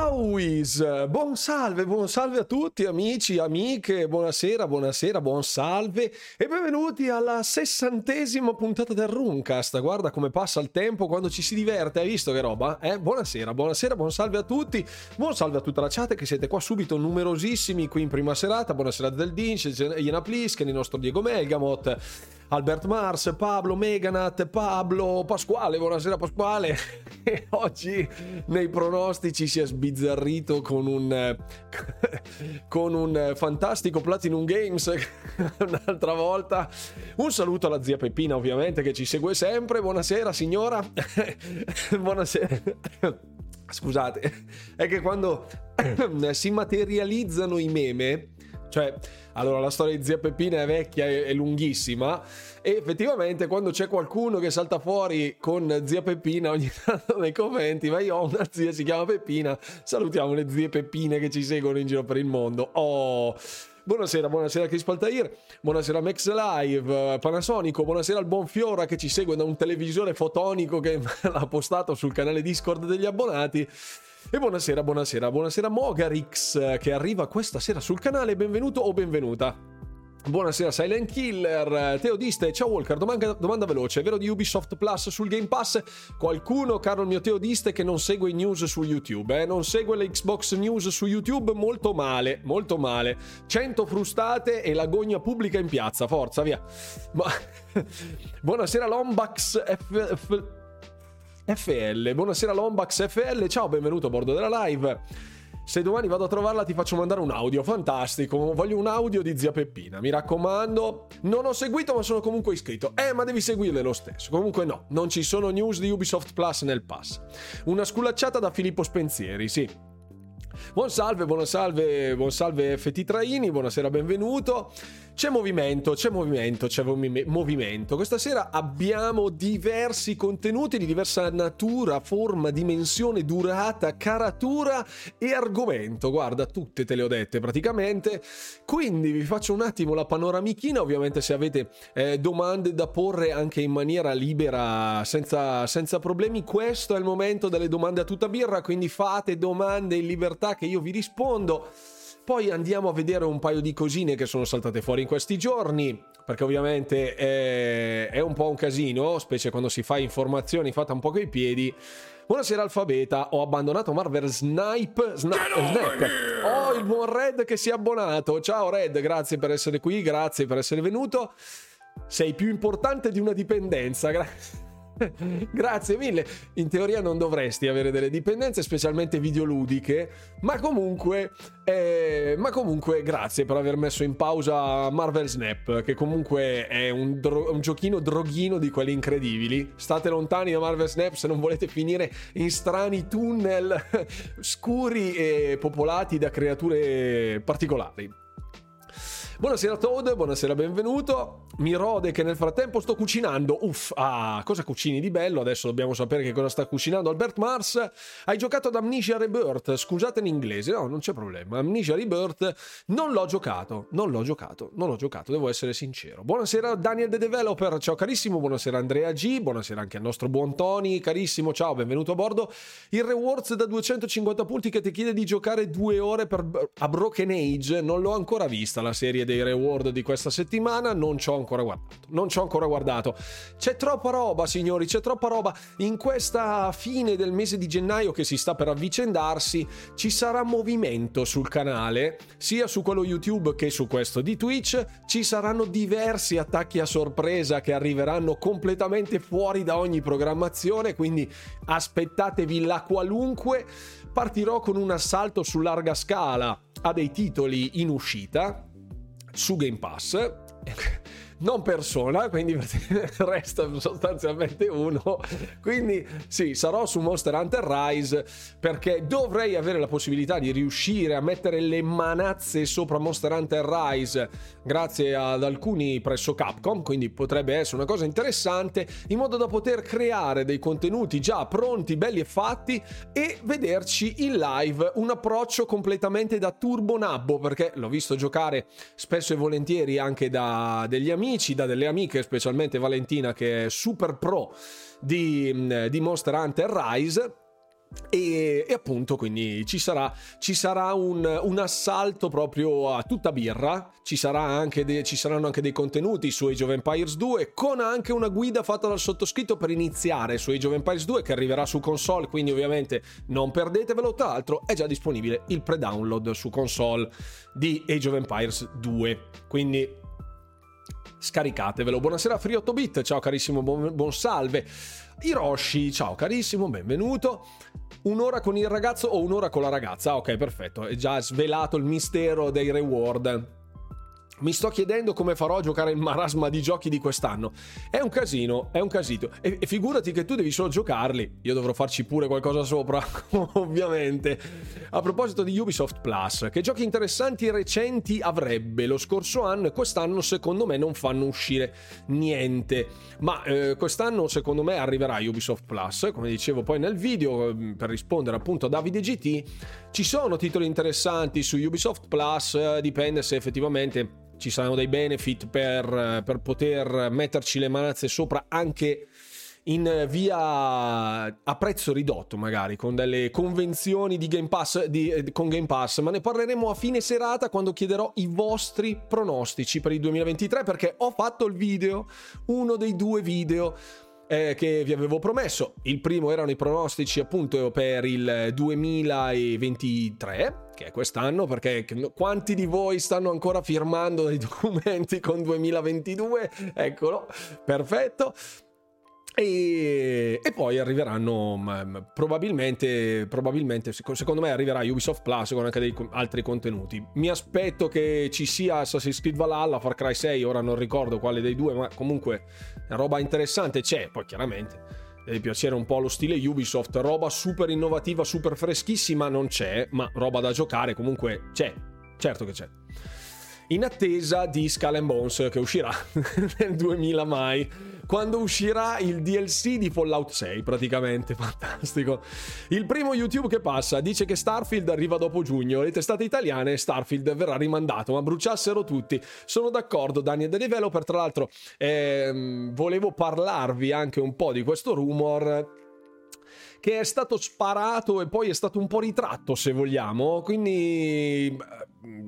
Ciao buon salve, buon salve a tutti amici, amiche, buonasera, buonasera, buon salve e benvenuti alla sessantesima puntata del Runcast. Guarda come passa il tempo quando ci si diverte, hai visto che roba? Eh? Buonasera, buonasera, buon salve a tutti, buon salve a tutta la chat che siete qua subito numerosissimi qui in prima serata, buonasera del Dinch, Iena Plisken, il nostro Diego Melgamot, Albert Mars, Pablo Meganat, Pablo Pasquale, buonasera Pasquale. E oggi nei pronostici si è sbizzarrito con un con un fantastico Platinum Games un'altra volta. Un saluto alla zia Peppina, ovviamente, che ci segue sempre. Buonasera signora. buonasera. Scusate, è che quando si materializzano i meme cioè, allora la storia di zia Peppina è vecchia e lunghissima e effettivamente quando c'è qualcuno che salta fuori con zia Peppina ogni tanto nei commenti, ma io ho una zia, si chiama Peppina, salutiamo le zie Peppine che ci seguono in giro per il mondo. Oh... Buonasera, buonasera Chris Paltair, buonasera Max Live, Panasonico, buonasera al buon Fiora che ci segue da un televisore fotonico che l'ha postato sul canale Discord degli abbonati. E buonasera, buonasera, buonasera Mogarix che arriva questa sera sul canale, benvenuto o benvenuta. Buonasera Silent Killer, Teodiste, ciao Walker, domanda, domanda, veloce, è vero di Ubisoft Plus sul Game Pass? Qualcuno, caro il mio Teodiste, che non segue i news su YouTube, eh? non segue le Xbox News su YouTube? Molto male, molto male. 100 frustate e l'agonia pubblica in piazza, forza, via. Ma... Buonasera Lombax F... F... FL. Buonasera Lombax FL, ciao, benvenuto a bordo della live. Se domani vado a trovarla ti faccio mandare un audio, fantastico, voglio un audio di zia Peppina, mi raccomando. Non ho seguito ma sono comunque iscritto. Eh, ma devi seguirle lo stesso. Comunque no, non ci sono news di Ubisoft Plus nel pass. Una sculacciata da Filippo Spensieri, sì. Buon salve, buon salve, buon salve FT Traini, buonasera, benvenuto. C'è movimento, c'è movimento, c'è movimento. Questa sera abbiamo diversi contenuti di diversa natura, forma, dimensione, durata, caratura e argomento. Guarda, tutte te le ho dette praticamente. Quindi vi faccio un attimo la panoramichina. Ovviamente, se avete eh, domande da porre anche in maniera libera, senza, senza problemi, questo è il momento delle domande a tutta birra. Quindi fate domande in libertà che io vi rispondo. Poi andiamo a vedere un paio di cosine che sono saltate fuori in questi giorni, perché ovviamente è, è un po' un casino, specie quando si fa informazioni fatta un po' coi piedi. Buonasera Alfabeta, ho abbandonato Marvel Snipe. Sna- Snap. Oh, il buon Red che si è abbonato. Ciao Red, grazie per essere qui, grazie per essere venuto. Sei più importante di una dipendenza, grazie. Grazie mille. In teoria non dovresti avere delle dipendenze, specialmente videoludiche, ma comunque, eh, ma comunque grazie per aver messo in pausa Marvel Snap, che comunque è un, dro- un giochino droghino di quelli incredibili. State lontani da Marvel Snap se non volete finire in strani tunnel scuri e popolati da creature particolari. Buonasera Toad, buonasera, benvenuto. Mi rode che nel frattempo sto cucinando. Uff, ah, cosa cucini di bello? Adesso dobbiamo sapere che cosa sta cucinando Albert Mars. Hai giocato ad Amnesia Rebirth? Scusate in inglese, no, non c'è problema. Amnesia Rebirth non l'ho giocato, non l'ho giocato, non l'ho giocato, devo essere sincero. Buonasera Daniel the Developer, ciao carissimo, buonasera Andrea G, buonasera anche al nostro buon Tony, carissimo, ciao, benvenuto a bordo. Il rewards da 250 punti che ti chiede di giocare due ore per, a Broken Age, non l'ho ancora vista la serie dei reward di questa settimana, non ci ho ancora guardato. Non ci ho ancora guardato. C'è troppa roba, signori, c'è troppa roba. In questa fine del mese di gennaio che si sta per avvicendarsi, ci sarà movimento sul canale, sia su quello YouTube che su questo di Twitch. Ci saranno diversi attacchi a sorpresa che arriveranno completamente fuori da ogni programmazione, quindi aspettatevi la qualunque. Partirò con un assalto su larga scala a dei titoli in uscita su Game Pass non persona, quindi resta sostanzialmente uno. Quindi sì, sarò su Monster Hunter Rise perché dovrei avere la possibilità di riuscire a mettere le manazze sopra Monster Hunter Rise grazie ad alcuni presso Capcom, quindi potrebbe essere una cosa interessante in modo da poter creare dei contenuti già pronti, belli e fatti e vederci in live un approccio completamente da turbo nabbo perché l'ho visto giocare spesso e volentieri anche da degli amici amici, da delle amiche, specialmente Valentina che è super pro di, di Monster Hunter Rise. E, e, appunto quindi ci sarà, ci sarà un, un, assalto proprio a tutta birra. Ci, de, ci saranno anche dei contenuti su Age of Empires 2 con anche una guida fatta dal sottoscritto per iniziare su Age of Empires 2 che arriverà su console quindi ovviamente non perdetevelo. Tra l'altro è già disponibile il pre-download su console di Age of Empires 2 quindi scaricatevelo. Buonasera Free 8 bit. Ciao carissimo buon, buon salve. Hiroshi ciao carissimo benvenuto. Un'ora con il ragazzo o un'ora con la ragazza. Ok, perfetto, è già svelato il mistero dei reward. Mi sto chiedendo come farò a giocare il marasma di giochi di quest'anno. È un casino, è un casino. E, e, figurati che tu devi solo giocarli. Io dovrò farci pure qualcosa sopra, ovviamente. A proposito di Ubisoft Plus, che giochi interessanti e recenti avrebbe lo scorso anno e quest'anno secondo me non fanno uscire niente. Ma eh, quest'anno secondo me arriverà Ubisoft Plus, come dicevo poi nel video, mm, per rispondere appunto a Davide GT. Ci sono titoli interessanti su Ubisoft Plus, eh, dipende se effettivamente ci saranno dei benefit per, per poter metterci le manazze sopra anche in via a prezzo ridotto magari con delle convenzioni di Game Pass di, eh, con Game Pass. Ma ne parleremo a fine serata quando chiederò i vostri pronostici per il 2023 perché ho fatto il video uno dei due video eh, che vi avevo promesso. Il primo erano i pronostici appunto per il 2023, che è quest'anno, perché quanti di voi stanno ancora firmando dei documenti con 2022? Eccolo, perfetto. E, e, poi arriveranno mm, probabilmente, probabilmente, secondo me arriverà Ubisoft Plus con anche dei altri contenuti. Mi aspetto che ci sia Assassin's Creed Valhalla, Far Cry 6, ora non ricordo quale dei due, ma comunque roba interessante c'è, poi chiaramente deve piacere un po' lo stile Ubisoft, roba super innovativa, super freschissima non c'è, ma roba da giocare comunque c'è, certo che c'è in attesa di Skull and Bones che uscirà nel 2000 mai quando uscirà il DLC di Fallout 6 praticamente fantastico. Il primo YouTube che passa dice che Starfield arriva dopo giugno le testate italiane Starfield verrà rimandato ma bruciassero tutti. Sono d'accordo Daniel The Developer tra l'altro ehm, volevo parlarvi anche un po' di questo rumor che è stato sparato e poi è stato un po' ritratto se vogliamo. Quindi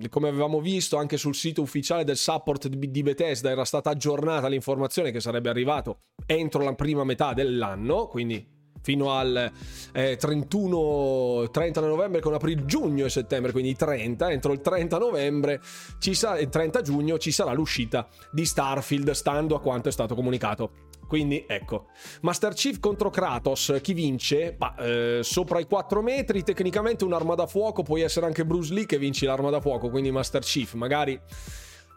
come avevamo visto anche sul sito ufficiale del support di Bethesda era stata aggiornata l'informazione che sarebbe arrivato entro la prima metà dell'anno quindi fino al eh, 31 30 novembre con aprile giugno e settembre quindi 30 entro il 30 novembre ci sarà 30 giugno ci sarà l'uscita di Starfield stando a quanto è stato comunicato quindi ecco, Master Chief contro Kratos, chi vince? Bah, eh, sopra i 4 metri, tecnicamente un'arma da fuoco, puoi essere anche Bruce Lee che vinci l'arma da fuoco, quindi Master Chief, magari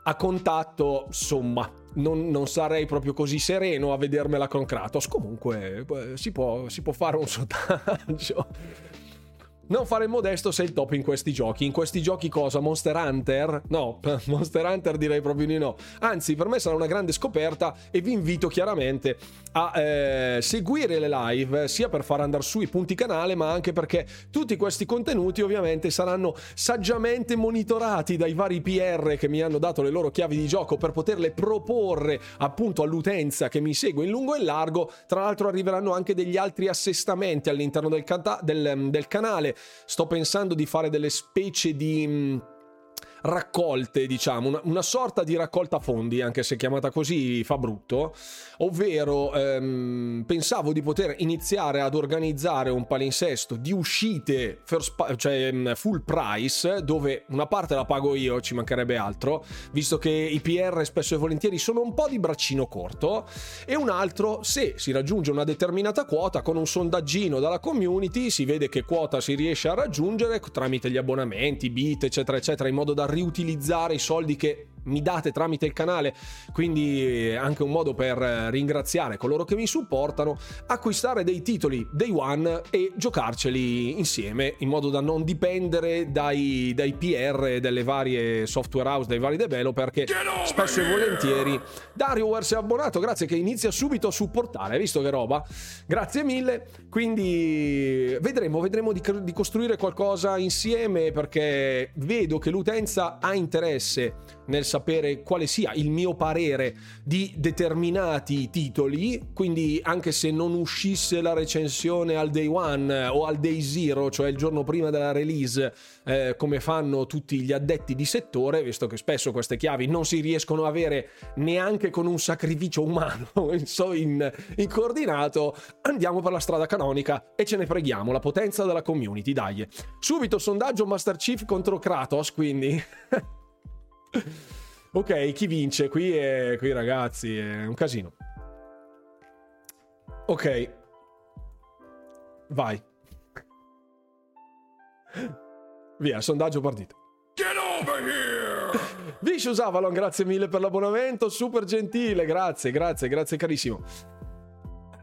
a contatto, insomma, non, non, sarei proprio così sereno a vedermela con Kratos. Comunque, eh, si può, si può fare un sondaggio. Non fare il modesto sei il top in questi giochi. In questi giochi cosa? Monster Hunter? No, Monster Hunter direi proprio di no. Anzi, per me sarà una grande scoperta e vi invito chiaramente a eh, seguire le live, sia per far andare su i punti canale, ma anche perché tutti questi contenuti ovviamente saranno saggiamente monitorati dai vari PR che mi hanno dato le loro chiavi di gioco per poterle proporre appunto all'utenza che mi segue in lungo e in largo. Tra l'altro arriveranno anche degli altri assestamenti all'interno del, canta- del, del canale sto pensando di fare delle specie di raccolte, diciamo, una, una, sorta di raccolta fondi, anche se chiamata così fa brutto, ovvero ehm, pensavo di poter iniziare ad organizzare un palinsesto di uscite first, cioè mm, full price, dove una parte la pago io, ci mancherebbe altro, visto che i PR spesso e volentieri sono un po' di braccino corto, e un altro, se si raggiunge una determinata quota con un sondaggino dalla community, si vede che quota si riesce a raggiungere tramite gli abbonamenti, bit, eccetera, eccetera, in modo da riutilizzare i soldi che mi date tramite il canale, quindi anche un modo per ringraziare coloro che mi supportano, acquistare dei titoli day one e giocarceli insieme in modo da non dipendere dai, dai PR delle varie software house, dai vari developer che spesso e volentieri Dario si è abbonato, grazie che inizia subito a supportare, hai visto che roba? Grazie mille, quindi vedremo, vedremo di, di costruire qualcosa insieme perché vedo che l'utenza ha interesse nel sapere sapere quale sia il mio parere di determinati titoli, quindi anche se non uscisse la recensione al day one o al day zero, cioè il giorno prima della release, eh, come fanno tutti gli addetti di settore, visto che spesso queste chiavi non si riescono a avere neanche con un sacrificio umano in, in coordinato, andiamo per la strada canonica e ce ne freghiamo, la potenza della community, dai. Subito sondaggio Master Chief contro Kratos, quindi... ok, chi vince? Qui, è, qui ragazzi è un casino. Ok. Vai. Via, sondaggio partito. Get over here! Vicious Avalon, grazie mille per l'abbonamento, super gentile, grazie, grazie, grazie carissimo.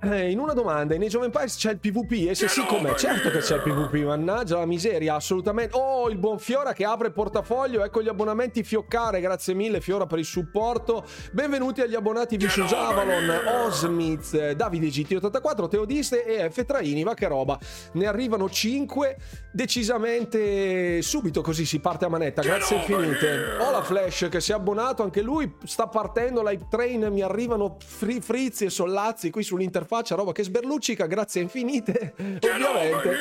Eh, in una domanda, in Age of Empires c'è il PvP? E se sì, com'è? Certo che c'è il PvP, mannaggia la miseria, assolutamente. Oh, il buon Fiora che apre il portafoglio, ecco gli abbonamenti Fioccare, grazie mille Fiora per il supporto. Benvenuti agli abbonati Vicious Avalon, Osmith, Davide GT84, Teodiste e F Traini, va che roba. Ne arrivano 5 decisamente subito così si parte a manetta, grazie infinite. Ho la Flash che si è abbonato, anche lui sta partendo, Live Train, mi arrivano fri- frizzi e sollazzi qui sull'interfaccia faccia, roba che sberluccica, grazie infinite, ovviamente.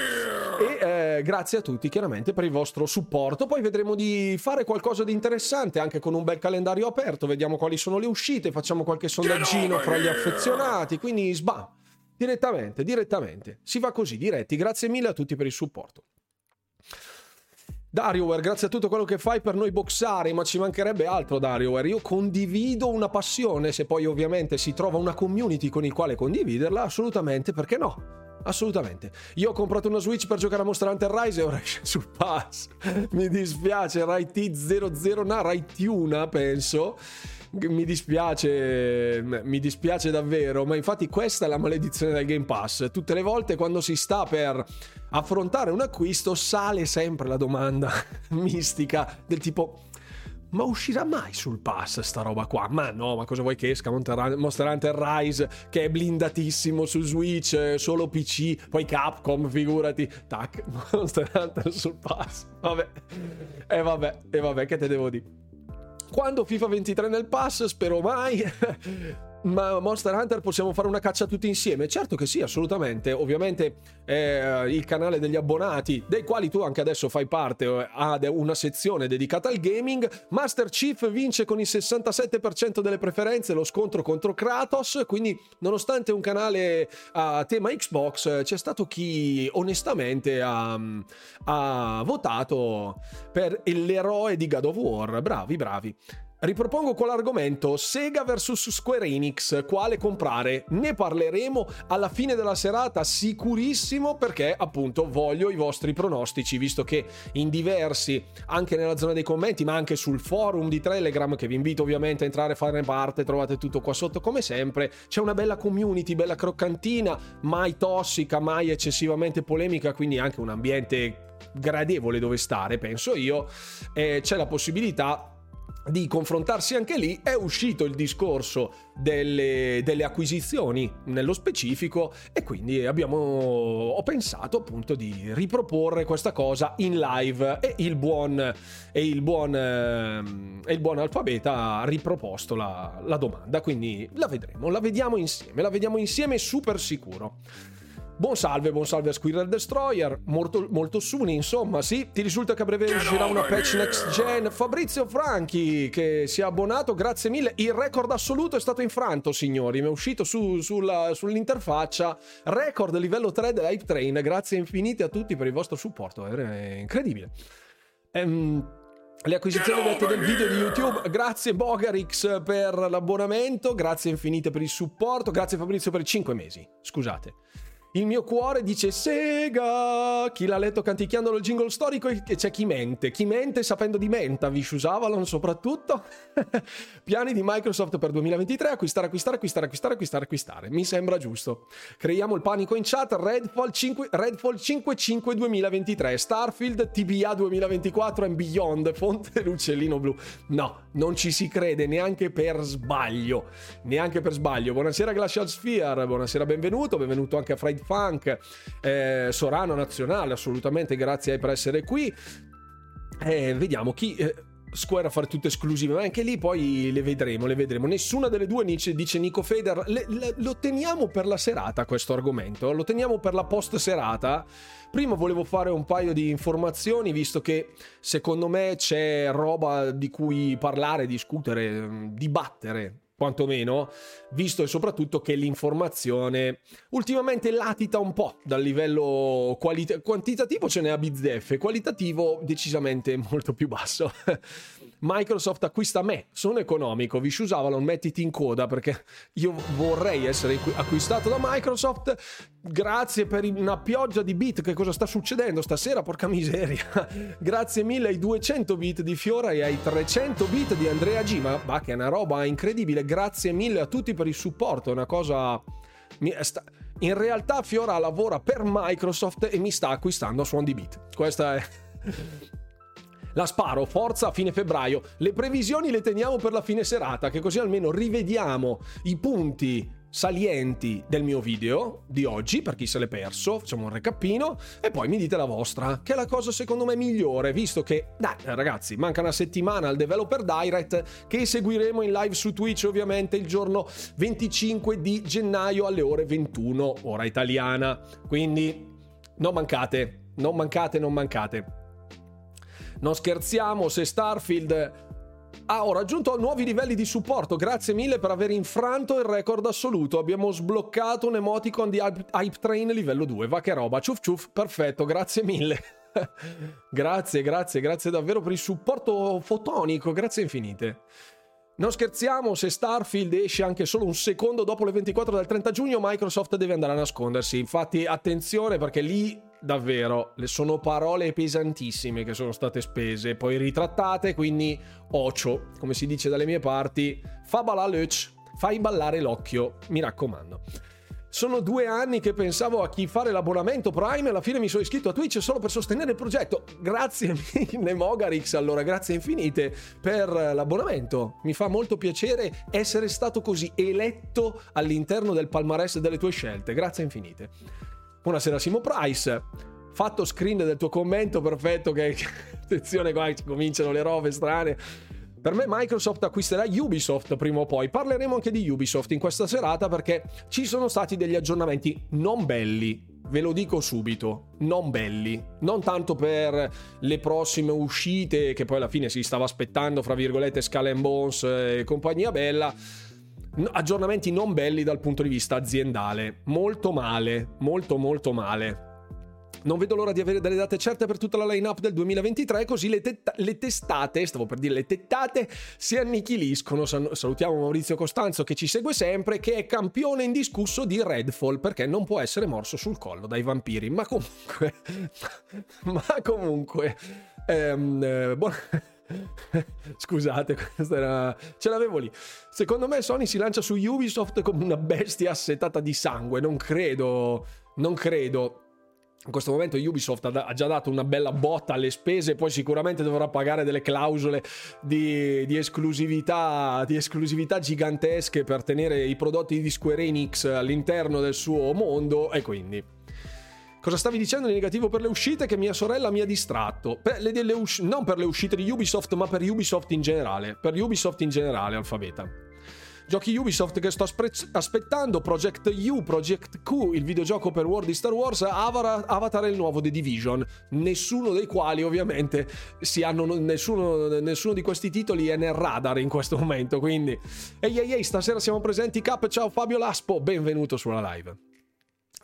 E eh, grazie a tutti, chiaramente, per il vostro supporto. Poi vedremo di fare qualcosa di interessante anche con un bel calendario aperto. Vediamo quali sono le uscite, facciamo qualche sondaggino fra gli affezionati. Quindi, sbam, direttamente, direttamente. Si va così, diretti. Grazie mille a tutti per il supporto. DarioWare, grazie a tutto quello che fai per noi boxare, ma ci mancherebbe altro DarioWare. Io condivido una passione, se poi ovviamente si trova una community con il quale condividerla, assolutamente, perché no? Assolutamente. Io ho comprato una Switch per giocare a Monster Hunter Rise e ora esce sul pass. Mi dispiace, Rai T00, no, Rai T1 penso mi dispiace, mi dispiace davvero, ma infatti questa è la maledizione del Game Pass. Tutte le volte quando si sta per affrontare un acquisto sale sempre la domanda mistica del tipo ma uscirà mai sul pass sta roba qua? Ma no, ma cosa vuoi che esca Monster Hunter Rise che è blindatissimo su Switch, solo PC, poi Capcom, figurati, tac, Monster Hunter sul pass. Vabbè. E vabbè, e vabbè, che te devo dire? Quando FIFA 23 nel pass? Spero mai. Ma Monster Hunter possiamo fare una caccia tutti insieme? Certo che sì, assolutamente. Ovviamente eh, il canale degli abbonati, dei quali tu anche adesso fai parte, eh, ha una sezione dedicata al gaming. Master Chief vince con il 67% delle preferenze lo scontro contro Kratos. Quindi, nonostante un canale a tema Xbox, c'è stato chi onestamente ha, ha votato per l'eroe di God of War. Bravi, bravi. Ripropongo quell'argomento Sega vs Square Enix, quale comprare? Ne parleremo alla fine della serata sicurissimo perché appunto voglio i vostri pronostici, visto che in diversi, anche nella zona dei commenti, ma anche sul forum di Telegram, che vi invito ovviamente a entrare a fare parte, trovate tutto qua sotto come sempre, c'è una bella community, bella croccantina, mai tossica, mai eccessivamente polemica, quindi anche un ambiente gradevole dove stare, penso io, e c'è la possibilità di confrontarsi anche lì è uscito il discorso delle, delle, acquisizioni nello specifico e quindi abbiamo ho pensato appunto di riproporre questa cosa in live e il buon, e il buon, eh, e il buon alfabeta ha riproposto la, la domanda. Quindi la vedremo la vediamo insieme la vediamo insieme super sicuro Buon salve, buon salve a Squirrel Destroyer, molto, molto suni, insomma, sì, ti risulta che a breve uscirà una patch next gen. Fabrizio Franchi, che si è abbonato, grazie mille. Il record assoluto è stato infranto, signori, mi è uscito su, sulla, sull'interfaccia. Record livello 3 dell'Hype Train, grazie infinite a tutti per il vostro supporto, è incredibile. Ehm... Le acquisizioni dette del video di YouTube, grazie Bogarix per l'abbonamento, grazie infinite per il supporto, grazie Fabrizio per i 5 mesi, scusate. Il mio cuore dice Sega. Chi l'ha letto canticchiandolo il jingle storico c'è chi mente. Chi mente sapendo di menta, Vicious Avalon soprattutto. Piani di Microsoft per 2023, acquistare, acquistare, acquistare, acquistare, acquistare, acquistare. Mi sembra giusto. Creiamo il panico in chat. Redfall 5, Redfall 5 2023. Starfield TBA 2024 and Beyond. Fonte l'uccellino blu. No, non ci si crede neanche per sbaglio. Neanche per sbaglio. Buonasera Glacial Sphere. Buonasera, benvenuto. Benvenuto anche a Friday Funk, eh, Sorano Nazionale, assolutamente grazie per essere qui. Eh, vediamo chi... Eh, Square a fare tutte esclusive, ma anche lì poi le vedremo, le vedremo. Nessuna delle due dice, Nico Feder, le, le, lo teniamo per la serata questo argomento, lo teniamo per la post serata. Prima volevo fare un paio di informazioni, visto che secondo me c'è roba di cui parlare, discutere, dibattere quantomeno, visto e soprattutto che l'informazione ultimamente latita un po' dal livello qualit- quantitativo ce n'è a bizzeffe, qualitativo decisamente molto più basso. Microsoft acquista me, sono economico, Vicious Avalon mettiti in coda perché io vorrei essere acquistato da Microsoft, grazie per una pioggia di bit, che cosa sta succedendo stasera, porca miseria, grazie mille ai 200 bit di Fiora e ai 300 bit di Andrea G, ma va che è una roba incredibile, grazie mille a tutti per il supporto, è una cosa... In realtà Fiora lavora per Microsoft e mi sta acquistando a suon di bit. Questa è la sparo, forza a fine febbraio. Le previsioni le teniamo per la fine serata, che così almeno rivediamo i punti salienti del mio video di oggi, per chi se l'è perso, facciamo un recapino, e poi mi dite la vostra, che è la cosa secondo me migliore, visto che, dai ragazzi, manca una settimana al Developer Direct, che seguiremo in live su Twitch ovviamente il giorno 25 di gennaio alle ore 21, ora italiana, quindi non mancate, non mancate, non mancate. Non scherziamo se Starfield ha oh, raggiunto nuovi livelli di supporto. Grazie mille per aver infranto il record assoluto. Abbiamo sbloccato un emoticon di Hype Train livello 2. Va che roba. Ciuf ciuf, perfetto, grazie mille. grazie, grazie, grazie davvero per il supporto fotonico. Grazie infinite. Non scherziamo, se Starfield esce anche solo un secondo dopo le 24 del 30 giugno, Microsoft deve andare a nascondersi. Infatti, attenzione perché lì davvero le sono parole pesantissime che sono state spese, poi ritrattate, quindi ocio, come si dice dalle mie parti, fa ballare fai ballare l'occhio, mi raccomando. Sono due anni che pensavo a chi fare l'abbonamento Prime e alla fine mi sono iscritto a Twitch solo per sostenere il progetto. Grazie mille Mogarix, allora grazie infinite per l'abbonamento. Mi fa molto piacere essere stato così eletto all'interno del palmarès delle tue scelte. Grazie infinite. Buonasera Simo Price. Fatto screen del tuo commento, perfetto, che attenzione qua cominciano le robe strane. Per me Microsoft acquisterà Ubisoft prima o poi. Parleremo anche di Ubisoft in questa serata perché ci sono stati degli aggiornamenti non belli. Ve lo dico subito, non belli. Non tanto per le prossime uscite, che poi alla fine si stava aspettando, fra virgolette, Skull Bones e compagnia bella aggiornamenti non belli dal punto di vista aziendale. Molto male, molto molto male. Non vedo l'ora di avere delle date certe per tutta la line-up del 2023, così le, tetta- le, testate, stavo per dire le tettate, si annichiliscono. Salutiamo Maurizio Costanzo che ci segue sempre, che è campione indiscusso di Redfall, perché non può essere morso sul collo dai vampiri. Ma comunque... ma comunque... Ehm, eh, buona... Scusate, questa era... ce l'avevo lì. Secondo me Sony si lancia su Ubisoft come una bestia assetata di sangue. Non credo, non credo. In questo momento Ubisoft ha già dato una bella botta alle spese, poi sicuramente dovrà pagare delle clausole di, di, esclusività, di esclusività gigantesche per tenere i prodotti di Square Enix all'interno del suo mondo e quindi Cosa stavi dicendo di negativo per le uscite? Che mia sorella mi ha distratto. Per le, le us- non per le uscite di Ubisoft, ma per Ubisoft in generale. Per Ubisoft in generale, alfabeta. Giochi Ubisoft che sto aspre- aspettando: Project U, Project Q, il videogioco per World di Star Wars, Avatar, Avatar e il nuovo The Division. Nessuno dei quali, ovviamente, si hanno. Nessuno, nessuno di questi titoli è nel radar in questo momento. Quindi, ehi, ehi, ehi, stasera siamo presenti. Cap, ciao Fabio Laspo, benvenuto sulla live.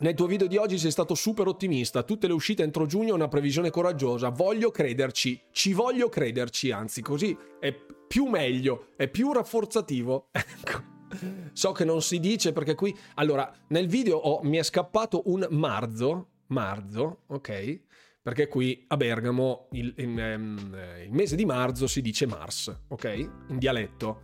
Nel tuo video di oggi sei stato super ottimista, tutte le uscite entro giugno una previsione coraggiosa, voglio crederci, ci voglio crederci, anzi così è più meglio, è più rafforzativo. Ecco. So che non si dice perché qui... Allora, nel video ho, mi è scappato un marzo, marzo, ok? Perché qui a Bergamo il, il, ehm, il mese di marzo si dice Mars, ok? In dialetto.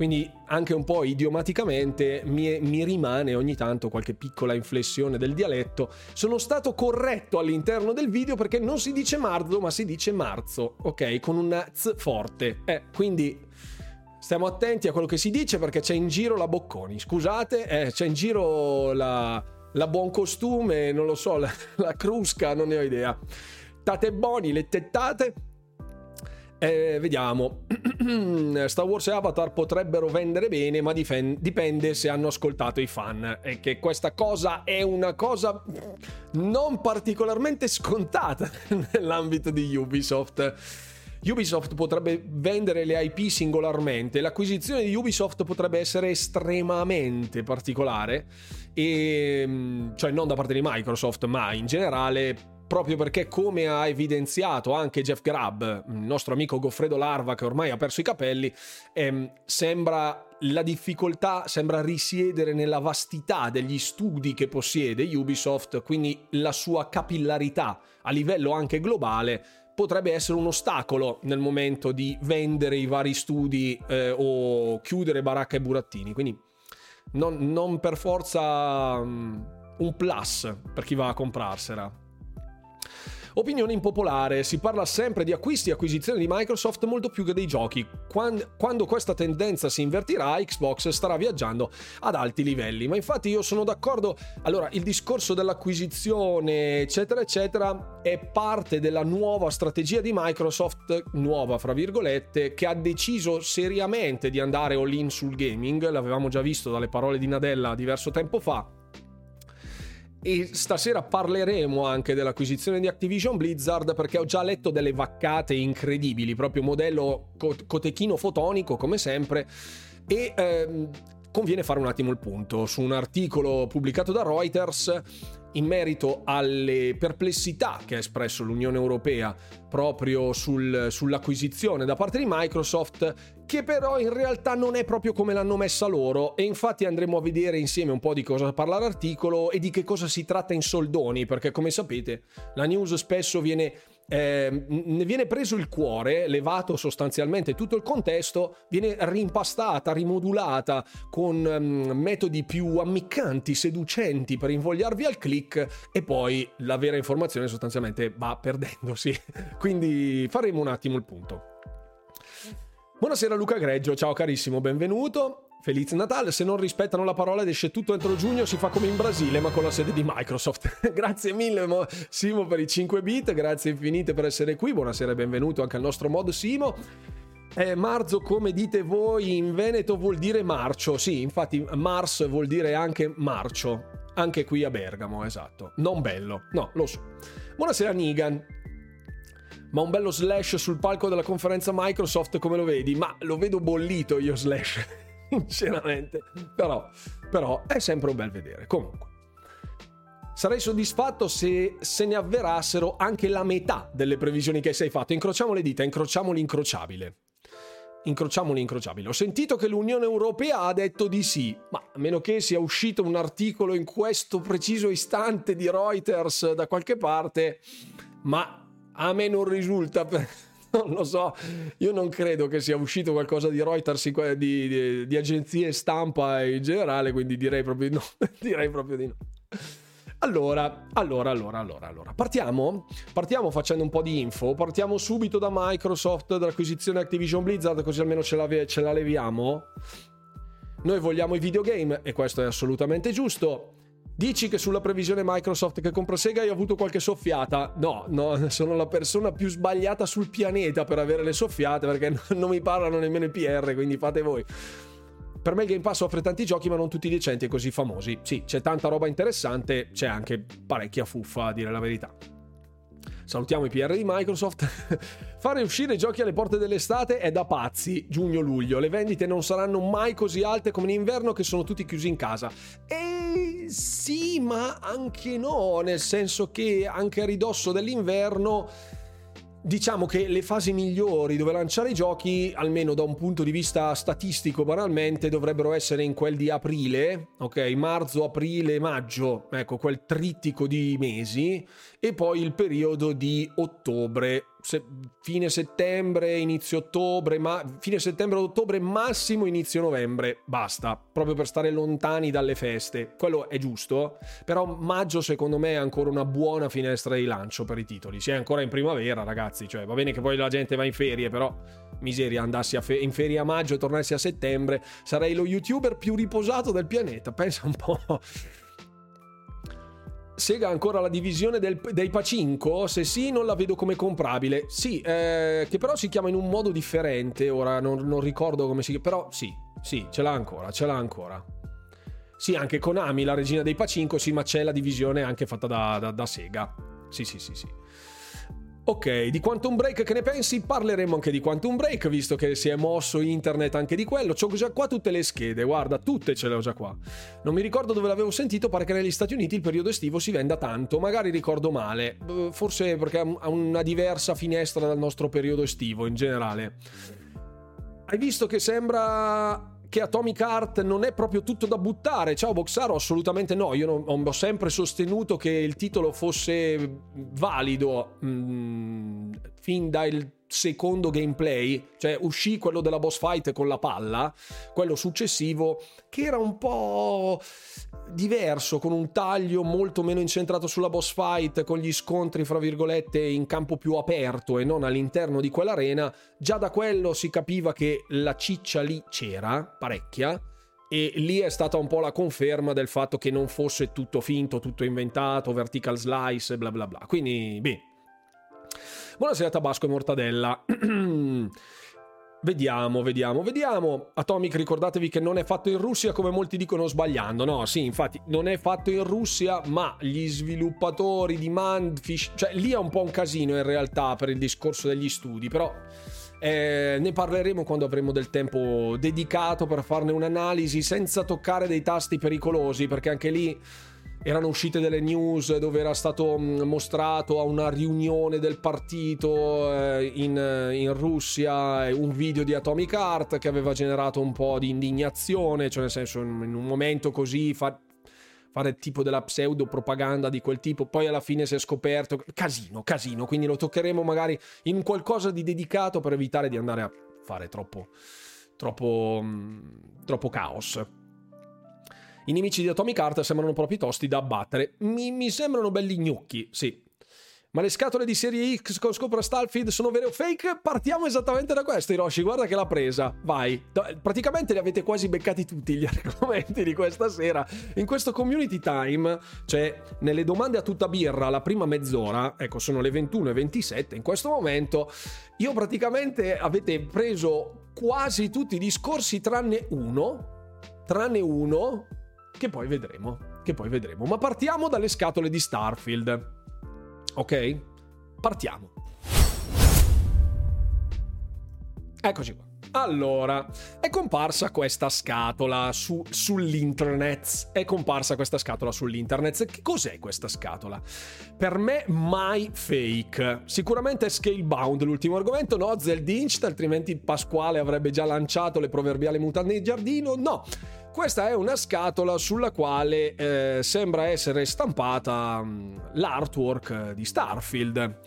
Quindi anche un po' idiomaticamente mi, mi, rimane ogni tanto qualche piccola inflessione del dialetto. Sono stato corretto all'interno del video perché non si dice marzo ma si dice marzo, ok? Con una z forte. Eh, quindi stiamo attenti a quello che si dice perché c'è in giro la Bocconi. Scusate, eh, c'è in giro la, la buon costume, non lo so, la, la crusca, non ne ho idea. Tate boni, le tettate Eh, vediamo. Star Wars e Avatar potrebbero vendere bene, ma difen- dipende se hanno ascoltato i fan. E che questa cosa è una cosa non particolarmente scontata nell'ambito di Ubisoft. Ubisoft potrebbe vendere le IP singolarmente, l'acquisizione di Ubisoft potrebbe essere estremamente particolare, e, cioè non da parte di Microsoft, ma in generale proprio perché come ha evidenziato anche Jeff Grubb, il nostro amico Goffredo Larva che ormai ha perso i capelli, ehm, sembra la difficoltà sembra risiedere nella vastità degli studi che possiede Ubisoft, quindi la sua capillarità a livello anche globale potrebbe essere un ostacolo nel momento di vendere i vari studi eh, o chiudere baracca e burattini. Quindi non, non per forza um, un plus per chi va a comprarsela. Opinione impopolare, si parla sempre di acquisti e acquisizioni di Microsoft molto più che dei giochi. Quando, questa tendenza si invertirà, Xbox starà viaggiando ad alti livelli. Ma infatti io sono d'accordo, allora il discorso dell'acquisizione eccetera eccetera è parte della nuova strategia di Microsoft, nuova fra virgolette, che ha deciso seriamente di andare all in sul gaming, l'avevamo già visto dalle parole di Nadella diverso tempo fa e stasera parleremo anche dell'acquisizione di Activision Blizzard perché ho già letto delle vaccate incredibili, proprio modello cotechino fotonico come sempre. E ehm, conviene fare un attimo il punto su un articolo pubblicato da Reuters in merito alle perplessità che ha espresso l'Unione Europea proprio sul, sull'acquisizione da parte di Microsoft, che però in realtà non è proprio come l'hanno messa loro. E infatti andremo a vedere insieme un po' di cosa parla l'articolo e di che cosa si tratta in soldoni, perché come sapete la news spesso viene eh, ne viene preso il cuore, levato sostanzialmente tutto il contesto, viene rimpastata, rimodulata con um, metodi più ammiccanti, seducenti per invogliarvi al click e poi la vera informazione sostanzialmente va perdendosi. Quindi faremo un attimo il punto. Buonasera Luca Greggio, ciao carissimo, benvenuto. Feliz Natale, se non rispettano la parola ed esce tutto entro giugno si fa come in Brasile ma con la sede di Microsoft. grazie mille Simo per i 5 bit, grazie infinite per essere qui, buonasera e benvenuto anche al nostro mod Simo. Eh, marzo, come dite voi, in Veneto vuol dire marcio, sì, infatti Mars vuol dire anche marcio, anche qui a Bergamo, esatto. Non bello, no, lo so. Buonasera Nigan, ma un bello slash sul palco della conferenza Microsoft come lo vedi? Ma lo vedo bollito io slash. Sinceramente. Però, però è sempre un bel vedere. Comunque. Sarei soddisfatto se se ne avverassero anche la metà delle previsioni che sei fatto. Incrociamo le dita, incrociamo l'incrociabile. Incrociamo l'incrociabile. Ho sentito che l'Unione Europea ha detto di sì, ma a meno che sia uscito un articolo in questo preciso istante di Reuters da qualche parte, ma a me non risulta per non lo so, io non credo che sia uscito qualcosa di Reuters, di, di, di agenzie stampa in generale, quindi direi proprio di no. direi proprio di no. Allora, allora, allora, allora, allora. Partiamo? Partiamo facendo un po' di info. Partiamo subito da Microsoft, dall'acquisizione Activision Blizzard, così almeno ce la, ce la leviamo. Noi vogliamo i videogame e questo è assolutamente giusto. Dici che sulla previsione Microsoft che compra Sega hai avuto qualche soffiata? No, no, sono la persona più sbagliata sul pianeta per avere le soffiate perché non mi parlano nemmeno i PR, quindi fate voi. Per me il Game Pass offre tanti giochi ma non tutti decenti e così famosi. Sì, c'è tanta roba interessante, c'è anche parecchia fuffa a dire la verità. Salutiamo i PR di Microsoft. Fare uscire giochi alle porte dell'estate è da pazzi, giugno-luglio. Le vendite non saranno mai così alte come in inverno che sono tutti chiusi in casa. E sì, ma anche no, nel senso che anche a ridosso dell'inverno Diciamo che le fasi migliori dove lanciare i giochi, almeno da un punto di vista statistico banalmente, dovrebbero essere in quel di aprile, ok? Marzo, aprile, maggio, ecco, quel trittico di mesi, e poi il periodo di ottobre, se, fine settembre, inizio ottobre, ma fine settembre, ottobre, massimo inizio novembre, basta, proprio per stare lontani dalle feste. Quello è giusto, però maggio secondo me è ancora una buona finestra di lancio per i titoli. Si è ancora in primavera, ragazzi, cioè va bene che poi la gente va in ferie, però miseria andassi fe- in ferie a maggio e tornassi a settembre, sarei lo youtuber più riposato del pianeta, pensa un po'. Sega ha ancora la divisione del, dei Pacinco? Se sì, non la vedo come comprabile. Sì, eh, che però si chiama in un modo differente. Ora non, non ricordo come si chiama. Però sì, sì, ce l'ha ancora, ce l'ha ancora. Sì, anche Konami, la regina dei Pacinco, sì, ma c'è la divisione anche fatta da, da, da Sega. Sì, sì, sì, sì. Ok, di Quantum Break che ne pensi? Parleremo anche di Quantum Break, visto che si è mosso internet anche di quello. C'ho già qua tutte le schede, guarda, tutte ce le ho già qua. Non mi ricordo dove l'avevo sentito, pare che negli Stati Uniti il periodo estivo si venda tanto, magari ricordo male, forse perché ha una diversa finestra dal nostro periodo estivo in generale. Hai visto che sembra che Atomic Heart non è proprio tutto da buttare. Ciao Boxaro, assolutamente no. Io non, ho sempre sostenuto che il titolo fosse valido mh, mm, fin dal secondo gameplay, cioè uscì quello della boss fight con la palla, quello successivo che era un po' diverso, con un taglio molto meno incentrato sulla boss fight, con gli scontri fra virgolette in campo più aperto e non all'interno di quell'arena, già da quello si capiva che la ciccia lì c'era, parecchia, e lì è stata un po' la conferma del fatto che non fosse tutto finto, tutto inventato, vertical slice, bla bla bla. Quindi, beh, Buonasera Tabasco e Mortadella. Vediamo, vediamo, vediamo. Atomic, ricordatevi che non è fatto in Russia come molti dicono sbagliando. No, sì, infatti non è fatto in Russia, ma gli sviluppatori di Mandfish, cioè lì è un po' un casino in realtà per il discorso degli studi, però eh, ne parleremo quando avremo del tempo dedicato per farne un'analisi senza toccare dei tasti pericolosi, perché anche lì erano uscite delle news dove era stato mm, mostrato a una riunione del partito eh, in, eh, in, Russia eh, un video di Atomic Heart che aveva generato un po' di indignazione, cioè nel senso in un momento così fa, fare tipo della pseudo propaganda di quel tipo, poi alla fine si è scoperto casino, casino, quindi lo toccheremo magari in qualcosa di dedicato per evitare di andare a fare troppo troppo mm, troppo caos. I nemici di Atomic Heart sembrano proprio tosti da abbattere. Mi, mi sembrano belli gnocchi, sì. Ma le scatole di serie X con scopra Starfield sono vere o fake? Partiamo esattamente da questo, Hiroshi. Guarda che l'ha presa. Vai. Praticamente li avete quasi beccati tutti gli argomenti di questa sera. In questo community time, cioè nelle domande a tutta birra, la prima mezz'ora, ecco, sono le 21 e 27 in questo momento, io praticamente avete preso quasi tutti i discorsi tranne uno, tranne uno, che poi vedremo, che poi vedremo. Ma partiamo dalle scatole di Starfield. Ok? Partiamo. Eccoci qua. Allora, è comparsa questa scatola su, sull'internet. È comparsa questa scatola sull'internet. Che cos'è questa scatola? Per me mai fake. Sicuramente è scalebound l'ultimo argomento, no? Zeldinch, altrimenti Pasquale avrebbe già lanciato le proverbiali mutande in giardino. No. Questa è una scatola sulla quale eh, sembra essere stampata mh, mm, l'artwork di Starfield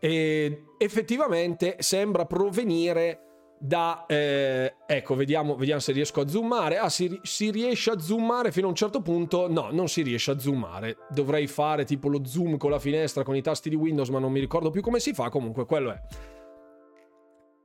e effettivamente sembra provenire da eh, ecco vediamo, vediamo, se riesco a zoomare. Ah si, si, riesce a zoomare fino a un certo punto? No non si riesce a zoomare. Dovrei fare tipo lo zoom con la finestra con i tasti di Windows ma non mi ricordo più come si fa. Comunque quello è.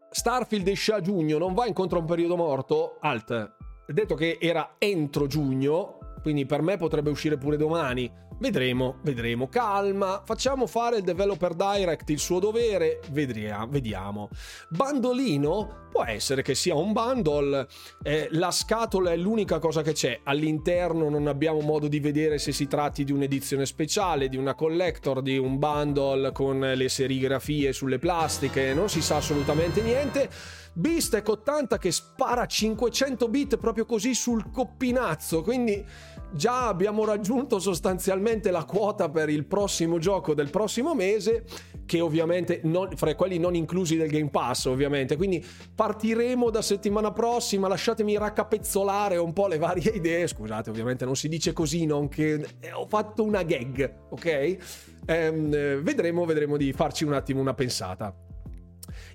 Starfield esce a giugno non va incontro a un periodo morto? Alt. Detto che era entro giugno, quindi per me potrebbe uscire pure domani. Vedremo, vedremo. Calma, facciamo fare il developer direct il suo dovere, vedria, vediamo. Bandolino? Può essere che sia un bundle, eh, la scatola è l'unica cosa che c'è, all'interno non abbiamo modo di vedere se si tratti di un'edizione speciale, di una collector, di un bundle con le serigrafie sulle plastiche, non si sa assolutamente niente. Beastec 80 che spara 500 bit proprio così sul coppinazzo, quindi già abbiamo raggiunto sostanzialmente la quota per il prossimo gioco del prossimo mese, che ovviamente non, fra quelli non inclusi del Game Pass, ovviamente. Quindi partiremo da settimana prossima. Lasciatemi raccapezzolare un po' le varie idee. Scusate, ovviamente non si dice così, non che eh, ho fatto una gag, ok? Ehm, vedremo, vedremo di farci un attimo una pensata.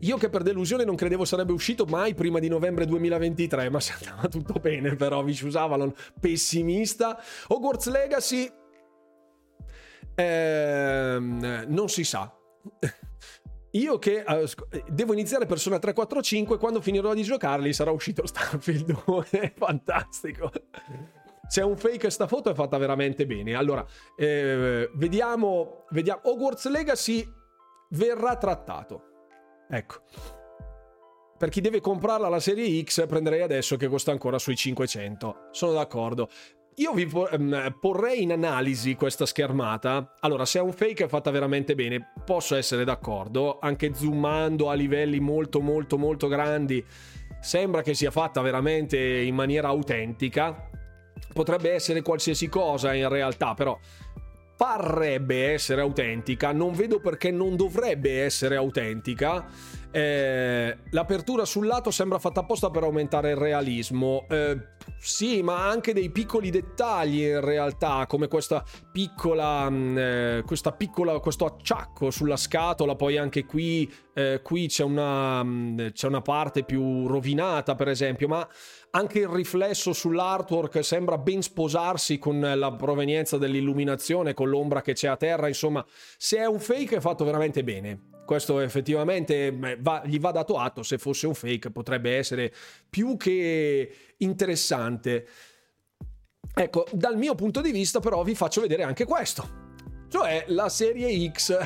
Io che per delusione non credevo sarebbe uscito mai prima di novembre 2023, ma se andava tutto bene però, Vicious Avalon pessimista. Hogwarts Legacy ehm, non si sa. Io che uh, devo iniziare Persona 345 quando finirò di giocarli sarà uscito Starfield 2, fantastico. se è un fake sta foto è fatta veramente bene. Allora, eh, vediamo, vediamo. Hogwarts Legacy verrà trattato. Ecco. Per chi deve comprarla la serie X, prenderei adesso che costa ancora sui 500. Sono d'accordo. Io vi ehm, porrei in analisi questa schermata. Allora, se è un fake è fatta veramente bene, posso essere d'accordo. Anche zoomando a livelli molto, molto, molto grandi, sembra che sia fatta veramente in maniera autentica. Potrebbe essere qualsiasi cosa in realtà, però parrebbe essere autentica. Non vedo perché non dovrebbe essere autentica eh, l'apertura sul lato sembra fatta apposta per aumentare il realismo. Eh, sì, ma anche dei piccoli dettagli in realtà, come questa piccola, mm, eh, questa piccola questo acciacco sulla scatola, poi anche qui, eh, qui c'è, una, mm, c'è una parte più rovinata, per esempio, ma anche il riflesso sull'artwork sembra ben sposarsi con la provenienza dell'illuminazione, con l'ombra che c'è a terra, insomma, se è un fake è fatto veramente bene questo effettivamente va, gli va dato atto, se fosse un fake potrebbe essere più che interessante. Ecco, dal mio punto di vista però vi faccio vedere anche questo, cioè la serie X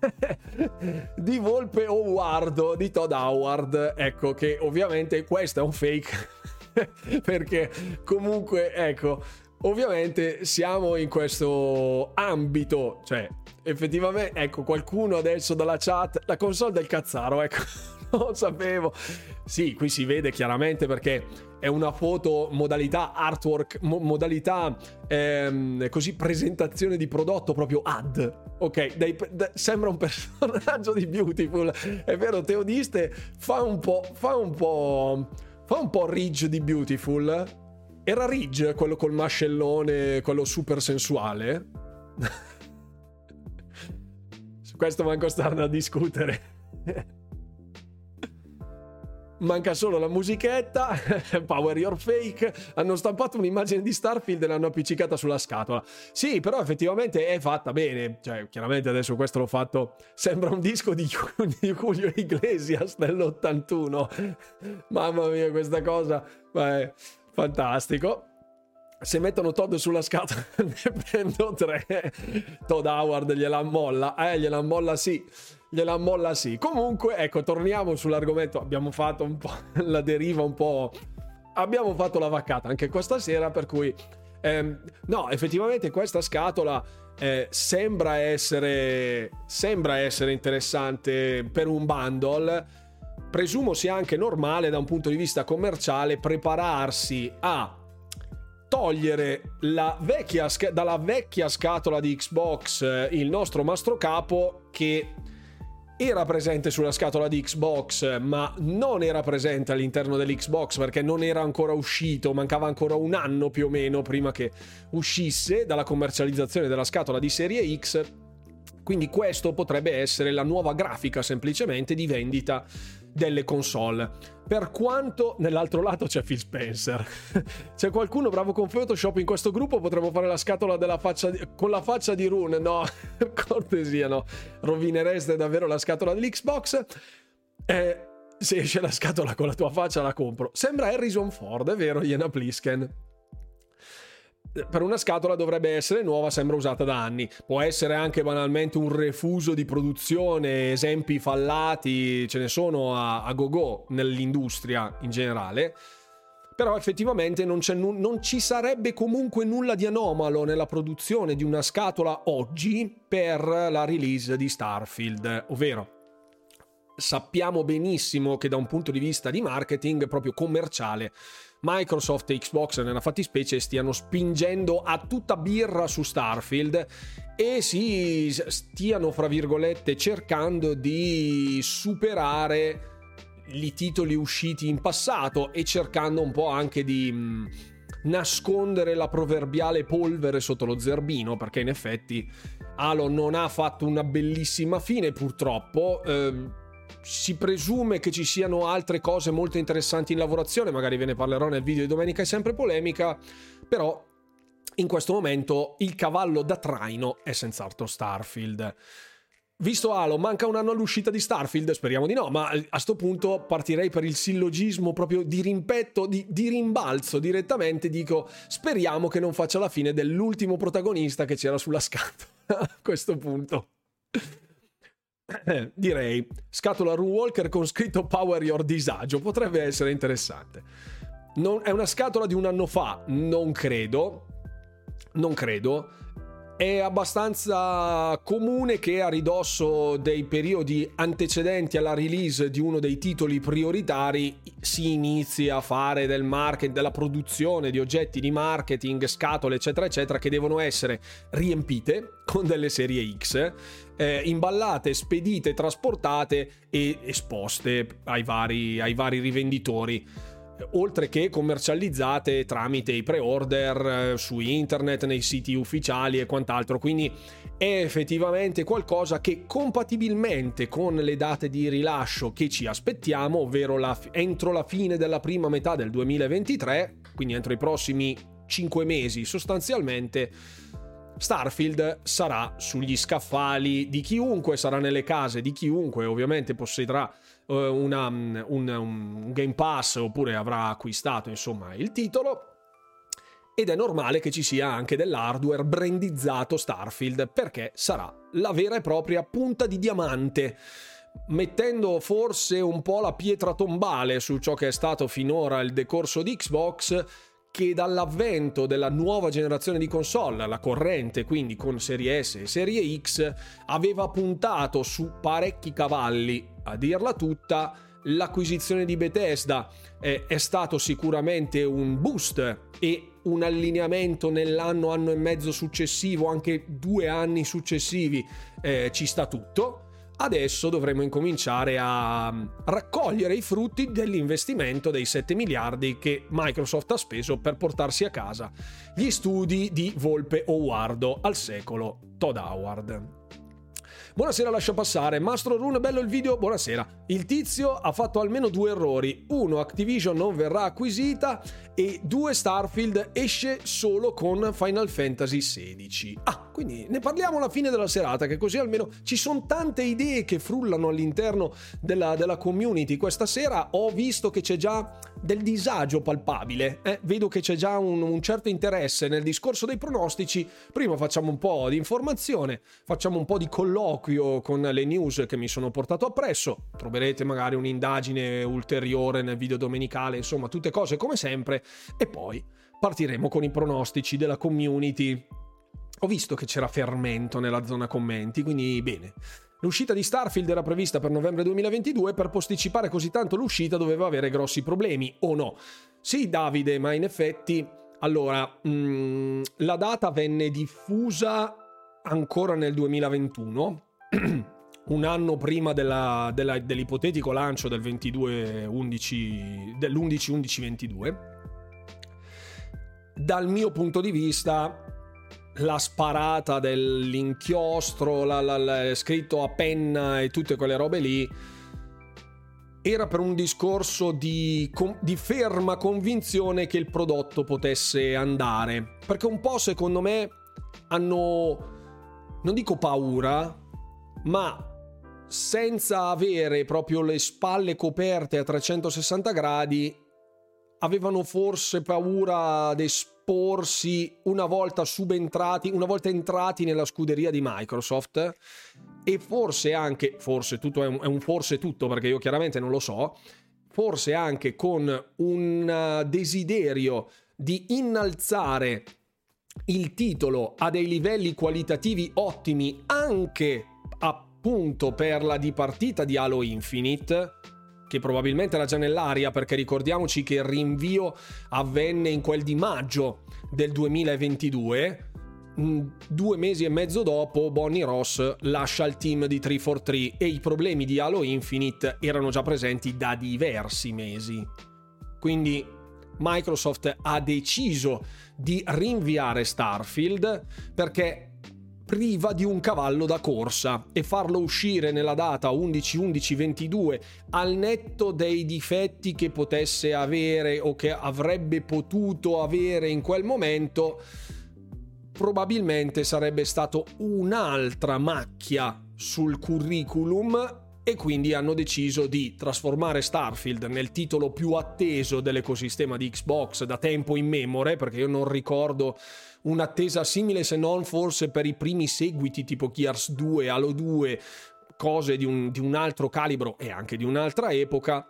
di Volpe Howard, di Todd Howard, ecco che ovviamente questo è un fake perché comunque ecco ovviamente siamo in questo ambito, cioè effettivamente, ecco, qualcuno adesso dalla chat, la console del cazzaro, ecco, non sapevo. Sì, qui si vede chiaramente perché è una foto modalità artwork, mo- modalità ehm, così presentazione di prodotto proprio ad. Ok, dai, da, sembra un personaggio di Beautiful. È vero, Teodiste fa un po', fa un po', fa un po' Ridge di Beautiful. Era Ridge quello col mascellone, quello super sensuale? questo manco starne a discutere. Manca solo la musichetta, Power Your Fake. Hanno stampato un'immagine di Starfield e l'hanno appiccicata sulla scatola. Sì, però effettivamente è fatta bene. Cioè, chiaramente adesso questo l'ho fatto. Sembra un disco di, di Julio Iglesias dell'81. Mamma mia, questa cosa. Beh, fantastico. Se mettono Todd sulla scatola ne prendo tre. Todd Howard gliela molla. Eh gliela molla sì gliela molla sì. Comunque ecco torniamo sull'argomento. Abbiamo fatto un po' la deriva un po' abbiamo fatto la vaccata anche questa sera per cui ehm, no effettivamente questa scatola eh, sembra essere sembra essere interessante per un bundle presumo sia anche normale da un punto di vista commerciale prepararsi a togliere vecchia, dalla vecchia scatola di Xbox eh, il nostro mastro capo che era presente sulla scatola di Xbox, ma non era presente all'interno dell'Xbox perché non era ancora uscito, mancava ancora un anno più o meno prima che uscisse dalla commercializzazione della scatola di serie X. Quindi questo potrebbe essere la nuova grafica semplicemente di vendita delle console. Per quanto nell'altro lato c'è Phil Spencer. c'è qualcuno bravo con Photoshop in questo gruppo? Potremmo fare la scatola della faccia di... con la faccia di Rune. No, cortesia, no. Rovinereste davvero la scatola dell'Xbox. Eh, se esce la scatola con la tua faccia la compro. Sembra Harrison Ford, è vero, Iena Plisken per una scatola dovrebbe essere nuova, sembra usata da anni. Può essere anche banalmente un refuso di produzione, esempi fallati, ce ne sono a, a go-go nell'industria in generale. Però effettivamente non, nu- non, ci sarebbe comunque nulla di anomalo nella produzione di una scatola oggi per la release di Starfield, ovvero sappiamo benissimo che da un punto di vista di marketing proprio commerciale Microsoft e Xbox nella fattispecie stiano spingendo a tutta birra su Starfield e si stiano, fra virgolette, cercando di superare i titoli usciti in passato e cercando un po' anche di nascondere la proverbiale polvere sotto lo zerbino, perché in effetti Halo non ha fatto una bellissima fine purtroppo. Eh, si presume che ci siano altre cose molto interessanti in lavorazione, magari ve ne parlerò nel video di domenica, è sempre polemica, però in questo momento il cavallo da traino è senz'altro Starfield. visto Halo, manca un anno all'uscita di Starfield? Speriamo di no, ma a sto punto partirei per il sillogismo proprio di rimpetto, di, di rimbalzo direttamente. Dico, speriamo che non faccia la fine dell'ultimo protagonista che c'era sulla scatola a questo punto. Direi scatola Rune Walker con scritto Power Your Disagio potrebbe essere interessante. Non, è una scatola di un anno fa, non credo. Non credo è abbastanza comune che a ridosso dei periodi antecedenti alla release di uno dei titoli prioritari si inizi a fare del marketing, della produzione di oggetti di marketing, scatole, eccetera, eccetera, che devono essere riempite con delle serie X, eh, imballate, spedite, trasportate e esposte ai vari, ai vari rivenditori oltre che commercializzate tramite i pre-order eh, su internet, nei siti ufficiali e quant'altro. Quindi è effettivamente qualcosa che compatibilmente con le date di rilascio che ci aspettiamo, ovvero la, entro la fine della prima metà del 2023, quindi entro i prossimi 5 mesi sostanzialmente, Starfield sarà sugli scaffali di chiunque, sarà nelle case di chiunque, ovviamente possederà uh, una, un, un Game Pass oppure avrà acquistato insomma il titolo. Ed è normale che ci sia anche dell'hardware brandizzato Starfield perché sarà la vera e propria punta di diamante mettendo forse un po' la pietra tombale su ciò che è stato finora il decorso di Xbox, che dall'avvento della nuova generazione di console, la corrente quindi con Serie S e Serie X, aveva puntato su parecchi cavalli, a dirla tutta, l'acquisizione di Bethesda eh, è stato sicuramente un boost e un allineamento nell'anno, anno e mezzo successivo, anche due anni successivi, eh, ci sta tutto adesso dovremo incominciare a mm, raccogliere i frutti dell'investimento dei 7 miliardi che Microsoft ha speso per portarsi a casa gli studi di Volpe Owardo al secolo Todd Howard. Buonasera, lascia passare. Mastro Rune, bello il video, buonasera. Il tizio ha fatto almeno due errori. Uno, Activision non verrà acquisita e due, Starfield esce solo con Final Fantasy XVI. Ah, quindi ne parliamo alla fine della serata, che così almeno ci sono tante idee che frullano all'interno della, della community. Questa sera ho visto che c'è già del disagio palpabile. Eh? Vedo che c'è già un, un, certo interesse nel discorso dei pronostici. Prima facciamo un po' di informazione, facciamo un po' di colloquio con le news che mi sono portato appresso. Troverete magari un'indagine ulteriore nel video domenicale, insomma, tutte cose come sempre. E poi partiremo con i pronostici della community. Ho visto che c'era fermento nella zona commenti, quindi bene. L'uscita di Starfield era prevista per novembre 2022, per posticipare così tanto l'uscita doveva avere grossi problemi, o no? Sì, Davide, ma in effetti, allora, mh, mm, la data venne diffusa ancora nel 2021, un anno prima della, della, dell'ipotetico lancio del 22 11, dell'11 11 22. Dal mio punto di vista, la sparata dell'inchiostro, la, la, la, scritto a penna e tutte quelle robe lì, era per un discorso di, di, ferma convinzione che il prodotto potesse andare. Perché un po' secondo me hanno, non dico paura, ma senza avere proprio le spalle coperte a 360 gradi, avevano forse paura di esporsi una volta subentrati, una volta entrati nella scuderia di Microsoft? E forse anche, forse tutto è un, è un forse tutto perché io chiaramente non lo so, forse anche con un desiderio di innalzare il titolo a dei livelli qualitativi ottimi anche appunto per la dipartita di Halo Infinite che probabilmente era già nell'aria perché ricordiamoci che il rinvio avvenne in quel di maggio del 2022 mm, due mesi e mezzo dopo Bonnie Ross lascia il team di 343 e i problemi di Halo Infinite erano già presenti da diversi mesi. Quindi Microsoft ha deciso di rinviare Starfield perché priva di un cavallo da corsa e farlo uscire nella data 11-11-22 al netto dei difetti che potesse avere o che avrebbe potuto avere in quel momento probabilmente sarebbe stato un'altra macchia sul curriculum e quindi hanno deciso di trasformare Starfield nel titolo più atteso dell'ecosistema di Xbox da tempo in memore, perché io non ricordo un'attesa simile se non forse per i primi seguiti tipo Gears 2, Halo 2, cose di un, di un altro calibro e anche di un'altra epoca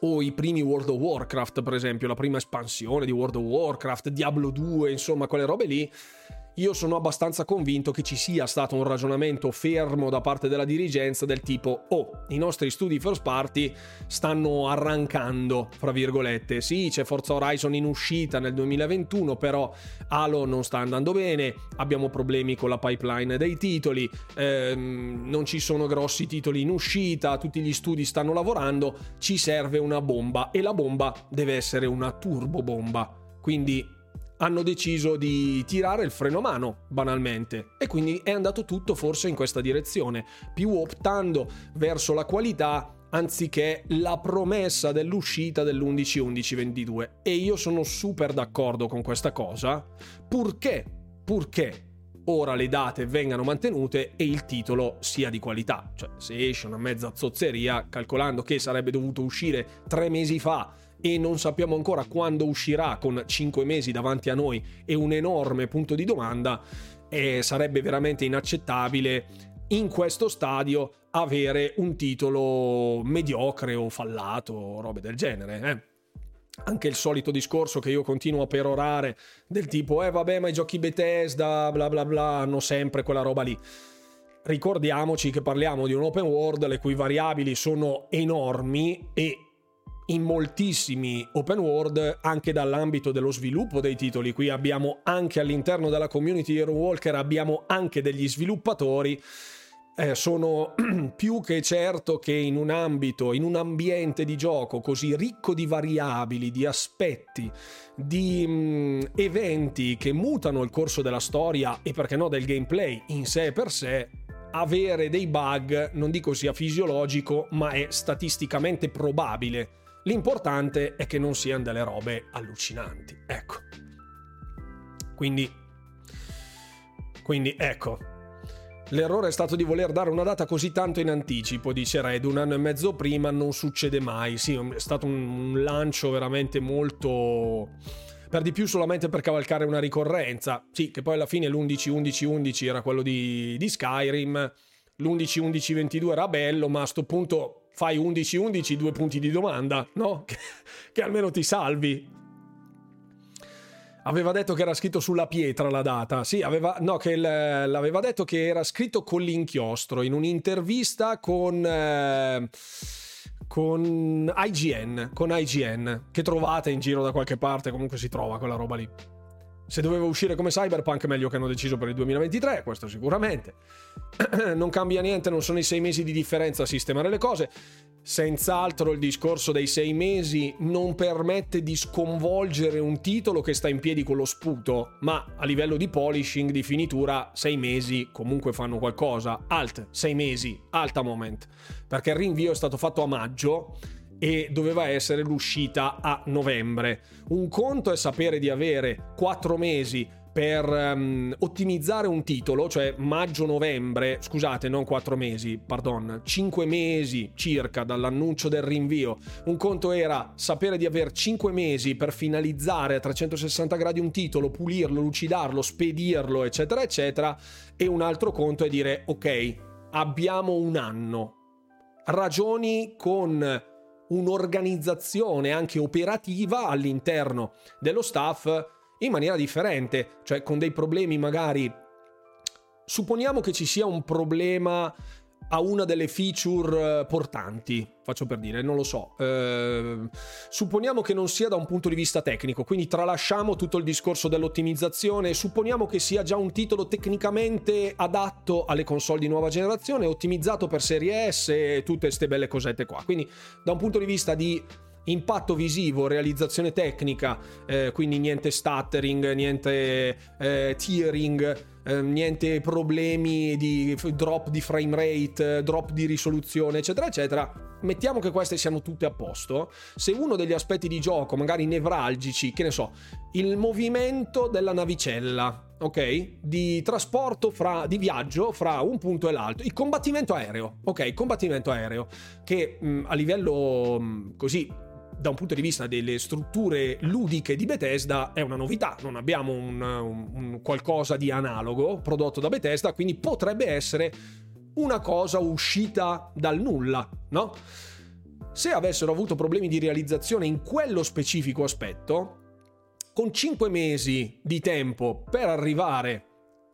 o i primi World of Warcraft, per esempio, la prima espansione di World of Warcraft, Diablo 2, insomma, quelle robe lì io sono abbastanza convinto che ci sia stato un ragionamento fermo da parte della dirigenza del tipo oh, i nostri studi first party stanno arrancando, fra virgolette. Sì, c'è Forza Horizon in uscita nel 2021, però Halo non sta andando bene, abbiamo problemi con la pipeline dei titoli, ehm, non ci sono grossi titoli in uscita, tutti gli studi stanno lavorando, ci serve una bomba e la bomba deve essere una turbo bomba. Quindi hanno deciso di tirare il freno a mano, banalmente, e quindi è andato tutto forse in questa direzione, più optando verso la qualità anziché la promessa dell'uscita dell'11-11-22. E io sono super d'accordo con questa cosa, purché, purché ora le date vengano mantenute e il titolo sia di qualità. Cioè, se esce una mezza zozzeria, calcolando che sarebbe dovuto uscire tre mesi fa e non sappiamo ancora quando uscirà con 5 mesi davanti a noi e un enorme punto di domanda, e sarebbe veramente inaccettabile in questo stadio avere un titolo mediocre o fallato, robe del genere. Eh? Anche il solito discorso che io continuo a perorare del tipo, eh vabbè, ma i giochi Bethesda, bla bla bla, hanno sempre quella roba lì. Ricordiamoci che parliamo di un open world le cui variabili sono enormi e in moltissimi open world anche dall'ambito dello sviluppo dei titoli. Qui abbiamo anche all'interno della community Hero Walker abbiamo anche degli sviluppatori. Eh, sono più che certo che in un ambito, in un ambiente di gioco così ricco di variabili, di aspetti, di mh, mm, eventi che mutano il corso della storia e perché no del gameplay in sé per sé, avere dei bug non dico sia fisiologico, ma è statisticamente probabile L'importante è che non siano delle robe allucinanti. Ecco. Quindi, quindi ecco. L'errore è stato di voler dare una data così tanto in anticipo, dice Red, un anno e mezzo prima non succede mai. Sì, è stato un lancio veramente molto per di più solamente per cavalcare una ricorrenza. Sì, che poi alla fine l'11-11-11 era quello di, di Skyrim, l'11-11-22 era bello, ma a sto punto fai 11-11, due punti di domanda, no? Che, almeno ti salvi. Aveva detto che era scritto sulla pietra la data. Sì, aveva, no, che l'aveva detto che era scritto con l'inchiostro in un'intervista con, eh, con IGN, con IGN, che trovate in giro da qualche parte, comunque si trova quella roba lì. Se doveva uscire come Cyberpunk, meglio che hanno deciso per il 2023, questo sicuramente. non cambia niente, non sono i sei mesi di differenza a sistemare le cose. Senz'altro il discorso dei sei mesi non permette di sconvolgere un titolo che sta in piedi con lo sputo, ma a livello di polishing, di finitura, sei mesi comunque fanno qualcosa. Alt, sei mesi, alta moment. Perché il rinvio è stato fatto a maggio e doveva essere l'uscita a novembre. Un conto è sapere di avere quattro mesi per um, ottimizzare un titolo, cioè maggio-novembre, scusate, non quattro mesi, pardon, cinque mesi circa dall'annuncio del rinvio. Un conto era sapere di avere cinque mesi per finalizzare a 360 gradi un titolo, pulirlo, lucidarlo, spedirlo, eccetera, eccetera. E un altro conto è dire, ok, abbiamo un anno. Ragioni con un'organizzazione anche operativa all'interno dello staff in maniera differente, cioè con dei problemi magari... Supponiamo che ci sia un problema a una delle feature eh, portanti, faccio per dire, non lo so. Eh, supponiamo che non sia da un punto di vista tecnico, quindi tralasciamo tutto il discorso dell'ottimizzazione, supponiamo che sia già un titolo tecnicamente adatto alle console di nuova generazione, ottimizzato per serie S e tutte queste belle cosette qua. Quindi da un punto di vista di impatto visivo, realizzazione tecnica, eh, quindi niente stuttering, niente eh, tearing, eh, niente problemi di drop di frame rate, drop di risoluzione, eccetera, eccetera. Mettiamo che queste siano tutte a posto. Se uno degli aspetti di gioco, magari nevralgici, che ne so, il movimento della navicella, ok? Di trasporto fra, di viaggio fra un punto e l'altro. Il combattimento aereo, ok? Combattimento aereo, che mh, a livello mh, così da un punto di vista delle strutture ludiche di Bethesda è una novità, non abbiamo un, un, un, qualcosa di analogo prodotto da Bethesda, quindi potrebbe essere una cosa uscita dal nulla, no? Se avessero avuto problemi di realizzazione in quello specifico aspetto, con 5 mesi di tempo per arrivare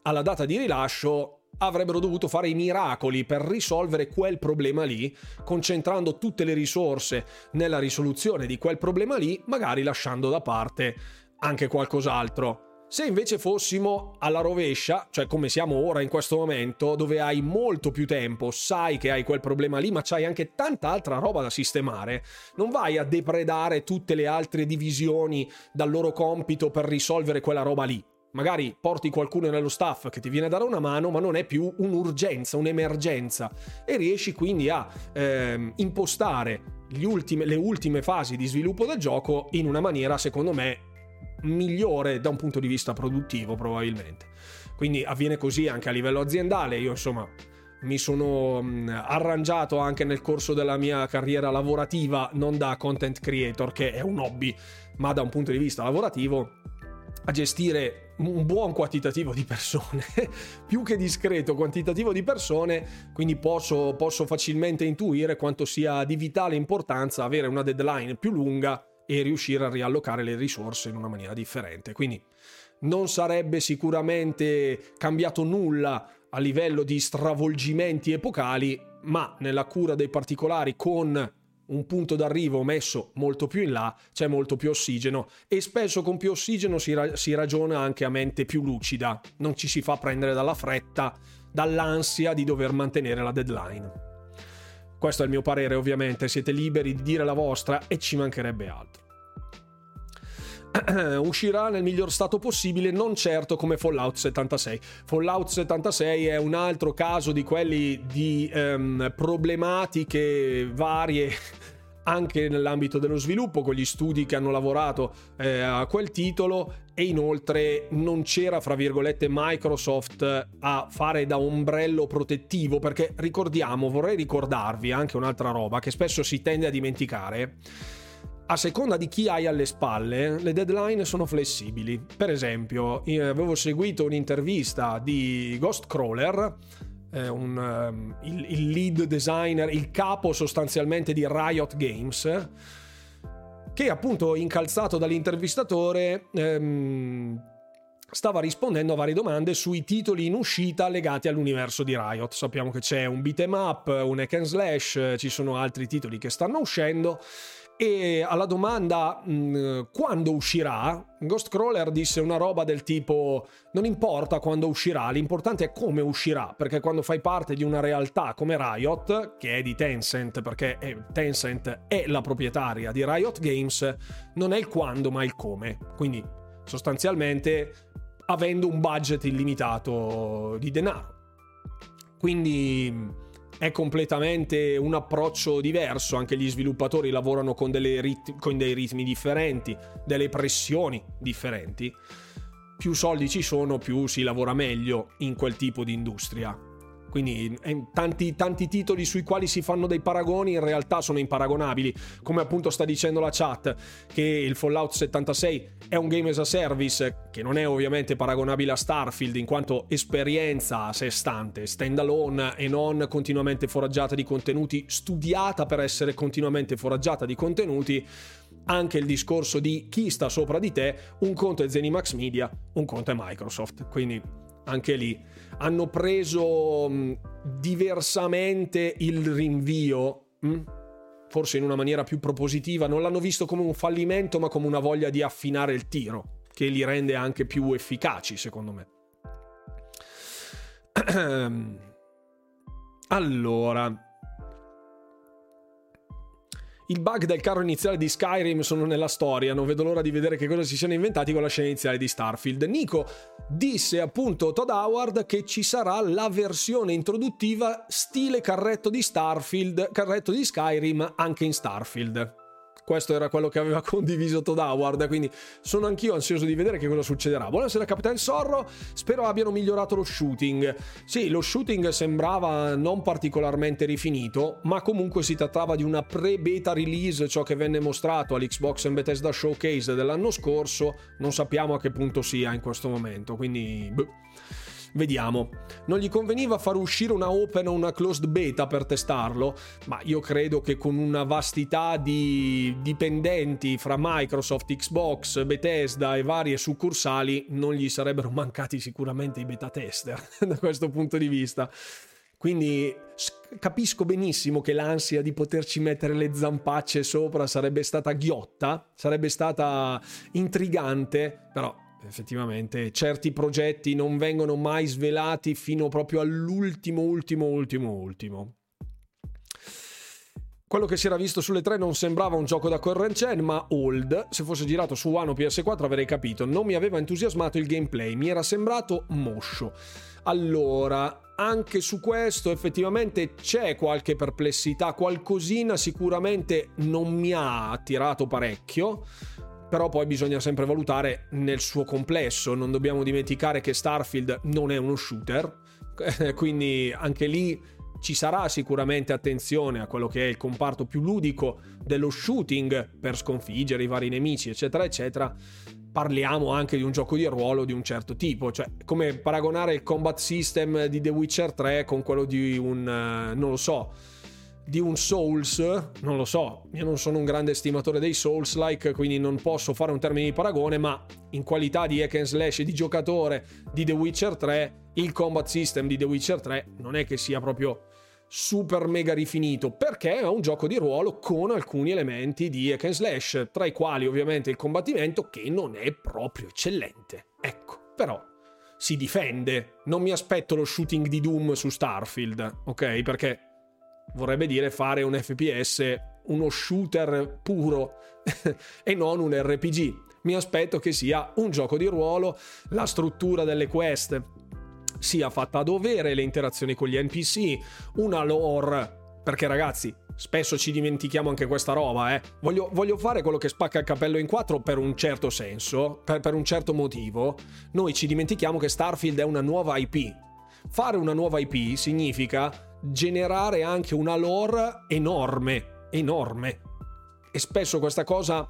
alla data di rilascio, avrebbero dovuto fare i miracoli per risolvere quel problema lì, concentrando tutte le risorse nella risoluzione di quel problema lì, magari lasciando da parte anche qualcos'altro. Se invece fossimo alla rovescia, cioè come siamo ora in questo momento, dove hai molto più tempo, sai che hai quel problema lì, ma c'hai anche tanta altra roba da sistemare, non vai a depredare tutte le altre divisioni dal loro compito per risolvere quella roba lì magari porti qualcuno nello staff che ti viene a dare una mano, ma non è più un'urgenza, un'emergenza e riesci quindi a ehm, impostare ultime, le ultime fasi di sviluppo del gioco in una maniera, secondo me, migliore da un punto di vista produttivo probabilmente. Quindi avviene così anche a livello aziendale, io insomma mi sono arrangiato anche nel corso della mia carriera lavorativa, non da content creator che è un hobby, ma da un punto di vista lavorativo a gestire un buon quantitativo di persone, più che discreto quantitativo di persone, quindi posso, posso facilmente intuire quanto sia di vitale importanza avere una deadline più lunga e riuscire a riallocare le risorse in una maniera differente. Quindi non sarebbe sicuramente cambiato nulla a livello di stravolgimenti epocali, ma nella cura dei particolari con un punto d'arrivo messo molto più in là, c'è molto più ossigeno e spesso con più ossigeno si, ra- si ragiona anche a mente più lucida, non ci si fa prendere dalla fretta, dall'ansia di dover mantenere la deadline. Questo è il mio parere, ovviamente, siete liberi di dire la vostra e ci mancherebbe altro. uscirà nel miglior stato possibile, non certo come Fallout 76. Fallout 76 è un altro caso di quelli di um, problematiche varie anche nell'ambito dello sviluppo con gli studi che hanno lavorato eh, a quel titolo e inoltre non c'era fra virgolette Microsoft a fare da ombrello protettivo perché ricordiamo vorrei ricordarvi anche un'altra roba che spesso si tende a dimenticare a seconda di chi hai alle spalle, le deadline sono flessibili. Per esempio, avevo seguito un'intervista di Ghostcrawler, eh, um, il, il, lead designer, il capo sostanzialmente di Riot Games, che appunto incalzato dall'intervistatore ehm, stava rispondendo a varie domande sui titoli in uscita legati all'universo di Riot. Sappiamo che c'è un beat'em up, un hack and slash, ci sono altri titoli che stanno uscendo e alla domanda mh, mm, quando uscirà, Ghostcrawler disse una roba del tipo non importa quando uscirà, l'importante è come uscirà, perché quando fai parte di una realtà come Riot, che è di Tencent, perché Tencent è la proprietaria di Riot Games, non è il quando ma il come. Quindi sostanzialmente avendo un budget illimitato di denaro. Quindi è completamente un approccio diverso, anche gli sviluppatori lavorano con, rit- con dei ritmi differenti, delle pressioni differenti. Più soldi ci sono, più si lavora meglio in quel tipo di industria. Quindi eh, tanti, tanti, titoli sui quali si fanno dei paragoni in realtà sono imparagonabili, come appunto sta dicendo la chat, che il Fallout 76 è un game as a service che non è ovviamente paragonabile a Starfield in quanto esperienza a sé stante, standalone e non continuamente foraggiata di contenuti, studiata per essere continuamente foraggiata di contenuti anche il discorso di chi sta sopra di te, un conto è Zenimax Media, un conto è Microsoft. Quindi anche lì hanno preso mh, diversamente il rinvio, mh? forse in una maniera più propositiva, non l'hanno visto come un fallimento ma come una voglia di affinare il tiro, che li rende anche più efficaci secondo me. allora, il bug del carro iniziale di Skyrim sono nella storia, non vedo l'ora di vedere che cosa si siano inventati con la scena iniziale di Starfield. Nico disse appunto Todd Howard che ci sarà la versione introduttiva stile carretto di Starfield, carretto di Skyrim anche in Starfield. Questo era quello che aveva condiviso Todd Howard, quindi sono anch'io ansioso di vedere che cosa succederà. Buonasera Capitan Sorro, spero abbiano migliorato lo shooting. Sì, lo shooting sembrava non particolarmente rifinito, ma comunque si trattava di una pre-beta release, ciò che venne mostrato all'Xbox and Bethesda Showcase dell'anno scorso, non sappiamo a che punto sia in questo momento, quindi... Beh. Vediamo. Non gli conveniva far uscire una open o una closed beta per testarlo, ma io credo che con una vastità di dipendenti fra Microsoft, Xbox, Bethesda e varie succursali non gli sarebbero mancati sicuramente i beta tester da questo punto di vista. Quindi capisco benissimo che l'ansia di poterci mettere le zampacce sopra sarebbe stata ghiotta, sarebbe stata intrigante, però effettivamente certi progetti non vengono mai svelati fino proprio all'ultimo, ultimo, ultimo, ultimo. Quello che si era visto sulle tre non sembrava un gioco da current gen, ma old. Se fosse girato su One o PS4 avrei capito. Non mi aveva entusiasmato il gameplay, mi era sembrato moscio. Allora, anche su questo effettivamente c'è qualche perplessità, qualcosina sicuramente non mi ha attirato parecchio però poi bisogna sempre valutare nel suo complesso, non dobbiamo dimenticare che Starfield non è uno shooter, quindi anche lì ci sarà sicuramente attenzione a quello che è il comparto più ludico dello shooting per sconfiggere i vari nemici, eccetera, eccetera. Parliamo anche di un gioco di ruolo di un certo tipo, cioè come paragonare il combat system di The Witcher 3 con quello di un, uh, non lo so, di un Souls, non lo so, io non sono un grande estimatore dei Souls-like, quindi non posso fare un termine di paragone, ma in qualità di hack and slash e di giocatore di The Witcher 3, il combat system di The Witcher 3 non è che sia proprio super mega rifinito, perché è un gioco di ruolo con alcuni elementi di hack and slash, tra i quali ovviamente il combattimento che non è proprio eccellente. Ecco, però si difende. Non mi aspetto lo shooting di Doom su Starfield, ok? Perché vorrebbe dire fare un FPS, uno shooter puro e non un RPG. Mi aspetto che sia un gioco di ruolo, la struttura delle quest sia fatta a dovere, le interazioni con gli NPC, una lore, perché ragazzi, spesso ci dimentichiamo anche questa roba, eh. Voglio, voglio, fare quello che spacca il capello in quattro per un certo senso, per, per un certo motivo. Noi ci dimentichiamo che Starfield è una nuova IP. Fare una nuova IP significa generare anche una lore enorme, enorme. E spesso questa cosa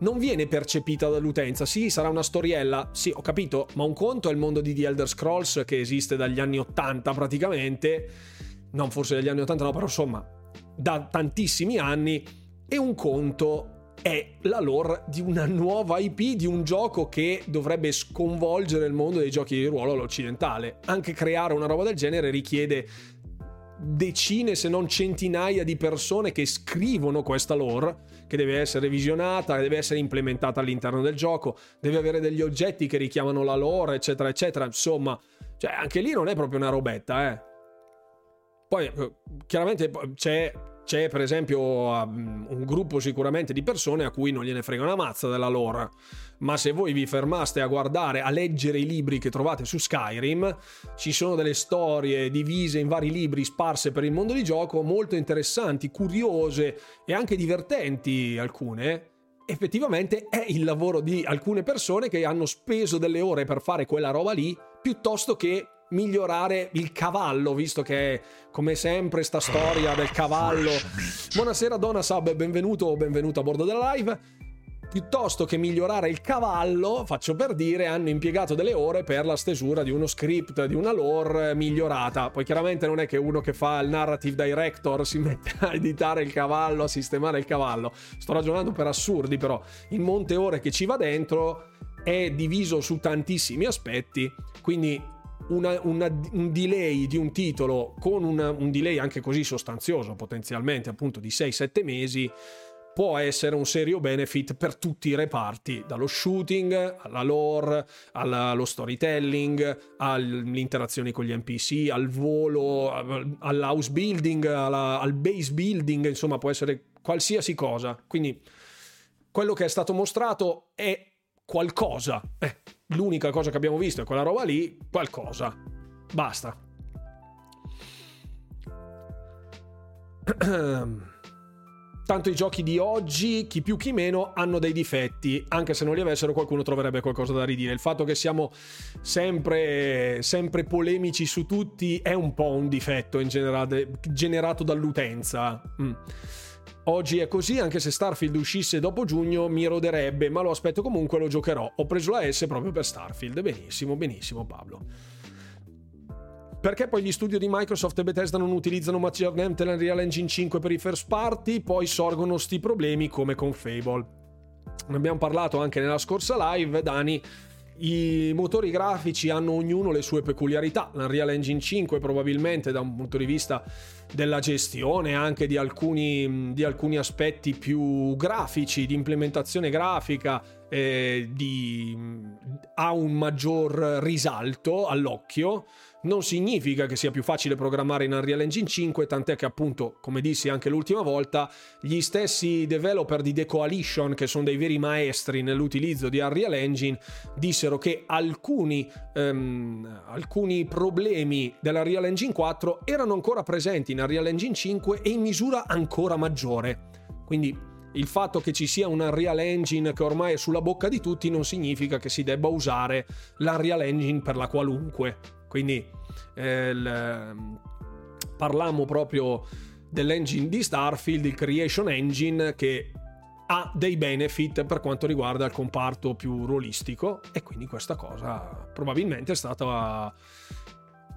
non viene percepita dall'utenza. Sì, sarà una storiella, sì, ho capito, ma un conto è il mondo di The Elder Scrolls che esiste dagli anni 80 praticamente, non forse dagli anni 80 no, però insomma, da tantissimi anni, e un conto è la lore di una nuova IP di un gioco che dovrebbe sconvolgere il mondo dei giochi di ruolo all'occidentale. Anche creare una roba del genere richiede decine se non centinaia di persone che scrivono questa lore che deve essere visionata, deve essere implementata all'interno del gioco, deve avere degli oggetti che richiamano la lore, eccetera, eccetera. Insomma, cioè anche lì non è proprio una robetta, eh. Poi eh, chiaramente c'è c'è per esempio um, un gruppo sicuramente di persone a cui non gliene frega una mazza della lore, ma se voi vi fermaste a guardare, a leggere i libri che trovate su Skyrim, ci sono delle storie divise in vari libri sparse per il mondo di gioco molto interessanti, curiose e anche divertenti alcune. Effettivamente è il lavoro di alcune persone che hanno speso delle ore per fare quella roba lì, piuttosto che migliorare il cavallo, visto che come sempre sta storia del cavallo. Buonasera Donna Sub, benvenuto o benvenuto a bordo della live. Piuttosto che migliorare il cavallo, faccio per dire, hanno impiegato delle ore per la stesura di uno script, di una lore migliorata. Poi chiaramente non è che uno che fa il narrative director si mette a editare il cavallo, a sistemare il cavallo. Sto ragionando per assurdi, però il monte ore che ci va dentro è diviso su tantissimi aspetti, quindi una, una, un delay di un titolo con una, un delay anche così sostanzioso, potenzialmente appunto di 6-7 mesi, può essere un serio benefit per tutti i reparti, dallo shooting alla lore, allo storytelling, alle interazioni con gli NPC, al volo, all'house building, alla, al base building, insomma può essere qualsiasi cosa. Quindi quello che è stato mostrato è qualcosa. Eh, l'unica cosa che abbiamo visto è quella roba lì, qualcosa. Basta. Tanto i giochi di oggi, chi più chi meno, hanno dei difetti, anche se non li avessero qualcuno troverebbe qualcosa da ridire. Il fatto che siamo sempre, sempre polemici su tutti è un po' un difetto in generale, generato dall'utenza. Mm. Oggi è così, anche se Starfield uscisse dopo giugno mi roderebbe, ma lo aspetto comunque, lo giocherò. Ho preso la S proprio per Starfield. Benissimo, benissimo Pablo. Perché poi gli studio di Microsoft e Bethesda non utilizzano maggiormente l'Unreal Engine 5 per i first party? Poi sorgono sti problemi come con Fable. Ne abbiamo parlato anche nella scorsa live, Dani. I motori grafici hanno ognuno le sue peculiarità. L'Unreal Engine 5 probabilmente da un punto di vista della gestione anche di alcuni, di alcuni aspetti più grafici, di implementazione grafica, eh, di, ha un maggior risalto all'occhio non significa che sia più facile programmare in Unreal Engine 5, tant'è che appunto, come dissi anche l'ultima volta, gli stessi developer di The Coalition, che sono dei veri maestri nell'utilizzo di Unreal Engine, dissero che alcuni, um, alcuni problemi dell'Unreal Engine 4 erano ancora presenti in Unreal Engine 5 e in misura ancora maggiore. Quindi il fatto che ci sia un Unreal Engine che ormai è sulla bocca di tutti non significa che si debba usare l'Unreal Engine per la qualunque. Quindi eh, il, parlammo proprio dell'engine di Starfield, il Creation Engine, che ha dei benefit per quanto riguarda il comparto più ruolistico e quindi questa cosa probabilmente è stata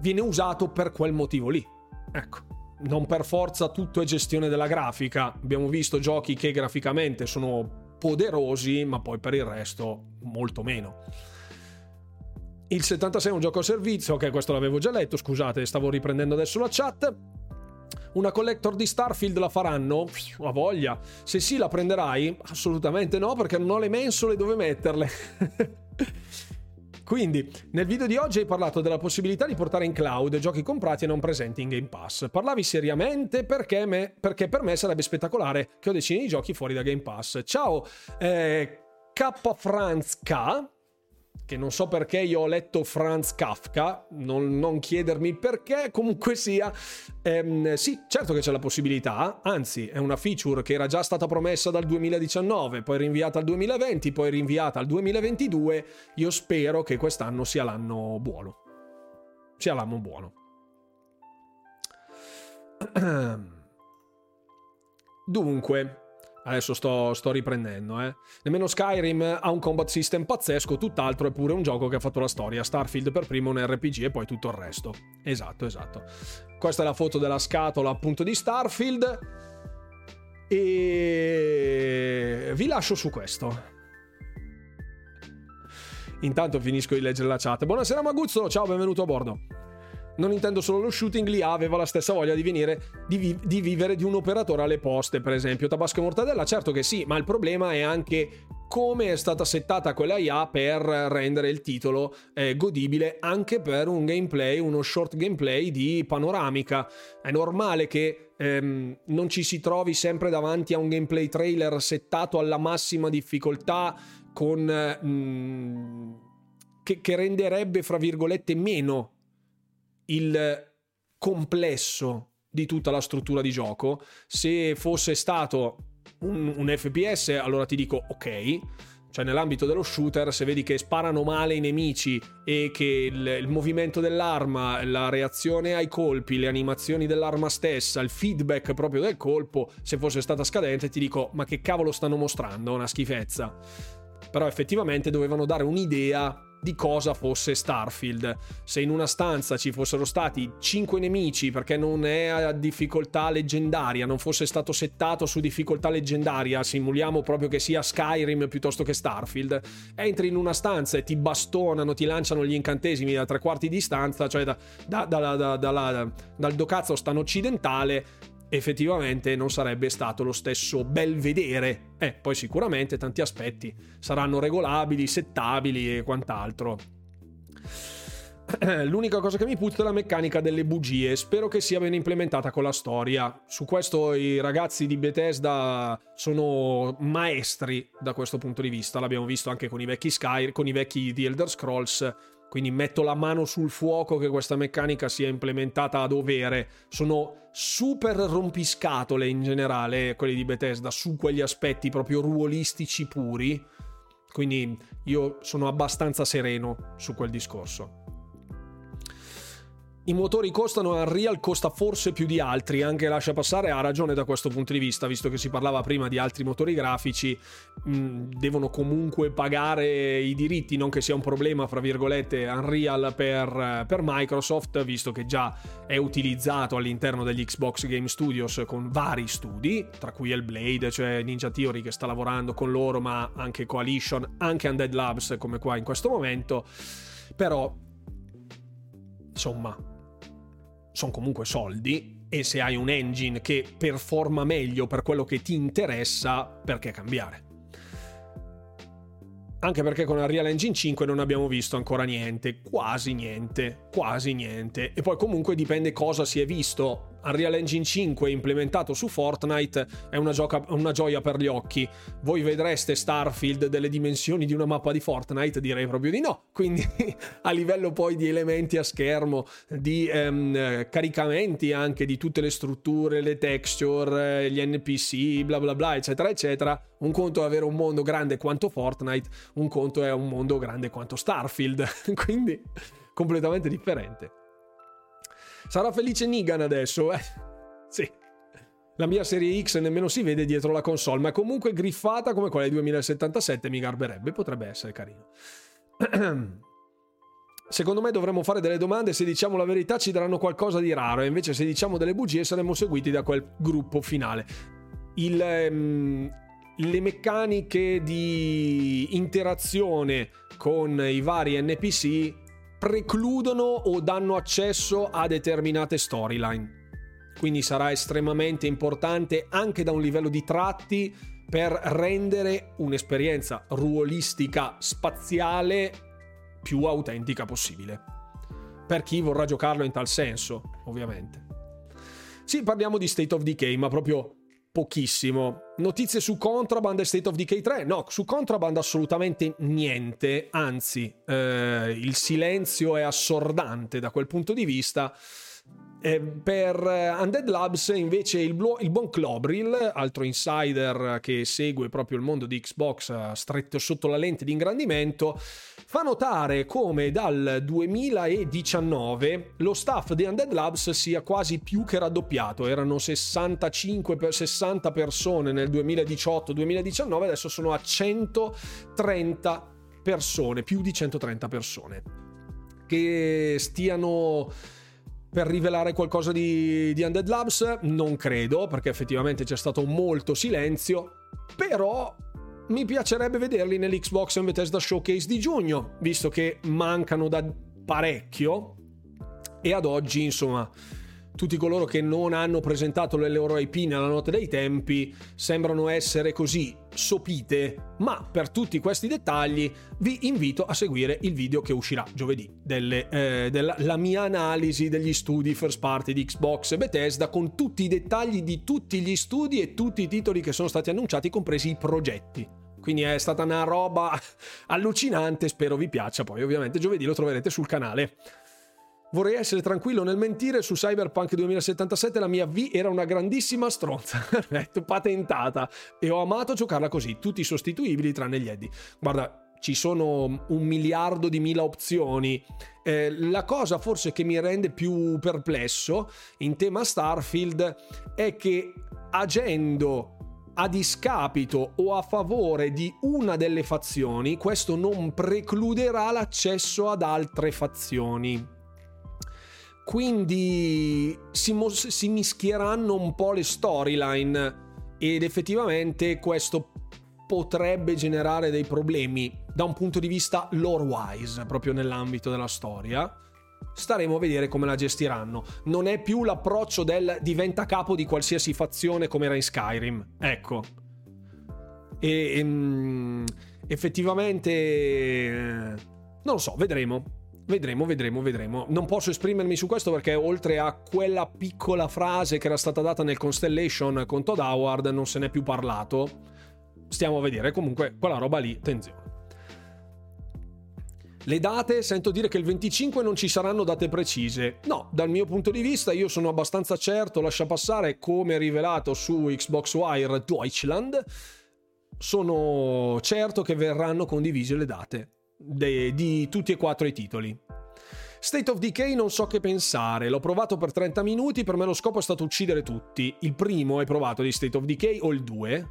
viene usato per quel motivo lì. Ecco non per forza tutto è gestione della grafica. Abbiamo visto giochi che graficamente sono poderosi, ma poi per il resto molto meno. Il 76 è un gioco a servizio, ok, questo l'avevo già letto, scusate, stavo riprendendo adesso la chat. Una collector di Starfield la faranno? A voglia. Se sì, la prenderai? Assolutamente no, perché non ho le mensole dove metterle. Quindi, nel video di oggi hai parlato della possibilità di portare in cloud giochi comprati e non presenti in Game Pass. Parlavi seriamente perché, me, perché per me sarebbe spettacolare che ho decine di giochi fuori da Game Pass. Ciao, eh, K. Franz K che non so perché io ho letto Franz Kafka, non, non chiedermi perché, comunque sia, ehm, sì, certo che c'è la possibilità, anzi è una feature che era già stata promessa dal 2019, poi rinviata al 2020, poi rinviata al 2022, io spero che quest'anno sia l'anno buono, sia l'anno buono. Dunque, Adesso sto, sto riprendendo, eh. Nemmeno Skyrim ha un combat system pazzesco, tutt'altro è pure un gioco che ha fatto la storia. Starfield per primo un RPG e poi tutto il resto. Esatto, esatto. Questa è la foto della scatola appunto di Starfield. E vi lascio su questo. Intanto finisco di leggere la chat. Buonasera Maguzzo, ciao, benvenuto a bordo non intendo solo lo shooting, lì aveva la stessa voglia di venire, di, vi- di vivere di un operatore alle poste, per esempio. Tabasco e Mortadella, certo che sì, ma il problema è anche come è stata settata quella IA per rendere il titolo eh, godibile anche per un gameplay, uno short gameplay di panoramica. È normale che ehm, non ci si trovi sempre davanti a un gameplay trailer settato alla massima difficoltà con... Mm, che, che renderebbe, fra virgolette, meno il complesso di tutta la struttura di gioco. Se fosse stato un, un FPS, allora ti dico ok. Cioè, nell'ambito dello shooter, se vedi che sparano male i nemici e che il, il, movimento dell'arma, la reazione ai colpi, le animazioni dell'arma stessa, il feedback proprio del colpo, se fosse stata scadente, ti dico: ma che cavolo stanno mostrando? Una schifezza. Però effettivamente dovevano dare un'idea di cosa fosse Starfield. Se in una stanza ci fossero stati 5 nemici perché non è a difficoltà leggendaria, non fosse stato settato su difficoltà leggendaria, simuliamo proprio che sia Skyrim piuttosto che Starfield, entri in una stanza e ti bastonano, ti lanciano gli incantesimi da tre quarti di distanza, cioè da, da, da, dal docazzo stanno occidentale, effettivamente non sarebbe stato lo stesso bel vedere. Eh, poi sicuramente tanti aspetti saranno regolabili, settabili e quant'altro. L'unica cosa che mi puzza è la meccanica delle bugie. Spero che sia ben implementata con la storia. Su questo i ragazzi di Bethesda sono maestri da questo punto di vista. L'abbiamo visto anche con i vecchi Sky, con i vecchi The Elder Scrolls. Quindi metto la mano sul fuoco che questa meccanica sia implementata a dovere. Sono super rompiscatole in generale quelli di Bethesda su quegli aspetti proprio ruolistici puri. Quindi io sono abbastanza sereno su quel discorso. I motori costano, Unreal costa forse più di altri, anche lascia passare ha ragione da questo punto di vista, visto che si parlava prima di altri motori grafici, mh, devono comunque pagare i diritti, non che sia un problema, fra virgolette, Unreal per, per Microsoft, visto che già è utilizzato all'interno degli Xbox Game Studios con vari studi, tra cui Hellblade, cioè Ninja Theory che sta lavorando con loro, ma anche Coalition, anche Undead Labs come qua in questo momento, però insomma sono comunque soldi e se hai un engine che performa meglio per quello che ti interessa, perché cambiare? Anche perché con Unreal Engine 5 non abbiamo visto ancora niente, quasi niente, quasi niente. E poi comunque dipende cosa si è visto. Unreal Engine 5 implementato su Fortnite è una, gioca- una, gioia per gli occhi. Voi vedreste Starfield delle dimensioni di una mappa di Fortnite? Direi proprio di no. Quindi a livello poi di elementi a schermo, di ehm, caricamenti anche di tutte le strutture, le texture, gli NPC, bla bla bla, eccetera, eccetera. Un conto è avere un mondo grande quanto Fortnite, un conto è un mondo grande quanto Starfield. Quindi completamente differente. Sarà felice Nigan adesso, eh? Sì. La mia serie X nemmeno si vede dietro la console, ma comunque griffata come quella del 2077, mi garberebbe, potrebbe essere carino. Secondo me dovremmo fare delle domande, se diciamo la verità ci daranno qualcosa di raro, e invece se diciamo delle bugie saremo seguiti da quel gruppo finale. Il, um, le meccaniche di interazione con i vari NPC precludono o danno accesso a determinate storyline. Quindi sarà estremamente importante anche da un livello di tratti per rendere un'esperienza ruolistica spaziale più autentica possibile. Per chi vorrà giocarlo in tal senso, ovviamente. Sì, parliamo di State of Decay, ma proprio pochissimo. Notizie su Contraband e State of Decay 3? No, su Contraband assolutamente niente, anzi eh, il silenzio è assordante da quel punto di vista. Eh, per eh, Undead Labs invece il, blu- il, buon Clobril, altro insider che segue proprio il mondo di Xbox eh, stretto sotto la lente di ingrandimento, fa notare come dal 2019 lo staff di Undead Labs sia quasi più che raddoppiato. Erano 65 per 60 persone nel 2018-2019, adesso sono a 130 persone, più di 130 persone. Che stiano per rivelare qualcosa di, di Undead Labs? Non credo, perché effettivamente c'è stato molto silenzio, però mi piacerebbe vederli nell'Xbox and Bethesda Showcase di giugno, visto che mancano da parecchio. E ad oggi, insomma, tutti coloro che non hanno presentato le loro IP nella notte dei tempi sembrano essere così sopite, ma per tutti questi dettagli vi invito a seguire il video che uscirà giovedì delle, eh, della mia analisi degli studi first party di Xbox e Bethesda con tutti i dettagli di tutti gli studi e tutti i titoli che sono stati annunciati, compresi i progetti. Quindi è stata una roba allucinante, spero vi piaccia, poi ovviamente giovedì lo troverete sul canale. Vorrei essere tranquillo nel mentire, su Cyberpunk 2077 la mia V era una grandissima stronza, patentata, e ho amato giocarla così, tutti sostituibili tranne gli Eddie. Guarda, ci sono un miliardo di mila opzioni. Eh, la cosa forse che mi rende più perplesso in tema Starfield è che agendo a discapito o a favore di una delle fazioni, questo non precluderà l'accesso ad altre fazioni. Quindi si, mos- si mischieranno un po' le storyline ed effettivamente questo potrebbe generare dei problemi da un punto di vista lore-wise, proprio nell'ambito della storia. staremo a vedere come la gestiranno. Non è più l'approccio del diventa capo di qualsiasi fazione come era in Skyrim. Ecco. E, e um, effettivamente... Non lo so, vedremo. Vedremo, vedremo, vedremo. Non posso esprimermi su questo perché oltre a quella piccola frase che era stata data nel Constellation con Todd Howard non se n'è più parlato. Stiamo a vedere. Comunque, quella roba lì, attenzione. Le date, sento dire che il 25 non ci saranno date precise. No, dal mio punto di vista io sono abbastanza certo, lascia passare come rivelato su Xbox Wire Deutschland, sono certo che verranno condivise le date de, di tutti e quattro i titoli. State of Decay non so che pensare, l'ho provato per 30 minuti, per me lo scopo è stato uccidere tutti. Il primo hai provato di State of Decay o il 2?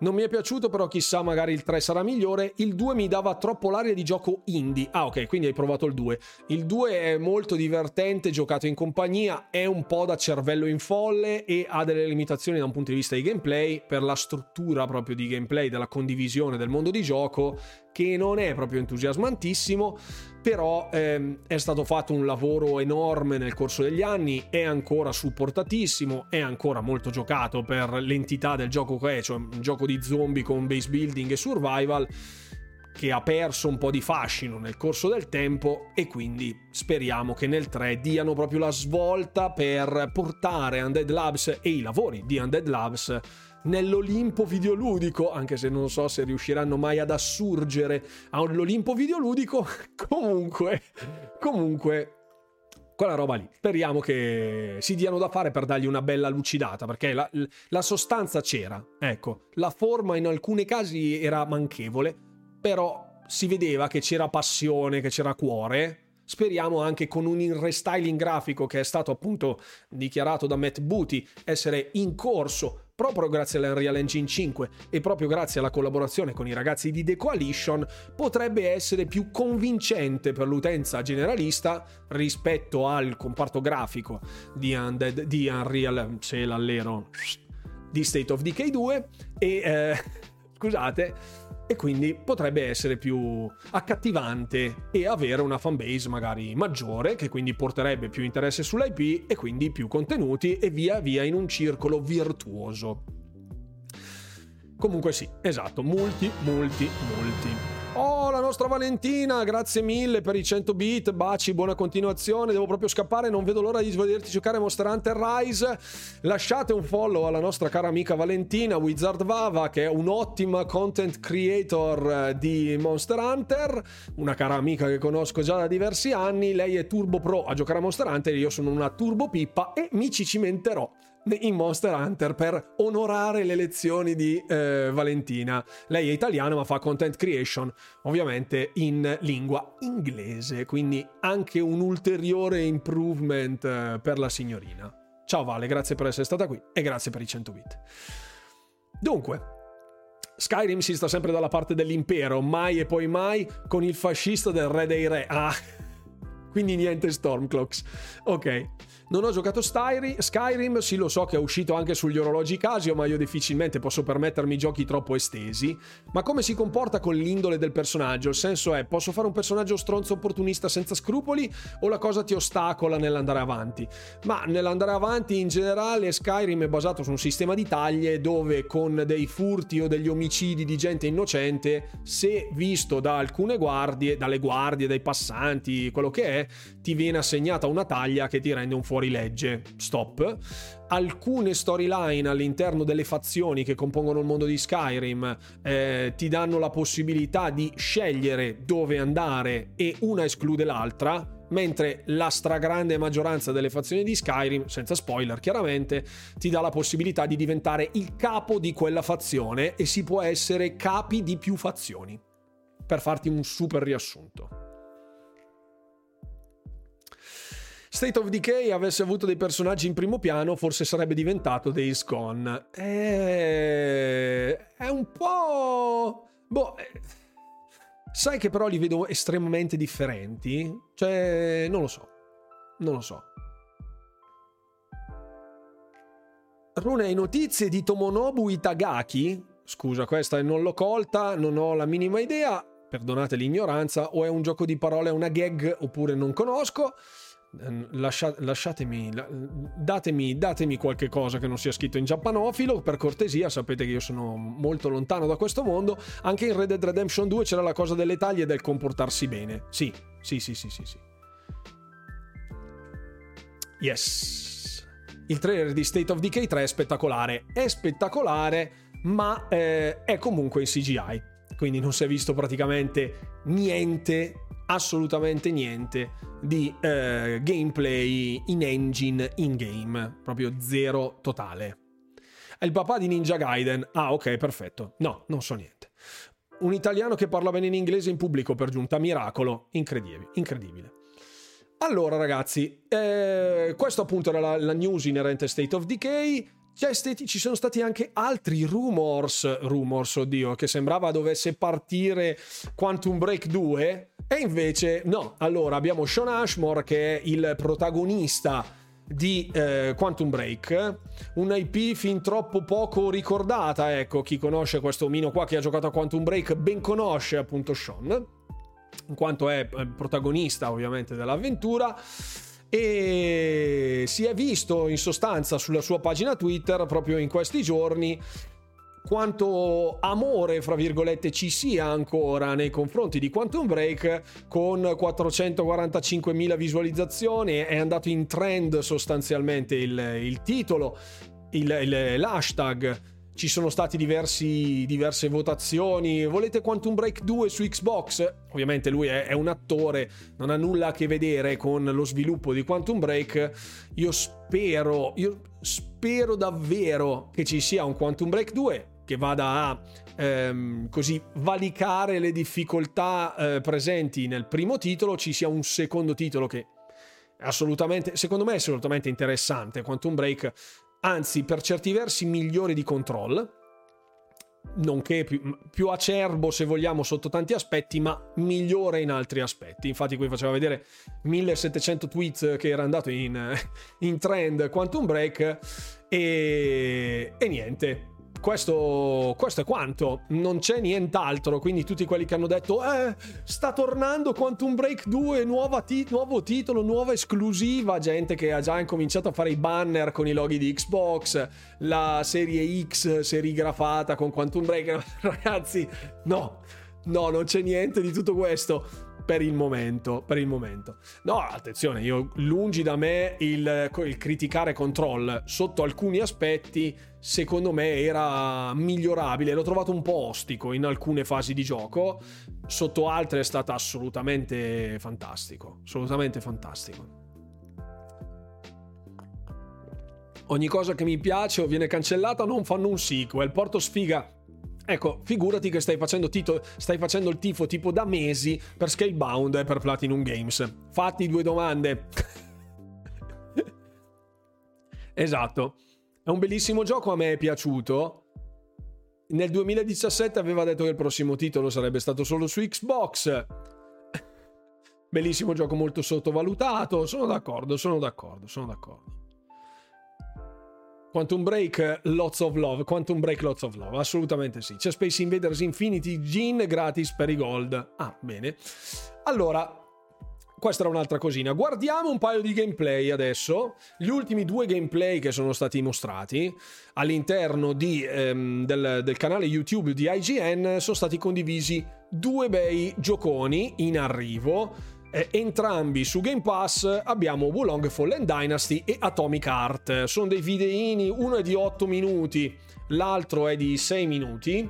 Non mi è piaciuto, però chissà, magari il 3 sarà migliore. Il 2 mi dava troppo l'aria di gioco indie. Ah, ok, quindi hai provato il 2. Il 2 è molto divertente, giocato in compagnia, è un po' da cervello in folle e ha delle limitazioni da un punto di vista di gameplay, per la struttura proprio di gameplay, della condivisione del mondo di gioco, che non è proprio entusiasmantissimo, però ehm, è stato fatto un lavoro enorme nel corso degli anni, è ancora supportatissimo, è ancora molto giocato per l'entità del gioco che è, cioè un gioco di zombie con base building e survival che ha perso un po' di fascino nel corso del tempo e quindi speriamo che nel 3 diano proprio la svolta per portare Undead Labs e i lavori di Undead Labs nell'Olimpo videoludico, anche se non so se riusciranno mai ad assurgere all'Olimpo videoludico, comunque, comunque, quella roba lì. Speriamo che si diano da fare per dargli una bella lucidata, perché la, la sostanza c'era, ecco, la forma in alcuni casi era manchevole, però si vedeva che c'era passione, che c'era cuore. Speriamo anche con un restyling grafico che è stato appunto dichiarato da Matt Booty essere in corso proprio grazie all'Unreal Engine 5 e proprio grazie alla collaborazione con i ragazzi di The Coalition, potrebbe essere più convincente per l'utenza generalista rispetto al comparto grafico di, Undead, di Unreal, c'è l'allero, di State of Decay 2 e... Eh, scusate, e quindi potrebbe essere più accattivante e avere una fanbase magari maggiore che quindi porterebbe più interesse sull'IP e quindi più contenuti e via via in un circolo virtuoso. Comunque sì, esatto, multi, multi, multi. Oh, la nostra Valentina, grazie mille per i 100 bit, baci, buona continuazione. Devo proprio scappare, non vedo l'ora di vederti giocare Monster Hunter Rise. Lasciate un follow alla nostra cara amica Valentina Wizard Vava, che è un'ottima content creator eh, di Monster Hunter, una cara amica che conosco già da diversi anni. Lei è turbo pro a giocare a Monster Hunter, io sono una turbo pippa e mi ci cimenterò in Monster Hunter per onorare le lezioni di eh, Valentina. Lei è italiana ma fa content creation ovviamente in lingua inglese, quindi anche un ulteriore improvement eh, per la signorina. Ciao Vale, grazie per essere stata qui e grazie per i 100 bit. Dunque, Skyrim si sta sempre dalla parte dell'impero, mai e poi mai con il fascista del re dei re. Ah, quindi niente Stormclocks. Ok. Non ho giocato Skyrim, sì lo so che è uscito anche sugli orologi Casio, ma io difficilmente posso permettermi giochi troppo estesi. Ma come si comporta con l'indole del personaggio? Il senso è, posso fare un personaggio stronzo opportunista senza scrupoli o la cosa ti ostacola nell'andare avanti? Ma nell'andare avanti in generale Skyrim è basato su un sistema di taglie dove con dei furti o degli omicidi di gente innocente, se visto da alcune guardie, dalle guardie, dai passanti, quello che è, ti viene assegnata una taglia che ti rende un fuori fuorilegge, stop. Alcune storyline all'interno delle fazioni che compongono il mondo di Skyrim eh, ti danno la possibilità di scegliere dove andare e una esclude l'altra mentre la stragrande maggioranza delle fazioni di Skyrim, senza spoiler chiaramente, ti dà la possibilità di diventare il capo di quella fazione e si può essere capi di più fazioni. Per farti un super riassunto. State of Decay avesse avuto dei personaggi in primo piano, forse sarebbe diventato Days Gone. È, è un po'... Boh... Eh, sai che però li vedo estremamente differenti? Cioè, non lo so. Non lo so. Rune, notizie di Tomonobu Itagaki? Scusa, questa non l'ho colta, non ho la minima idea perdonate l'ignoranza, o è un gioco di parole, una gag, oppure non conosco. Ehm, lascia, lasciatemi, datemi, datemi qualche cosa che non sia scritto in giappanofilo, per cortesia, sapete che io sono molto lontano da questo mondo. Anche in Red Dead Redemption 2 c'era la cosa delle taglie e del comportarsi bene. Sì, sì, sì, sì, sì. sì. Yes. Il trailer di State of Decay 3 è spettacolare. È spettacolare, ma eh, è comunque in CGI. Quindi non si è visto praticamente niente assolutamente niente di eh, gameplay in engine in game, proprio zero totale. È il papà di Ninja Gaiden. Ah, ok, perfetto. No, non so niente. Un italiano che parla bene in inglese in pubblico per giunta, miracolo, incredibile, incredibile. Allora ragazzi, eh, questo appunto era la, la news inerente State of Decay. Stati, ci sono stati anche altri rumors, rumors, oddio, che sembrava dovesse partire Quantum Break 2 e invece no. Allora abbiamo Sean Ashmore che è il protagonista di eh, Quantum Break, un IP fin troppo poco ricordata, ecco, chi conosce questo omino qua che ha giocato a Quantum Break ben conosce appunto Sean, in quanto è eh, protagonista ovviamente dell'avventura e si è visto in sostanza sulla sua pagina Twitter proprio in questi giorni quanto amore, fra virgolette, ci sia ancora nei confronti di Quantum Break con 445.000 visualizzazioni, è andato in trend sostanzialmente il, il titolo, il, il, l'hashtag ci sono diversi, diverse votazioni. Volete Quantum Break 2 su Xbox? Ovviamente lui è, è, un attore, non ha nulla a che vedere con lo sviluppo di Quantum Break. Io spero, io spero davvero che ci sia un Quantum Break 2 che vada a ehm, così valicare le difficoltà eh, presenti nel primo titolo, ci sia un secondo titolo che assolutamente, secondo me è assolutamente interessante. Quantum Break anzi per certi versi migliore di Control, nonché più, più, acerbo se vogliamo sotto tanti aspetti, ma migliore in altri aspetti. Infatti qui faceva vedere 1700 tweets che era andato in, in trend Quantum Break e, e niente, questo, questo, è quanto, non c'è nient'altro. Quindi, tutti quelli che hanno detto: Eh, sta tornando Quantum Break 2, ti- nuovo titolo, nuova esclusiva. Gente che ha già incominciato a fare i banner con i loghi di Xbox, la serie X serigrafata con Quantum Break. Ragazzi, no, no, non c'è niente di tutto questo per il momento, per il momento. No, attenzione, io lungi da me il, il, criticare Control sotto alcuni aspetti, secondo me era migliorabile, l'ho trovato un po' ostico in alcune fasi di gioco, sotto altre è stato assolutamente fantastico, assolutamente fantastico. Ogni cosa che mi piace o viene cancellata non fanno un sequel, porto sfiga Ecco, figurati che stai facendo, tito, stai facendo il tifo tipo da mesi per Scalebound e per Platinum Games. Fatti due domande. esatto. È un bellissimo gioco, a me è piaciuto. Nel 2017 aveva detto che il prossimo titolo sarebbe stato solo su Xbox. Bellissimo gioco molto sottovalutato. Sono d'accordo, sono d'accordo, sono d'accordo. Quantum Break, lots of love. Quantum Break, lots of love. Assolutamente sì. C'è Space Invaders Infinity Gin gratis per i gold. Ah, bene. Allora, questa era un'altra cosina. Guardiamo un paio di gameplay adesso. Gli ultimi due gameplay che sono stati mostrati all'interno di, ehm, del, del, canale YouTube di IGN sono stati condivisi due bei gioconi in arrivo eh, entrambi su Game Pass abbiamo Wulong Fallen Dynasty e Atomic Heart. Sono dei videini, uno è di 8 minuti, l'altro è di 6 minuti.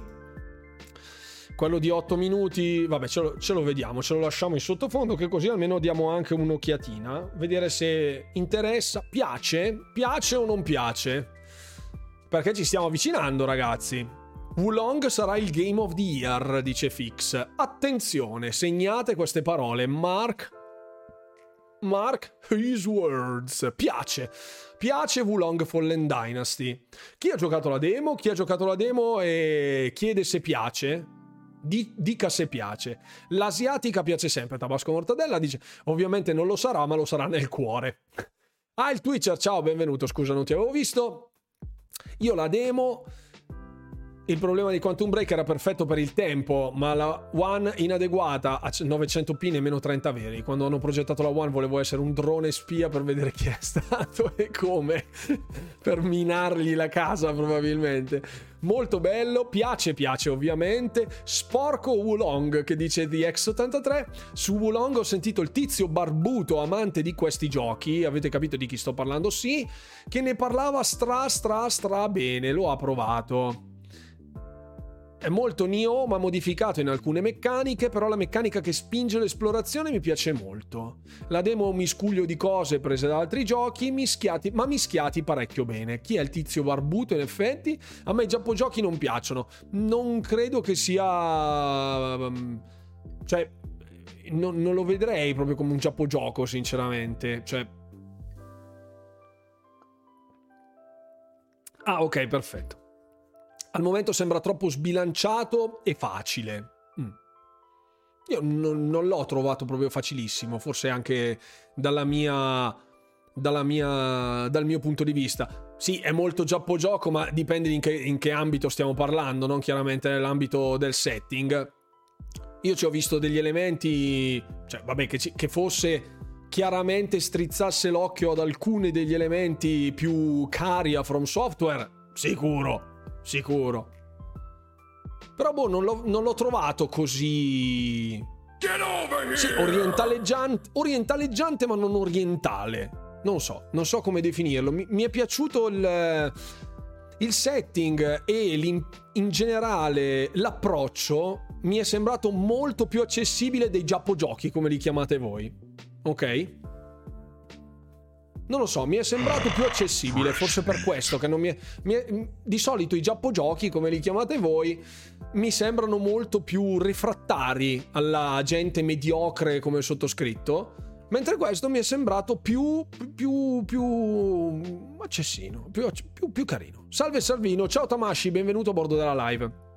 Quello di 8 minuti, vabbè, ce lo, ce lo vediamo, ce lo lasciamo in sottofondo, che così almeno diamo anche un'occhiatina, vedere se interessa, piace, piace o non piace. Perché ci stiamo avvicinando, ragazzi. Wulong sarà il Game of the Year, dice Fix. Attenzione, segnate queste parole. Mark. Mark his words. Piace. Piace Wulong Fallen Dynasty. Chi ha giocato la demo? Chi ha giocato la demo e chiede se piace? Di, dica se piace. L'asiatica piace sempre. Tabasco Mortadella dice: Ovviamente non lo sarà, ma lo sarà nel cuore. Ah, il Twitcher, ciao, benvenuto. Scusa, non ti avevo visto. Io la demo il problema di Quantum Break era perfetto per il tempo, ma la One inadeguata a 900p nemmeno 30 veri. Quando hanno progettato la One volevo essere un drone spia per vedere chi è stato e come, per minargli la casa probabilmente. Molto bello, piace, piace ovviamente. Sporco Wulong che dice di X83. Su Wulong ho sentito il tizio barbuto amante di questi giochi, avete capito di chi sto parlando? Sì, che ne parlava stra stra stra bene, lo ha provato. È molto Nioh, ma modificato in alcune meccaniche, però la meccanica che spinge l'esplorazione mi piace molto. La demo è un miscuglio di cose prese da altri giochi, mischiati, ma mischiati parecchio bene. Chi è il tizio barbuto, in effetti? A me i giappogiochi non piacciono. Non credo che sia... Um, cioè, non, non lo vedrei proprio come un giappogioco, sinceramente. Cioè... Ah, ok, perfetto al momento sembra troppo sbilanciato e facile. Mm. Io non, non, l'ho trovato proprio facilissimo, forse anche dalla mia, dalla mia, dal mio punto di vista. Sì, è molto giappogioco, ma dipende in che, in che ambito stiamo parlando, non chiaramente nell'ambito del setting. Io ci ho visto degli elementi, cioè vabbè, che, ci, che fosse chiaramente strizzasse l'occhio ad alcuni degli elementi più cari a From Software, sicuro sicuro. Però boh, non l'ho, non l'ho trovato così... Sì, orientaleggiante, orientaleggiante ma non orientale. Non so, non so come definirlo. Mi, mi è piaciuto il, il setting e in generale l'approccio mi è sembrato molto più accessibile dei giappogiochi, come li chiamate voi. Ok? Non lo so, mi è sembrato più accessibile, forse per questo che non mi è, mi è, di solito i giappogiochi, come li chiamate voi, mi sembrano molto più refrattari alla gente mediocre come sottoscritto, mentre questo mi è sembrato più più più accessino, più, più, più carino. Salve Salvino, ciao Tamashi, benvenuto a bordo della live.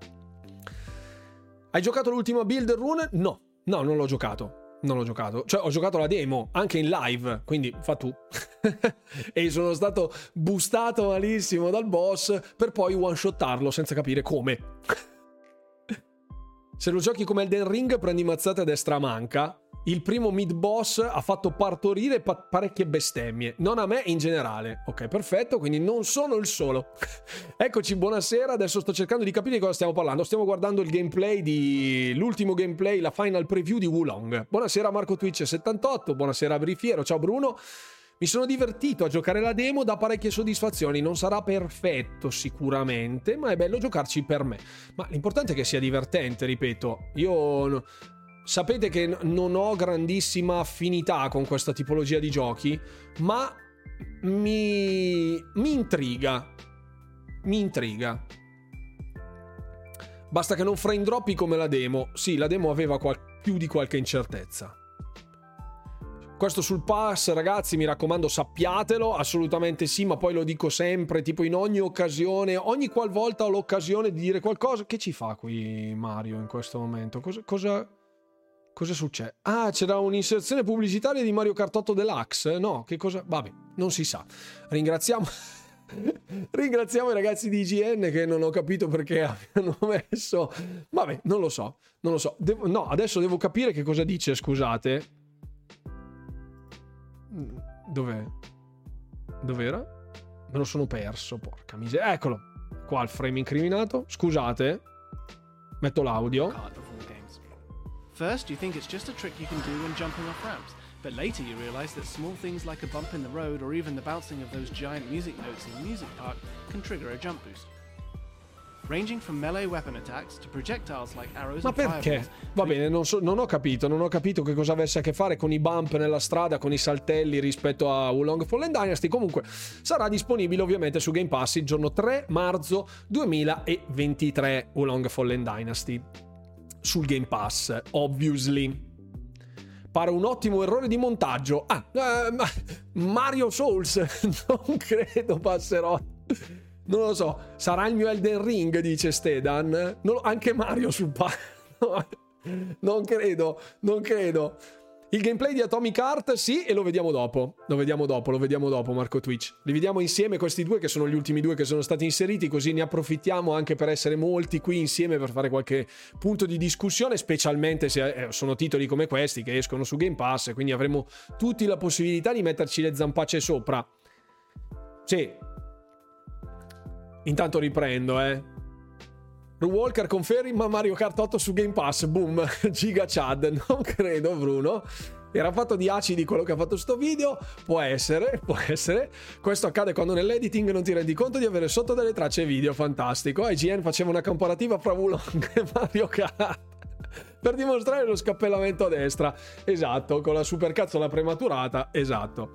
Hai giocato l'ultima build rune? No, no, non l'ho giocato non l'ho giocato. Cioè, ho giocato la demo anche in live, quindi fa tu. e sono stato boostato malissimo dal boss per poi one-shottarlo senza capire come. Se lo giochi come Elden Ring, prendi mazzate a destra manca il primo mid boss ha fatto partorire pa- parecchie bestemmie, non a me in generale. Ok, perfetto, quindi non sono il solo. Eccoci, buonasera, adesso sto cercando di capire di cosa stiamo parlando. Stiamo guardando il gameplay di l'ultimo gameplay, la final preview di Wulong. Buonasera Marco Twitch 78, buonasera Brifiero, ciao Bruno. Mi sono divertito a giocare la demo, da parecchie soddisfazioni. Non sarà perfetto sicuramente, ma è bello giocarci per me. Ma l'importante è che sia divertente, ripeto. Io sapete che non ho grandissima affinità con questa tipologia di giochi, ma mi, mi intriga. Mi intriga. Basta che non frame droppi come la demo. Sì, la demo aveva qual- più di qualche incertezza. Questo sul pass, ragazzi, mi raccomando, sappiatelo, assolutamente sì, ma poi lo dico sempre, tipo in ogni occasione, ogni qualvolta ho l'occasione di dire qualcosa. Che ci fa qui Mario in questo momento? Cosa, cosa, Cosa succede? Ah, c'era un'inserzione pubblicitaria di Mario 8 Deluxe? No, che cosa? Vabbè, non si sa. Ringraziamo. Ringraziamo i ragazzi di IGN che non ho capito perché abbiano messo. Vabbè, non lo so. Non lo so. Devo... No, adesso devo capire che cosa dice, scusate. Dov'è? Dov'era? Me lo sono perso, porca miseria. Eccolo. Qua il frame incriminato. Scusate. Metto l'audio. First, you think it's just a trick you can do when jumping off ramps, but later you realise that small things like a bump in the road or even the bouncing of those giant music notes in the music park can trigger a jump boost. Ranging from melee weapon attacks to projectiles like arrows Ma perché? Va bene, non, so, non, ho capito, non ho capito che cosa avesse a che fare con i bump nella strada, con i saltelli rispetto a Wulong Fallen Dynasty. Comunque sarà disponibile ovviamente su Game Pass il giorno 3 marzo 2023 Wulong Fallen Dynasty sul Game Pass, obviously. Pare un ottimo errore di montaggio. Ah, uh, Mario Souls, non credo passerò. Non lo so, sarà il mio Elden Ring, dice Stedan. Non, anche Mario sul palco. non credo, non credo. Il gameplay di Atomic Heart sì e lo vediamo dopo. Lo vediamo dopo, lo vediamo dopo Marco Twitch. Li vediamo insieme questi due che sono gli ultimi due che sono stati inseriti così ne approfittiamo anche per essere molti qui insieme per fare qualche punto di discussione specialmente se eh, sono titoli come questi che escono su Game Pass quindi avremo tutti la possibilità di metterci le zampacce sopra. Sì. Intanto riprendo, eh. Walker conferma Mario Kart 8 su Game Pass. Boom, Giga Chad. Non credo, Bruno. Era fatto di acidi quello che ha fatto sto video? Può essere, può essere. Questo accade quando nell'editing non ti rendi conto di avere sotto delle tracce video. Fantastico. IGN faceva una comparativa fra Wulong e Mario Kart per dimostrare lo scappellamento a destra. Esatto, con la supercazzola prematurata. Esatto.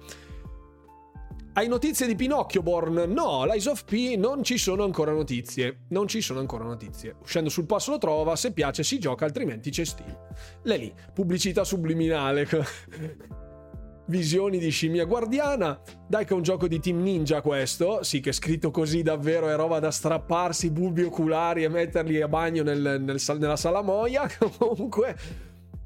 Hai notizie di Pinocchio, Born? No, l'Eyes of P non ci sono ancora notizie. Non ci sono ancora notizie. Uscendo sul passo lo trova, se piace si gioca, altrimenti c'è stile. Lei lì, pubblicità subliminale. Visioni di scimmia guardiana. Dai che è un gioco di Team Ninja questo. Sì, che è scritto così davvero è roba da strapparsi bulbi oculari e metterli a bagno nel, nel, nella salamoia. Comunque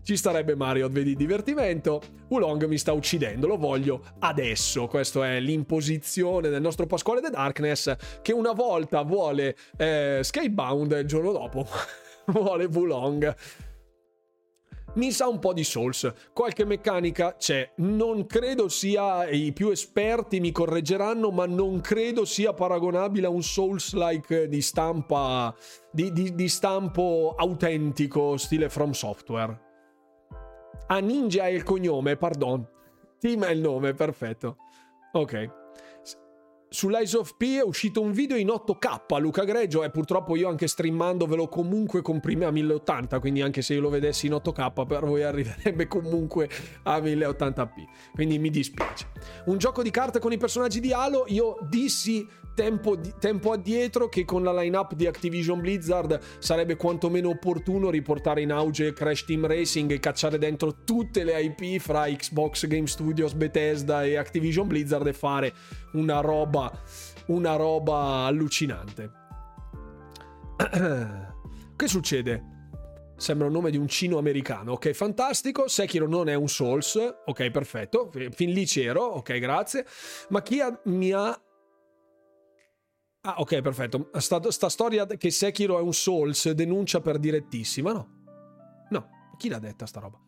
ci starebbe Mario, vedi divertimento. Wulong mi sta uccidendo, lo voglio adesso. Questa è l'imposizione del nostro Pasquale The Darkness che una volta vuole eh, Skatebound e il giorno dopo vuole Wulong. Mi sa un po' di Souls, qualche meccanica c'è, non credo sia, i più esperti mi correggeranno, ma non credo sia paragonabile a un Souls-like di stampa, di, di, di stampo autentico, stile From Software. Ah, Ninja è il cognome, pardon. Team è il nome, perfetto. Ok. Sull'Eyes of P è uscito un video in 8K, Luca Greggio, e purtroppo io anche streamandovelo comunque comprime a 1080, quindi anche se io lo vedessi in 8K per voi arriverebbe comunque a 1080p, quindi mi dispiace. Un gioco di carte con i personaggi di Halo, io dissi tempo, tempo addietro che con la lineup di Activision Blizzard sarebbe quantomeno opportuno riportare in auge Crash Team Racing e cacciare dentro tutte le IP fra Xbox Game Studios, Bethesda e Activision Blizzard e fare una roba, una roba allucinante. che succede? Sembra il nome di un cino americano. Ok, fantastico. Sekiro non è un Souls. Ok, perfetto. Fin lì c'ero. Ok, grazie. Ma chi ha, mi ha Ah, ok, perfetto. Sta, sta, storia che Sekiro è un Souls denuncia per direttissima, no? No, chi l'ha detta sta roba?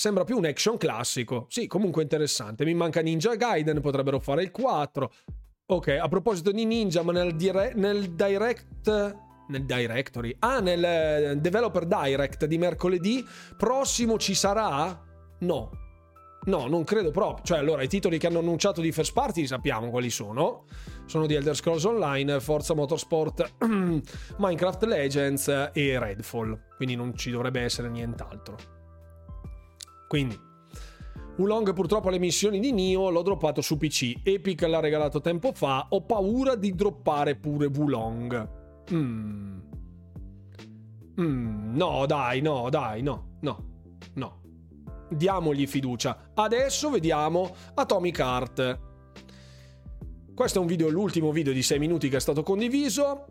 Sembra più un action classico. Sì, comunque interessante. Mi manca Ninja Gaiden, potrebbero fare il 4. Ok, a proposito di Ninja, ma nel, dire- nel direct nel directory. Ah, nel eh, developer direct di mercoledì prossimo ci sarà? No, No, non credo proprio. Cioè, allora, i titoli che hanno annunciato di first party sappiamo quali sono. Sono di Elder Scrolls Online, Forza Motorsport, Minecraft Legends e Redfall. Quindi non ci dovrebbe essere nient'altro. Quindi, Ulong purtroppo le missioni di Nio l'ho droppato su PC. Epic l'ha regalato tempo fa. Ho paura di droppare pure Wulong. Mm. Mm, no, dai, no, dai, no, no, no diamogli fiducia. Adesso vediamo Atomic Heart. Questo è un video, l'ultimo video di 6 minuti che è stato condiviso.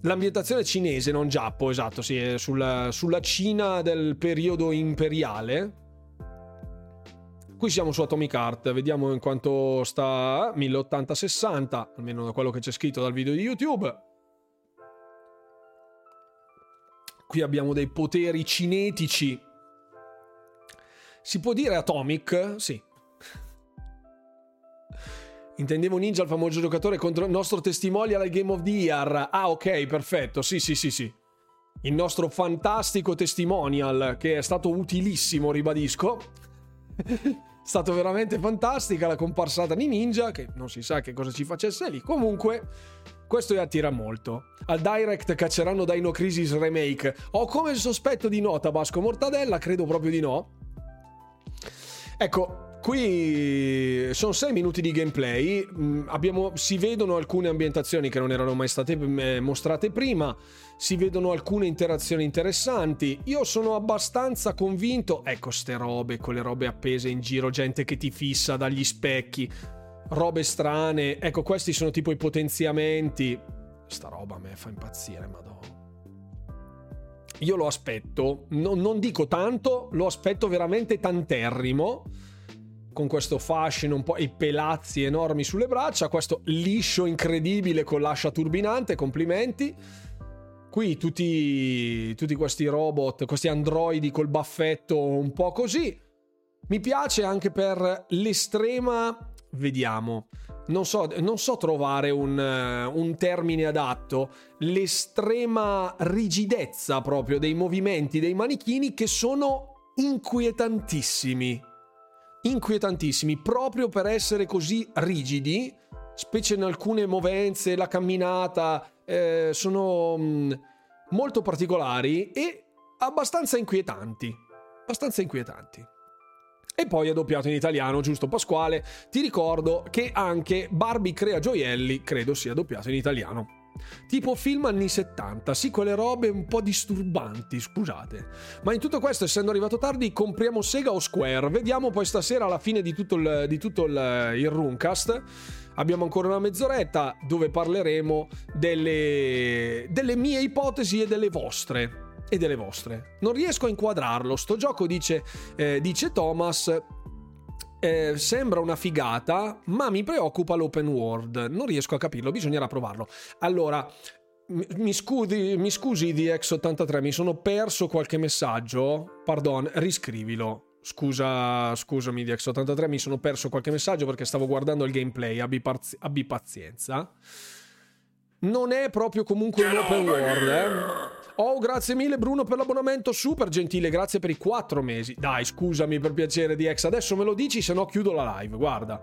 L'ambientazione cinese, non giappo, esatto, sì, sulla, sulla Cina del periodo imperiale. Qui siamo su Atomic Heart, vediamo in quanto sta 1080-60, almeno da quello che c'è scritto dal video di YouTube. Qui abbiamo dei poteri cinetici si può dire Atomic? Sì. Intendevo Ninja, il famoso giocatore contro il nostro testimonial al Game of the Year. Ah, ok, perfetto. Sì, sì, sì, sì. Il nostro fantastico testimonial, che è stato utilissimo, ribadisco. Stato veramente fantastica la comparsata di Ninja, che non si sa che cosa ci facesse lì. Comunque, questo attira molto. Al Direct cacceranno Dino Crisis Remake. Ho come il sospetto di no, Tabasco Mortadella, credo proprio di no. Ecco, Qui sono 6 minuti di gameplay, mm, abbiamo, si vedono alcune ambientazioni che non erano mai state eh, mostrate prima, si vedono alcune interazioni interessanti, io sono abbastanza convinto, ecco ste robe, quelle robe appese in giro, gente che ti fissa dagli specchi, robe strane, ecco questi sono tipo i potenziamenti, sta roba a me fa impazzire, madonna. io lo aspetto, no, non dico tanto, lo aspetto veramente tanterrimo con questo fascino un po' i pelazzi enormi sulle braccia, questo liscio incredibile con l'ascia turbinante, complimenti. Qui tutti, tutti questi robot, questi androidi col baffetto un po' così. Mi piace anche per l'estrema, vediamo, non so, non so trovare un, un, termine adatto, l'estrema rigidezza proprio dei movimenti dei manichini che sono inquietantissimi inquietantissimi proprio per essere così rigidi, specie in alcune movenze, la camminata, eh, sono mh, mm, molto particolari e abbastanza inquietanti. Abbastanza inquietanti. E poi è doppiato in italiano, giusto Pasquale? Ti ricordo che anche Barbie crea gioielli, credo sia doppiato in italiano. Tipo film anni 70, sì, quelle robe un po' disturbanti, scusate. Ma in tutto questo, essendo arrivato tardi, compriamo Sega o Square. Vediamo poi stasera alla fine di tutto il, di tutto il, il Runcast. Abbiamo ancora una mezz'oretta dove parleremo delle, delle mie ipotesi e delle vostre. E delle vostre. Non riesco a inquadrarlo. Sto gioco, dice, eh, dice Thomas, eh, sembra una figata, ma mi preoccupa l'open world. Non riesco a capirlo, bisognerà provarlo. Allora, mi scusi, mi scusi di X83, mi sono perso qualche messaggio. Pardon, riscrivilo. Scusa, scusami di X83, mi sono perso qualche messaggio perché stavo guardando il gameplay, abbi, parzi- abbi pazienza. Non è proprio comunque un open world, eh. Oh, grazie mille Bruno per l'abbonamento, super gentile, grazie per i quattro mesi. Dai, scusami per piacere di ex, adesso me lo dici, se no chiudo la live, guarda.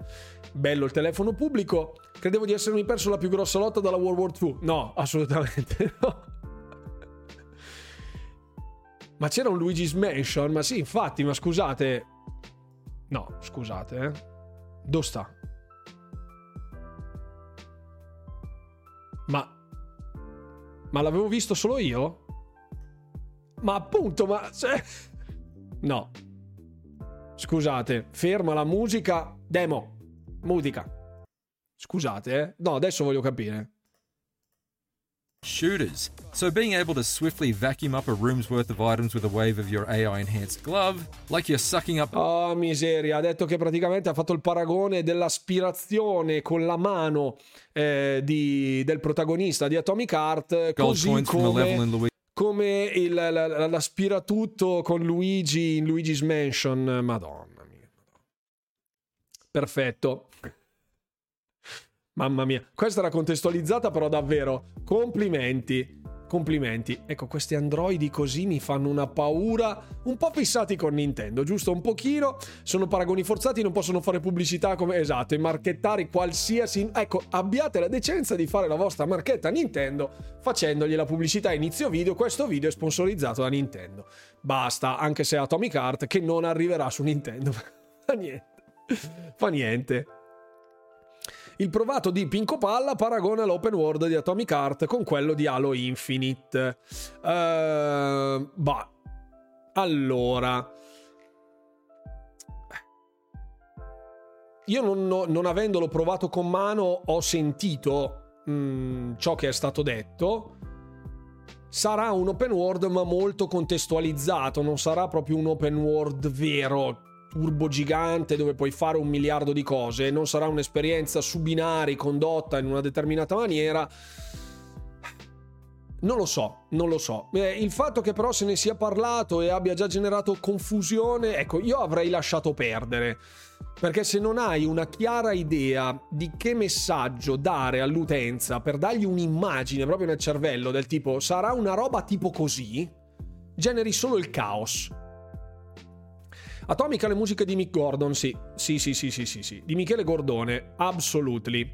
Bello il telefono pubblico, credevo di essermi perso la più grossa lotta dalla World War II. No, assolutamente no. Ma c'era un Luigi's Mansion? Ma sì, infatti, ma scusate. No, scusate, eh. Dove sta? Ma... Ma l'avevo visto solo io? Ma appunto, ma... Cioè... No. Scusate, ferma la musica. Demo. Musica. Scusate, eh. No, adesso voglio capire. Shooters. So being able to swiftly vacuum up a room's worth of items with a wave of your AI enhanced glove, like you're sucking up. Oh, miseria. Ha detto che praticamente ha fatto il paragone dell'aspirazione con la mano eh, di, del protagonista di Atomic Heart. Così come come il, la, l'aspiratutto con Luigi in Luigi's Mansion. Madonna mia. Perfetto. Mamma mia, questa era contestualizzata però davvero. Complimenti. Complimenti. Ecco, questi androidi così mi fanno una paura. Un po' fissati con Nintendo, giusto? Un pochino. Sono paragoni forzati, non possono fare pubblicità come esatto, e marchettare qualsiasi. Ecco, abbiate la decenza di fare la vostra marchetta Nintendo facendogli la pubblicità a inizio video. Questo video è sponsorizzato da Nintendo. Basta, anche se Atomic Heart che non arriverà su Nintendo. Fa niente. Fa niente. Il provato di Pinco Palla paragona l'open world di Atomic Heart con quello di Halo Infinite. Uh, bah. Allora. Io non, non, avendolo provato con mano ho sentito mh, mm, ciò che è stato detto. Sarà un open world ma molto contestualizzato, non sarà proprio un open world vero, turbo gigante dove puoi fare un miliardo di cose, non sarà un'esperienza su binari condotta in una determinata maniera. Non lo so, non lo so. Eh, il fatto che però se ne sia parlato e abbia già generato confusione, ecco, io avrei lasciato perdere. Perché se non hai una chiara idea di che messaggio dare all'utenza per dargli un'immagine proprio nel cervello del tipo sarà una roba tipo così, generi solo il caos. Atomica le musiche di Mick Gordon, sì. Sì, sì, sì, sì, sì, sì. Di Michele Gordone, absolutely.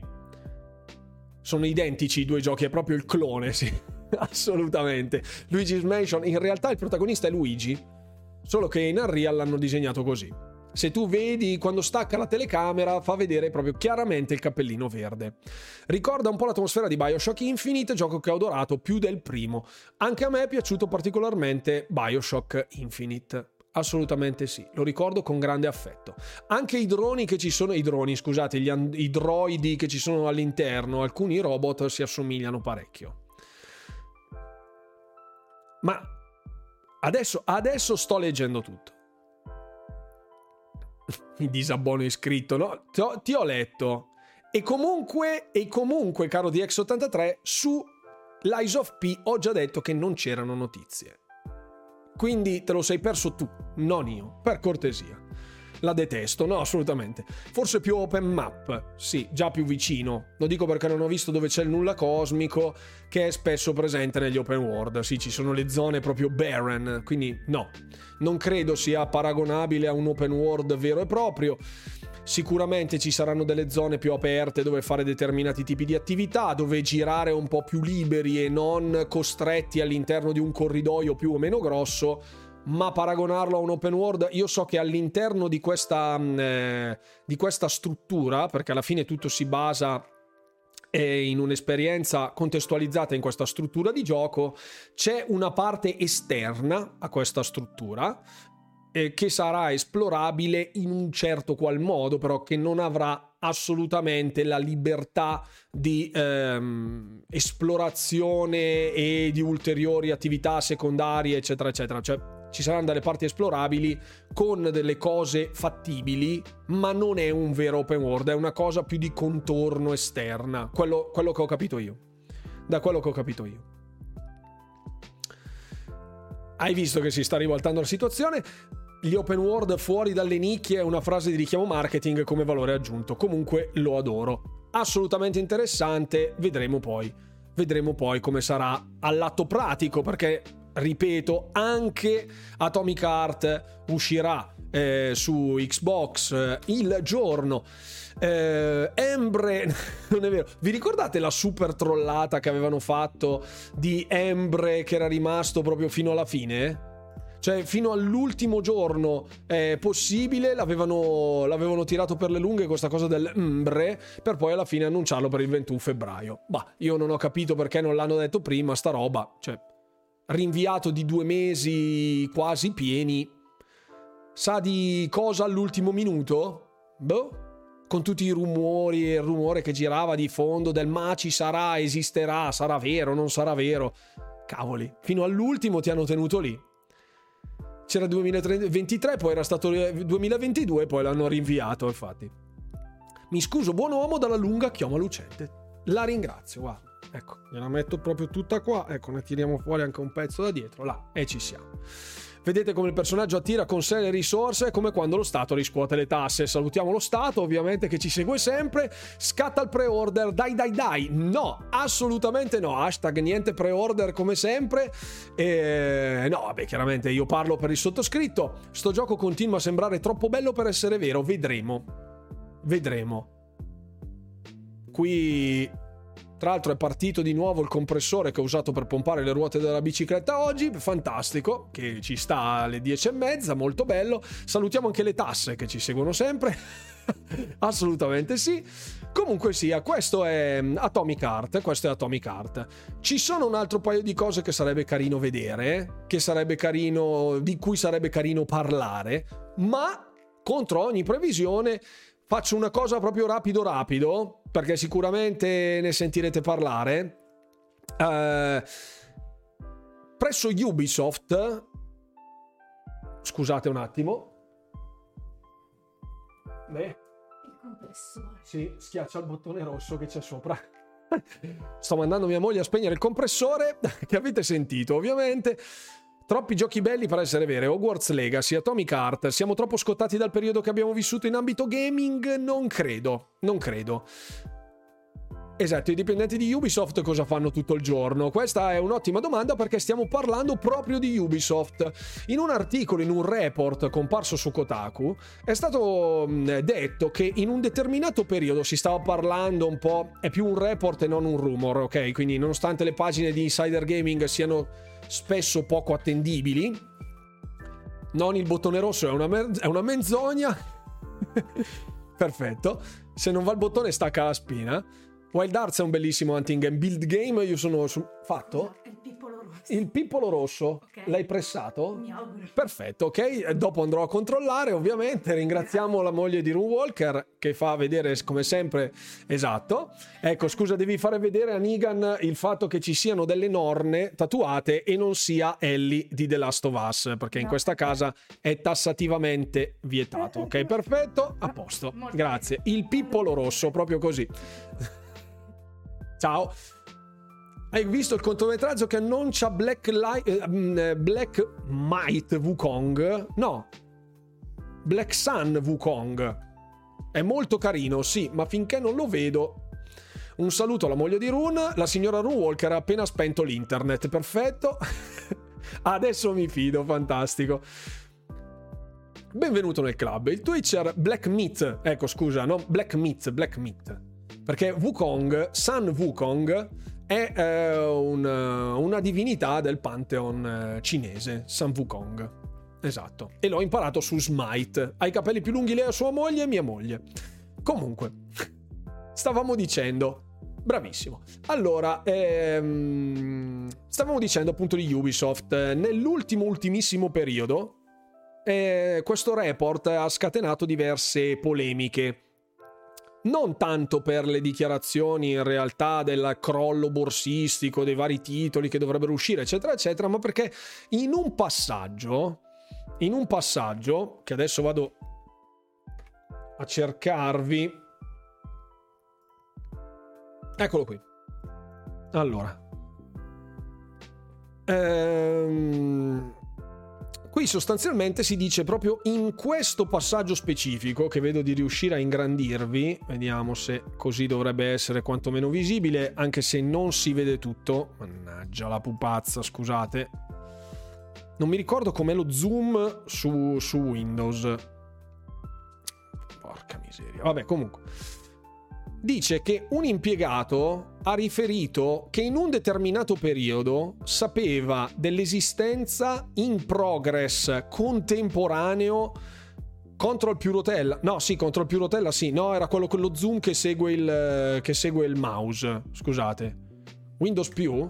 Sono identici i due giochi, è proprio il clone, sì. Assolutamente. Luigi's Mansion, in realtà il protagonista è Luigi, solo che in Unreal l'hanno disegnato così. Se tu vedi quando stacca la telecamera, fa vedere proprio chiaramente il cappellino verde. Ricorda un po' l'atmosfera di Bioshock Infinite, gioco che ho adorato più del primo. Anche a me è piaciuto particolarmente Bioshock Infinite. Assolutamente sì, lo ricordo con grande affetto. Anche i droni che ci sono, i droni, scusate, gli, i droidi che ci sono all'interno, alcuni robot si assomigliano parecchio. Ma Adesso, adesso sto leggendo tutto. Mi disabbono iscritto, no? Ti ho, ti ho letto. E comunque, e comunque, caro DX83, su Lies of P ho già detto che non c'erano notizie. Quindi te lo sei perso tu, non io, per cortesia la detesto, no, assolutamente. Forse più open map, sì, già più vicino. Lo dico perché non ho visto dove c'è il nulla cosmico, che è spesso presente negli open world. Sì, ci sono le zone proprio barren, quindi no. Non credo sia paragonabile a un open world vero e proprio. Sicuramente ci saranno delle zone più aperte dove fare determinati tipi di attività, dove girare un po' più liberi e non costretti all'interno di un corridoio più o meno grosso ma paragonarlo a un open world, io so che all'interno di questa, mm, eh, di questa struttura, perché alla fine tutto si basa eh, in un'esperienza contestualizzata in questa struttura di gioco, c'è una parte esterna a questa struttura eh, che sarà esplorabile in un certo qual modo, però che non avrà assolutamente la libertà di ehm, esplorazione e di ulteriori attività secondarie, eccetera, eccetera. Cioè, ci saranno delle parti esplorabili con delle cose fattibili, ma non è un vero open world, è una cosa più di contorno esterna. Quello, quello che ho capito io. Da quello che ho capito io. Hai visto che si sta rivoltando la situazione? Gli open world fuori dalle nicchie è una frase di richiamo marketing come valore aggiunto. Comunque lo adoro. Assolutamente interessante, vedremo poi. Vedremo poi come sarà al lato pratico, perché ripeto, anche Atomic Heart uscirà eh, su Xbox eh, il giorno. Eh, Embre, non è vero. Vi ricordate la super trollata che avevano fatto di Embre che era rimasto proprio fino alla fine? Cioè, fino all'ultimo giorno eh, possibile l'avevano, l'avevano, tirato per le lunghe questa cosa del Embre per poi alla fine annunciarlo per il 21 febbraio. Bah, io non ho capito perché non l'hanno detto prima, sta roba. Cioè, rinviato di due mesi quasi pieni, sa di cosa all'ultimo minuto? Boh, con tutti i rumori e il rumore che girava di fondo del ma ci sarà, esisterà, sarà vero, non sarà vero. Cavoli, fino all'ultimo ti hanno tenuto lì. C'era 2023, poi era stato 2022 poi l'hanno rinviato, infatti. Mi scuso, buon uomo dalla lunga chioma lucente. La ringrazio, guarda. Ecco, gliela metto proprio tutta qua. Ecco, ne tiriamo fuori anche un pezzo da dietro. Là, e ci siamo. Vedete come il personaggio attira con sé le risorse come quando lo Stato riscuote le tasse. Salutiamo lo Stato, ovviamente, che ci segue sempre. Scatta il pre-order, dai dai dai. No, assolutamente no. Hashtag niente pre-order come sempre. E... No, vabbè, chiaramente io parlo per il sottoscritto. Sto gioco continua a sembrare troppo bello per essere vero. Vedremo. Vedremo. Qui tra l'altro è partito di nuovo il compressore che ho usato per pompare le ruote della bicicletta oggi, fantastico, che ci sta alle 10 e mezza, molto bello. Salutiamo anche le tasse che ci seguono sempre. Assolutamente sì. Comunque sia, questo è mm, Atomic Heart, questo è Atomic Heart. Ci sono un altro paio di cose che sarebbe carino vedere, che sarebbe carino, di cui sarebbe carino parlare, ma contro ogni previsione faccio una cosa proprio rapido rapido perché sicuramente ne sentirete parlare. Eh, presso Ubisoft, scusate un attimo. Beh. Sì, schiaccia il bottone rosso che c'è sopra. Sto mandando mia moglie a spegnere il compressore, che avete sentito ovviamente. Troppi giochi belli per essere veri. Hogwarts Legacy, Atomic Heart. Siamo troppo scottati dal periodo che abbiamo vissuto in ambito gaming? Non credo. Non credo. Esatto, i dipendenti di Ubisoft cosa fanno tutto il giorno? Questa è un'ottima domanda perché stiamo parlando proprio di Ubisoft. In un articolo, in un report comparso su Kotaku, è stato mm, detto che in un determinato periodo si stava parlando un po', è più un report e non un rumor, ok? Quindi nonostante le pagine di Insider Gaming siano spesso poco attendibili, non il bottone rosso è una, mer- è una menzogna. Perfetto. Se non va il bottone stacca la spina. Wild Arts è un bellissimo hunting and build game. Io sono su... fatto? Il pippolo rosso. il pippolo rosso Ok. l'hai pressato? Mi auguro. Perfetto, ok. Dopo andrò a controllare, ovviamente. Ringraziamo la moglie di Rune Walker che fa vedere come sempre esatto. Ecco, scusa, devi fare vedere a Negan il fatto che ci siano delle norne tatuate e non sia Ellie di The Last of Us, perché in questa casa è tassativamente vietato. Ok, perfetto, a posto. Grazie. Il pippolo rosso, proprio così. Ciao. Hai visto il cortometraggio che non c'ha Black, Light, eh, mm, eh, Black Might Wukong? No. Black Sun Wukong. È molto carino, sì, ma finché non lo vedo. Un saluto alla moglie di Rune. La signora Rune Walker ha appena spento l'internet. Perfetto. Adesso mi fido, fantastico. Benvenuto nel club. Il Twitcher Black Meat, ecco scusa, no? Black Meat, Black Meat. Perché Wukong, Sun Wukong, è eh, un, eh, una divinità del pantheon eh, cinese, Sun Wukong. Esatto. E l'ho imparato su Smite. Ha i capelli più lunghi lei sua moglie e mia moglie. Comunque, stavamo dicendo... Bravissimo. Allora, ehm, stavamo dicendo appunto di Ubisoft. eh, Nell'ultimo, ultimissimo periodo, eh, questo report ha scatenato diverse polemiche. Non tanto per le dichiarazioni in realtà del crollo borsistico dei vari titoli che dovrebbero uscire, eccetera, eccetera, ma perché in un passaggio, in un passaggio, che adesso vado a cercarvi, eccolo qui. Allora, ehm, Qui sostanzialmente si dice proprio in questo passaggio specifico, che vedo di riuscire a ingrandirvi, vediamo se così dovrebbe essere quantomeno visibile, anche se non si vede tutto. Mannaggia la pupazza, scusate. Non mi ricordo com'è lo zoom su, su Windows. Porca miseria. Vabbè, comunque. Dice che un impiegato ha riferito che in un determinato periodo sapeva dell'esistenza in progress contemporaneo contro il più rotella. No, sì, contro il più rotella, sì. No, era quello con lo zoom che segue il, che segue il mouse. Scusate. Windows più?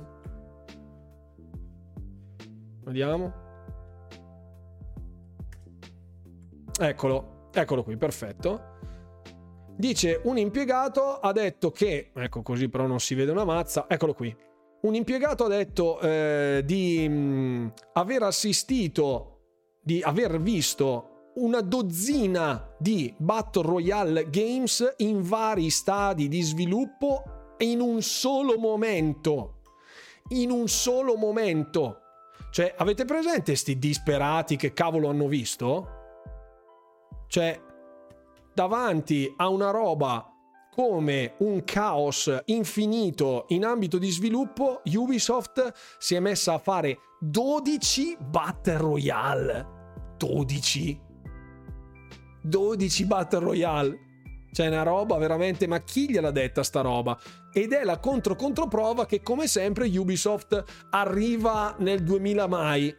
Vediamo. Eccolo, eccolo qui, perfetto. Dice un impiegato ha detto che, ecco così però non si vede una mazza, eccolo qui. Un impiegato ha detto eh, di mh, aver assistito, di aver visto una dozzina di Battle Royale Games in vari stadi di sviluppo in un solo momento. In un solo momento. Cioè, avete presente sti disperati che cavolo hanno visto? Cioè, davanti a una roba come un caos infinito in ambito di sviluppo, Ubisoft si è messa a fare 12 Battle Royale. 12. 12 Battle Royale. C'è una roba veramente, ma chi gliel'ha detta sta roba? Ed è la contro controprova che come sempre Ubisoft arriva nel 2000 mai.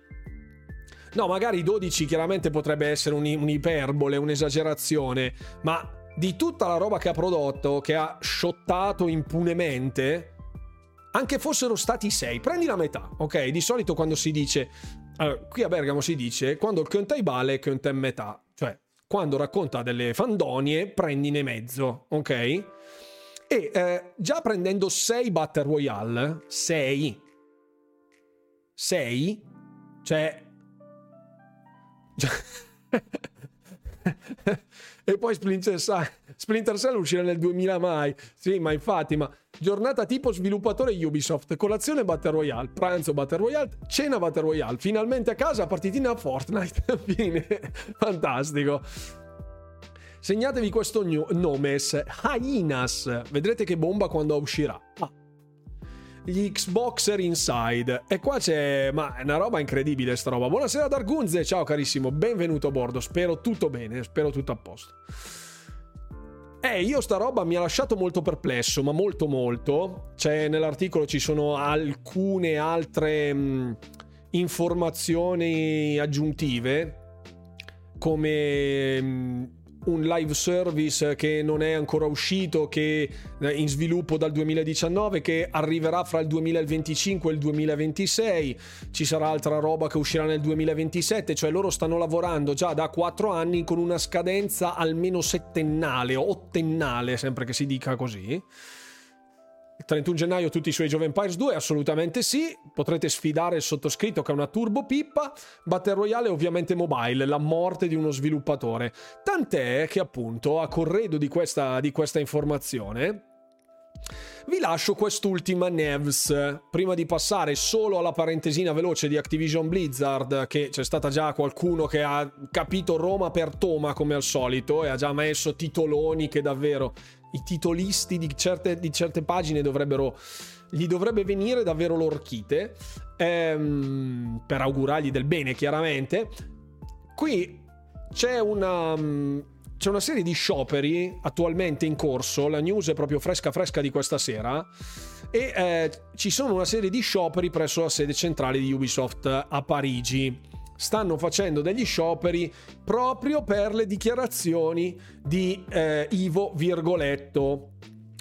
No, magari 12 chiaramente potrebbe essere un- un'iperbole, un'esagerazione, ma di tutta la roba che ha prodotto, che ha shottato impunemente, anche fossero stati 6, prendi la metà, ok? Di solito quando si dice, allora, qui a Bergamo si dice, quando il conta vale, conta in metà, cioè quando racconta delle fandonie, prendine mezzo, ok? E eh, già prendendo 6 Battle Royale, 6, 6, cioè e poi Splinter Cell, Splinter Cell uscirà nel 2000 mai. Sì, ma infatti, ma giornata tipo sviluppatore Ubisoft, colazione Battle Royale, pranzo Battle Royale, cena Battle Royale, finalmente a casa partitina a Fortnite. Fine. Fantastico. Segnatevi questo gno- nomes, Hyenas. Vedrete che bomba quando uscirà. Ah. Gli Xboxer Inside. E qua c'è. Ma è una roba incredibile, sta roba. Buonasera, Dargunze. Ciao, carissimo. Benvenuto a bordo. Spero tutto bene. Spero tutto a posto. Eh, io sta roba mi ha lasciato molto perplesso, ma molto molto. C'è nell'articolo ci sono alcune altre mh, informazioni aggiuntive come mh, un live service che non è ancora uscito, che è in sviluppo dal 2019, che arriverà fra il 2025 e il 2026, ci sarà altra roba che uscirà nel 2027, cioè loro stanno lavorando già da 4 anni con una scadenza almeno settennale, ottennale, sempre che si dica così. Il 31 gennaio tutti su Age of Empires 2? Assolutamente sì. Potrete sfidare il sottoscritto che è una turbo pippa. Battle Royale ovviamente mobile, la morte di uno sviluppatore. Tant'è che appunto a corredo di questa, di questa informazione vi lascio quest'ultima Nevs, prima di passare solo alla parentesina veloce di Activision Blizzard, che c'è stata già qualcuno che ha capito Roma per Toma come al solito e ha già messo titoloni che davvero i titolisti di certe, di certe pagine dovrebbero gli dovrebbe venire davvero l'orchite. Ehm, per augurargli del bene chiaramente. Qui c'è una c'è una serie di scioperi attualmente in corso la news è proprio fresca fresca di questa sera e eh, ci sono una serie di scioperi presso la sede centrale di Ubisoft a Parigi. Stanno facendo degli scioperi proprio per le dichiarazioni di eh, Ivo Virgoletto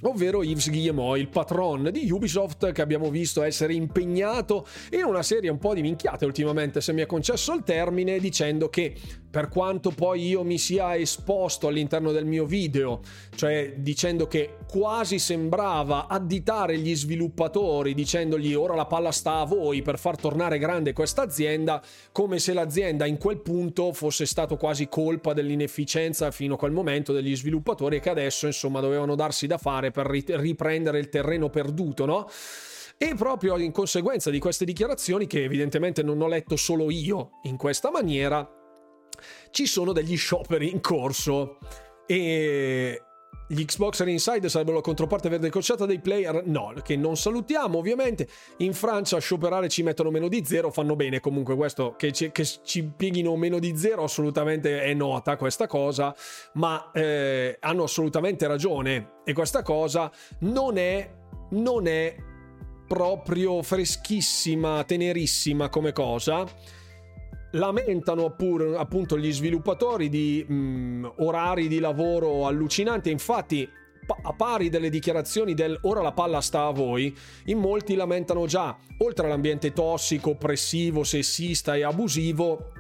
ovvero Yves Guillemot, il patron di Ubisoft che abbiamo visto essere impegnato in una serie un po' di minchiate ultimamente, se mi è concesso il termine, dicendo che per quanto poi io mi sia esposto all'interno del mio video, cioè dicendo che quasi sembrava additare gli sviluppatori dicendogli ora la palla sta a voi per far tornare grande questa azienda, come se l'azienda in quel punto fosse stato quasi colpa dell'inefficienza fino a quel momento degli sviluppatori che adesso insomma dovevano darsi da fare per riprendere il terreno perduto, no? E proprio in conseguenza di queste dichiarazioni, che evidentemente non ho letto solo io in questa maniera, ci sono degli scioperi in corso e gli Xboxer Inside sarebbero la controparte verde crociata dei player? No, che non salutiamo ovviamente. In Francia a scioperare ci mettono meno di zero, fanno bene comunque questo, che ci, che ci pieghino meno di zero assolutamente è nota questa cosa, ma eh, hanno assolutamente ragione e questa cosa non è, non è proprio freschissima, tenerissima come cosa lamentano pure, appunto gli sviluppatori di mh, mm, orari di lavoro allucinanti. Infatti, a pari delle dichiarazioni del ora la palla sta a voi, in molti lamentano già, oltre all'ambiente tossico, oppressivo, sessista e abusivo,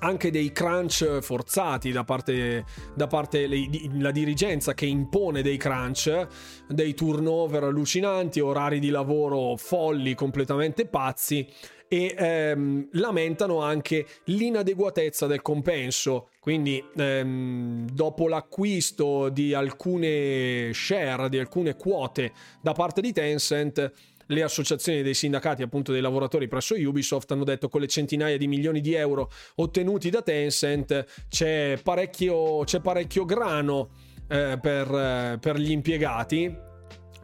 anche dei crunch forzati da parte, da parte della dirigenza che impone dei crunch, dei turnover allucinanti, orari di lavoro folli, completamente pazzi e ehm, lamentano anche l'inadeguatezza del compenso. Quindi, ehm, dopo l'acquisto di alcune share, di alcune quote da parte di Tencent, le associazioni dei sindacati appunto dei lavoratori presso Ubisoft hanno detto con le centinaia di milioni di euro ottenuti da Tencent c'è parecchio, c'è parecchio grano eh, per, eh, per gli impiegati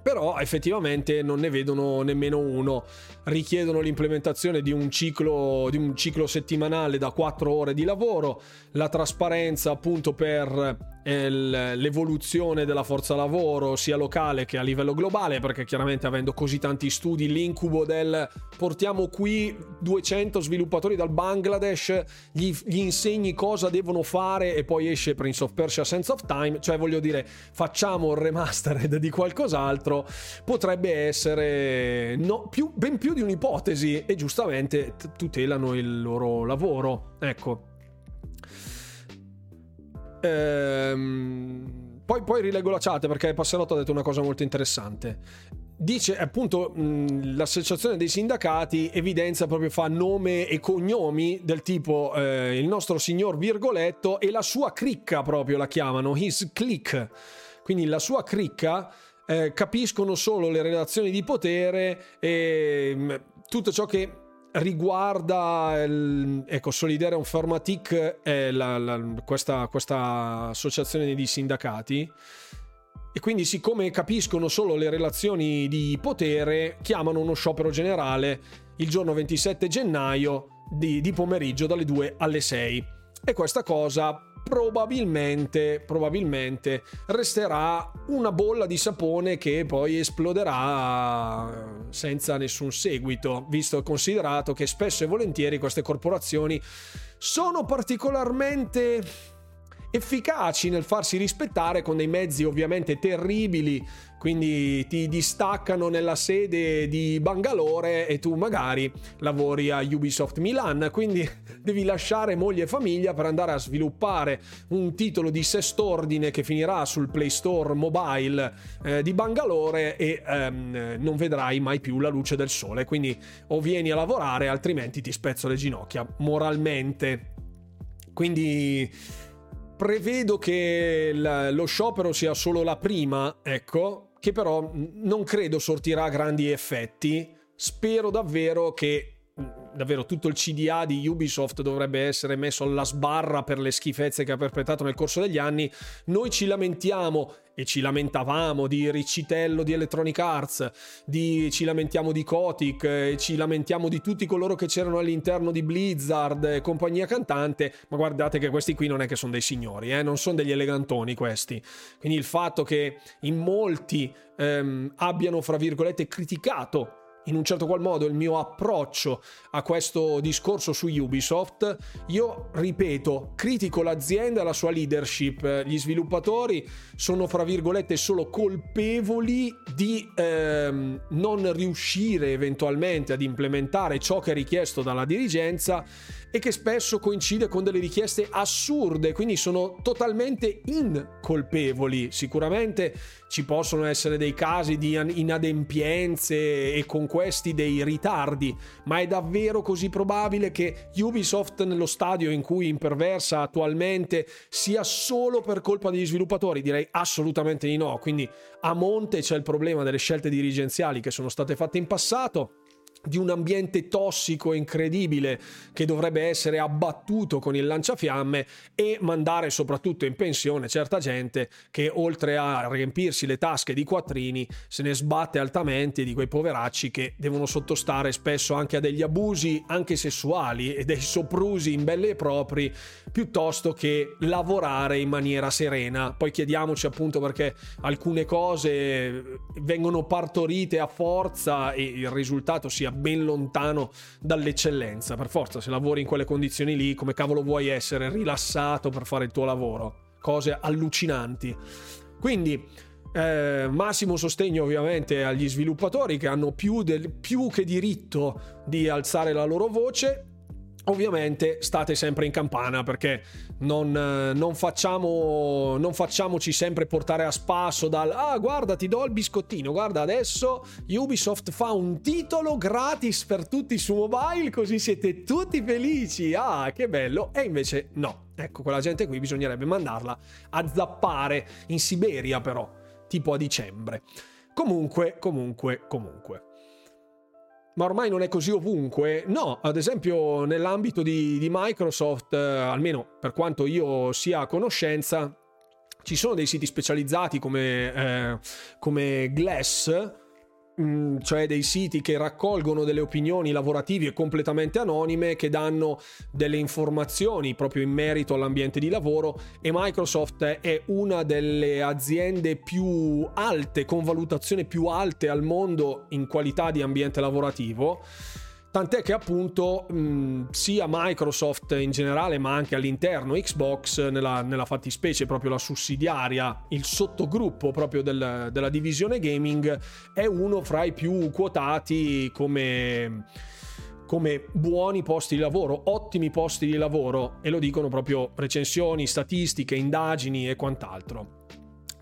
però effettivamente non ne vedono nemmeno uno. Richiedono l'implementazione di un ciclo, di un ciclo settimanale da 4 ore di lavoro, la trasparenza appunto per l'evoluzione della forza lavoro sia locale che a livello globale perché chiaramente avendo così tanti studi l'incubo del portiamo qui 200 sviluppatori dal Bangladesh gli, gli insegni cosa devono fare e poi esce Prince of Persia Sense of Time cioè voglio dire facciamo il remastered di qualcos'altro potrebbe essere no, più, ben più di un'ipotesi e giustamente tutelano il loro lavoro ecco Ehm, poi, poi rilego la chat perché Passerotto ha detto una cosa molto interessante. Dice appunto mh, l'associazione dei sindacati evidenzia proprio fa nome e cognomi del tipo eh, il nostro signor Virgoletto e la sua cricca proprio la chiamano, his click. Quindi la sua cricca eh, capiscono solo le relazioni di potere e mh, tutto ciò che riguarda il, ecco, Solidarium Formatic è la, la, questa, questa associazione di sindacati. E quindi siccome capiscono solo le relazioni di potere chiamano uno sciopero generale il giorno 27 gennaio di, di pomeriggio dalle 2 alle 6 e questa cosa probabilmente, probabilmente resterà una bolla di sapone che poi esploderà senza nessun seguito, visto e considerato che spesso e volentieri queste corporazioni sono particolarmente efficaci nel farsi rispettare con dei mezzi ovviamente terribili, quindi ti distaccano nella sede di Bangalore e tu magari lavori a Ubisoft Milan, quindi devi lasciare moglie e famiglia per andare a sviluppare un titolo di sest'ordine che finirà sul Play Store mobile eh, di Bangalore e ehm, non vedrai mai più la luce del sole, quindi o vieni a lavorare altrimenti ti spezzo le ginocchia moralmente. Quindi prevedo che lo sciopero sia solo la prima, ecco, che però non credo sortirà grandi effetti. Spero davvero che davvero tutto il CDA di Ubisoft dovrebbe essere messo alla sbarra per le schifezze che ha perpetrato nel corso degli anni. Noi ci lamentiamo e ci lamentavamo di Riccitello di Electronic Arts, di, ci lamentiamo di Kotick, ci lamentiamo di tutti coloro che c'erano all'interno di Blizzard e compagnia cantante, ma guardate che questi qui non è che sono dei signori, eh? non sono degli elegantoni questi. Quindi il fatto che in molti ehm, abbiano, fra virgolette, criticato in un certo qual modo il mio approccio a questo discorso su Ubisoft, io ripeto, critico l'azienda e la sua leadership. Gli sviluppatori sono, fra virgolette, solo colpevoli di ehm, non riuscire eventualmente ad implementare ciò che è richiesto dalla dirigenza e che spesso coincide con delle richieste assurde, quindi sono totalmente incolpevoli. Sicuramente ci possono essere dei casi di inadempienze e con questi dei ritardi, ma è davvero così probabile che Ubisoft nello stadio in cui imperversa attualmente sia solo per colpa degli sviluppatori? Direi assolutamente di no, quindi a monte c'è il problema delle scelte dirigenziali che sono state fatte in passato di un ambiente tossico incredibile che dovrebbe essere abbattuto con il lanciafiamme e mandare soprattutto in pensione certa gente che oltre a riempirsi le tasche di quattrini se ne sbatte altamente di quei poveracci che devono sottostare spesso anche a degli abusi anche sessuali e dei soprusi in belli e propri piuttosto che lavorare in maniera serena. Poi chiediamoci appunto perché alcune cose vengono partorite a forza e il risultato sia ben lontano dall'eccellenza. Per forza, se lavori in quelle condizioni lì, come cavolo vuoi essere rilassato per fare il tuo lavoro? Cose allucinanti. Quindi, eh, massimo sostegno ovviamente agli sviluppatori che hanno più, del, più che diritto di alzare la loro voce Ovviamente state sempre in campana perché non, non, facciamo, non, facciamoci sempre portare a spasso dal ah guarda ti do il biscottino, guarda adesso Ubisoft fa un titolo gratis per tutti su mobile così siete tutti felici, ah che bello. E invece no, ecco quella gente qui bisognerebbe mandarla a zappare in Siberia però, tipo a dicembre. Comunque, comunque, comunque ma ormai non è così ovunque. No, ad esempio nell'ambito di, di Microsoft, eh, almeno per quanto io sia a conoscenza, ci sono dei siti specializzati come, eh, come Glass Mm, cioè dei siti che raccolgono delle opinioni lavorative completamente anonime che danno delle informazioni proprio in merito all'ambiente di lavoro e Microsoft è una delle aziende più alte, con valutazione più alte al mondo in qualità di ambiente lavorativo Tant'è che appunto mh, sia Microsoft in generale, ma anche all'interno Xbox, nella, nella fattispecie proprio la sussidiaria, il sottogruppo proprio del, della divisione gaming, è uno fra i più quotati come come buoni posti di lavoro, ottimi posti di lavoro e lo dicono proprio recensioni, statistiche, indagini e quant'altro.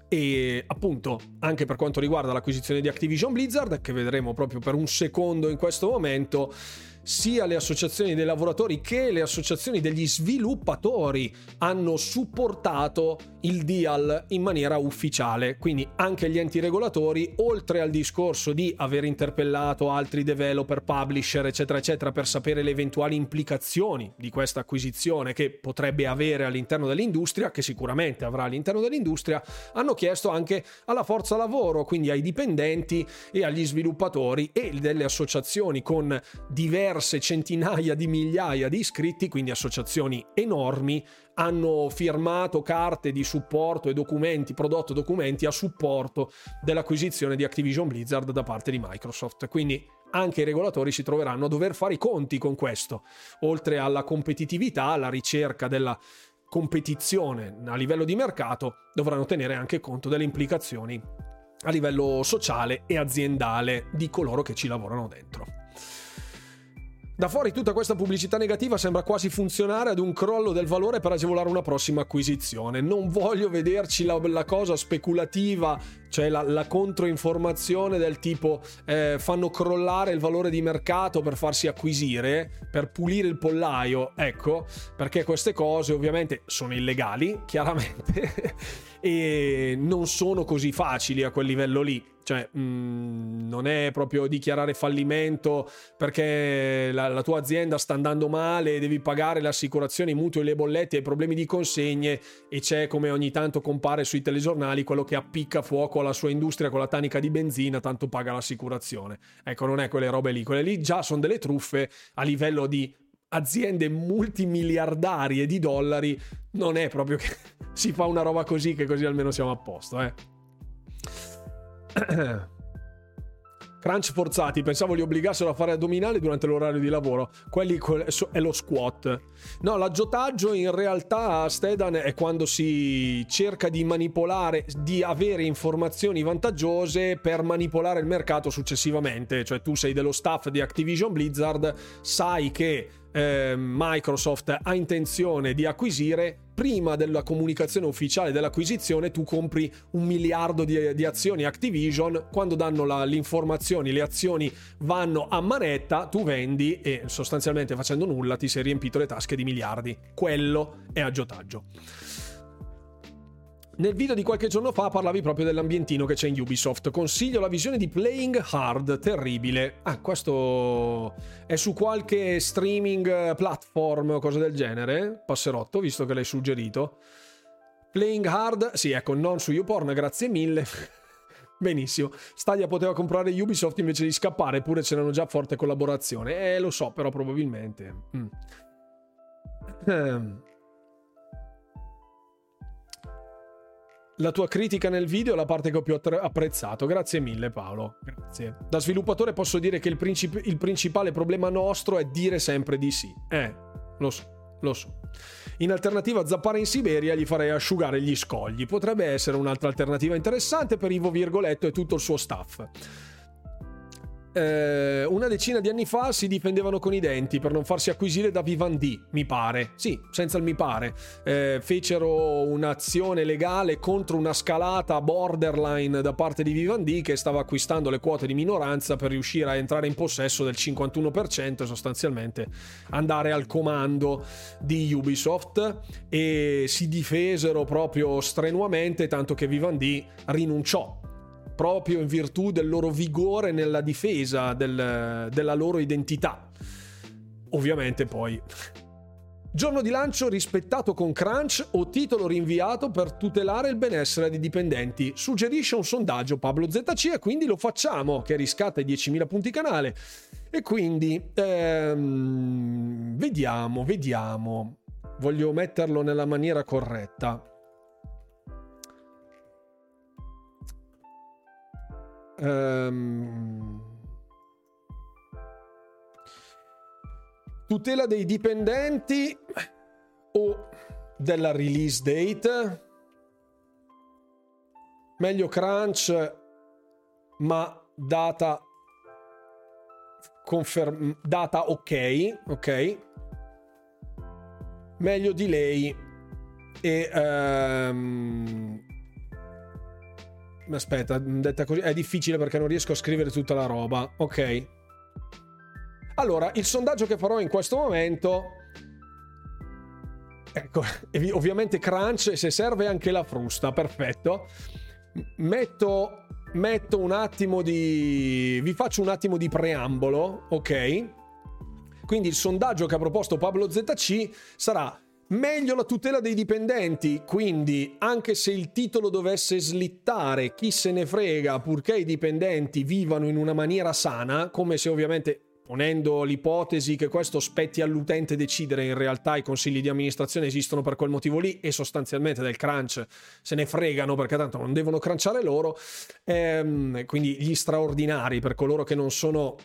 E appunto, anche per quanto riguarda l'acquisizione di Activision Blizzard, che vedremo proprio per un secondo in questo momento, sia le associazioni dei lavoratori che le associazioni degli sviluppatori hanno supportato il deal in maniera ufficiale. Quindi anche gli enti regolatori, oltre al discorso di aver interpellato altri developer, publisher, eccetera, eccetera, per sapere le eventuali implicazioni di questa acquisizione che potrebbe avere all'interno dell'industria, che sicuramente avrà all'interno dell'industria, hanno chiesto anche alla forza lavoro, quindi ai dipendenti e agli sviluppatori e delle associazioni con diverse centinaia di migliaia di iscritti, quindi associazioni enormi, hanno firmato carte di supporto e documenti, prodotto documenti a supporto dell'acquisizione di Activision Blizzard da parte di Microsoft. Quindi anche i regolatori si troveranno a dover fare i conti con questo, oltre alla competitività, alla ricerca della competizione a livello di mercato dovranno tenere anche conto delle implicazioni a livello sociale e aziendale di coloro che ci lavorano dentro. Da fuori tutta questa pubblicità negativa sembra quasi funzionare ad un crollo del valore per agevolare una prossima acquisizione. Non voglio vederci la, la cosa speculativa, cioè la, la controinformazione del tipo eh, fanno crollare il valore di mercato per farsi acquisire, per pulire il pollaio. Ecco, perché queste cose ovviamente sono illegali, chiaramente, e non sono così facili a quel livello lì cioè, mh, mm, non è proprio dichiarare fallimento perché la, la, tua azienda sta andando male, devi pagare le assicurazioni, i mutui, le bollette, hai problemi di consegne e c'è come ogni tanto compare sui telegiornali quello che appicca fuoco alla sua industria con la tanica di benzina, tanto paga l'assicurazione. Ecco, non è quelle robe lì. Quelle lì già sono delle truffe a livello di aziende multimiliardarie di dollari. Non è proprio che si fa una roba così che così almeno siamo a posto, eh. Crunch forzati, pensavo li obbligassero a fare addominali durante l'orario di lavoro. Quelli è lo squat. No, l'aggiotaggio in realtà a Stedan è quando si cerca di manipolare, di avere informazioni vantaggiose per manipolare il mercato successivamente. Cioè tu sei dello staff di Activision Blizzard, sai che eh, Microsoft ha intenzione di acquisire, prima della comunicazione ufficiale dell'acquisizione tu compri un miliardo di, di azioni Activision, quando danno la, le informazioni, le azioni vanno a manetta, tu vendi e sostanzialmente facendo nulla ti sei riempito le tasche di miliardi. Quello è aggiotaggio. Nel video di qualche giorno fa parlavi proprio dell'ambientino che c'è in Ubisoft. Consiglio la visione di Playing Hard, terribile. Ah, questo è su qualche streaming platform o cosa del genere? Passerotto, visto che l'hai suggerito. Playing Hard, sì, ecco, non su YouPorn, grazie mille. Benissimo. Stadia poteva comprare Ubisoft invece di scappare, eppure c'erano già forte collaborazione. Eh, lo so, però probabilmente. Mm. La tua critica nel video è la parte che ho più apprezzato. Grazie mille Paolo. Grazie. Da sviluppatore posso dire che il, princip- il principale problema nostro è dire sempre di sì. Eh, lo so. Lo so. In alternativa zappare in Siberia gli farei asciugare gli scogli. Potrebbe essere un'altra alternativa interessante per Ivo Virgoletto e tutto il suo staff eh, una decina di anni fa si difendevano con i denti per non farsi acquisire da Vivendi, mi pare. Sì, senza il mi pare. Eh, fecero un'azione legale contro una scalata borderline da parte di Vivendi che stava acquistando le quote di minoranza per riuscire a entrare in possesso del 51% e sostanzialmente andare al comando di Ubisoft e si difesero proprio strenuamente tanto che Vivendi rinunciò proprio in virtù del loro vigore nella difesa del, della loro identità. Ovviamente poi Giorno di lancio rispettato con crunch o titolo rinviato per tutelare il benessere dei dipendenti. Suggerisce un sondaggio Pablo ZC e quindi lo facciamo, che riscatta i 10.000 punti canale. E quindi ehm, vediamo, vediamo. Voglio metterlo nella maniera corretta. Um, tutela dei dipendenti o della release date. Meglio crunch, ma data conferm- data ok, ok. Meglio delay e um, Aspetta, detta così è difficile perché non riesco a scrivere tutta la roba. Ok. Allora, il sondaggio che farò in questo momento. Ecco, ovviamente crunch, se serve anche la frusta, perfetto. Metto, metto un attimo di... vi faccio un attimo di preambolo, ok? Quindi il sondaggio che ha proposto Pablo ZC sarà Meglio la tutela dei dipendenti, quindi anche se il titolo dovesse slittare, chi se ne frega, purché i dipendenti vivano in una maniera sana, come se ovviamente ponendo l'ipotesi che questo spetti all'utente decidere, in realtà i consigli di amministrazione esistono per quel motivo lì e sostanzialmente del crunch se ne fregano perché tanto non devono crunchare loro, ehm, quindi gli straordinari per coloro che non sono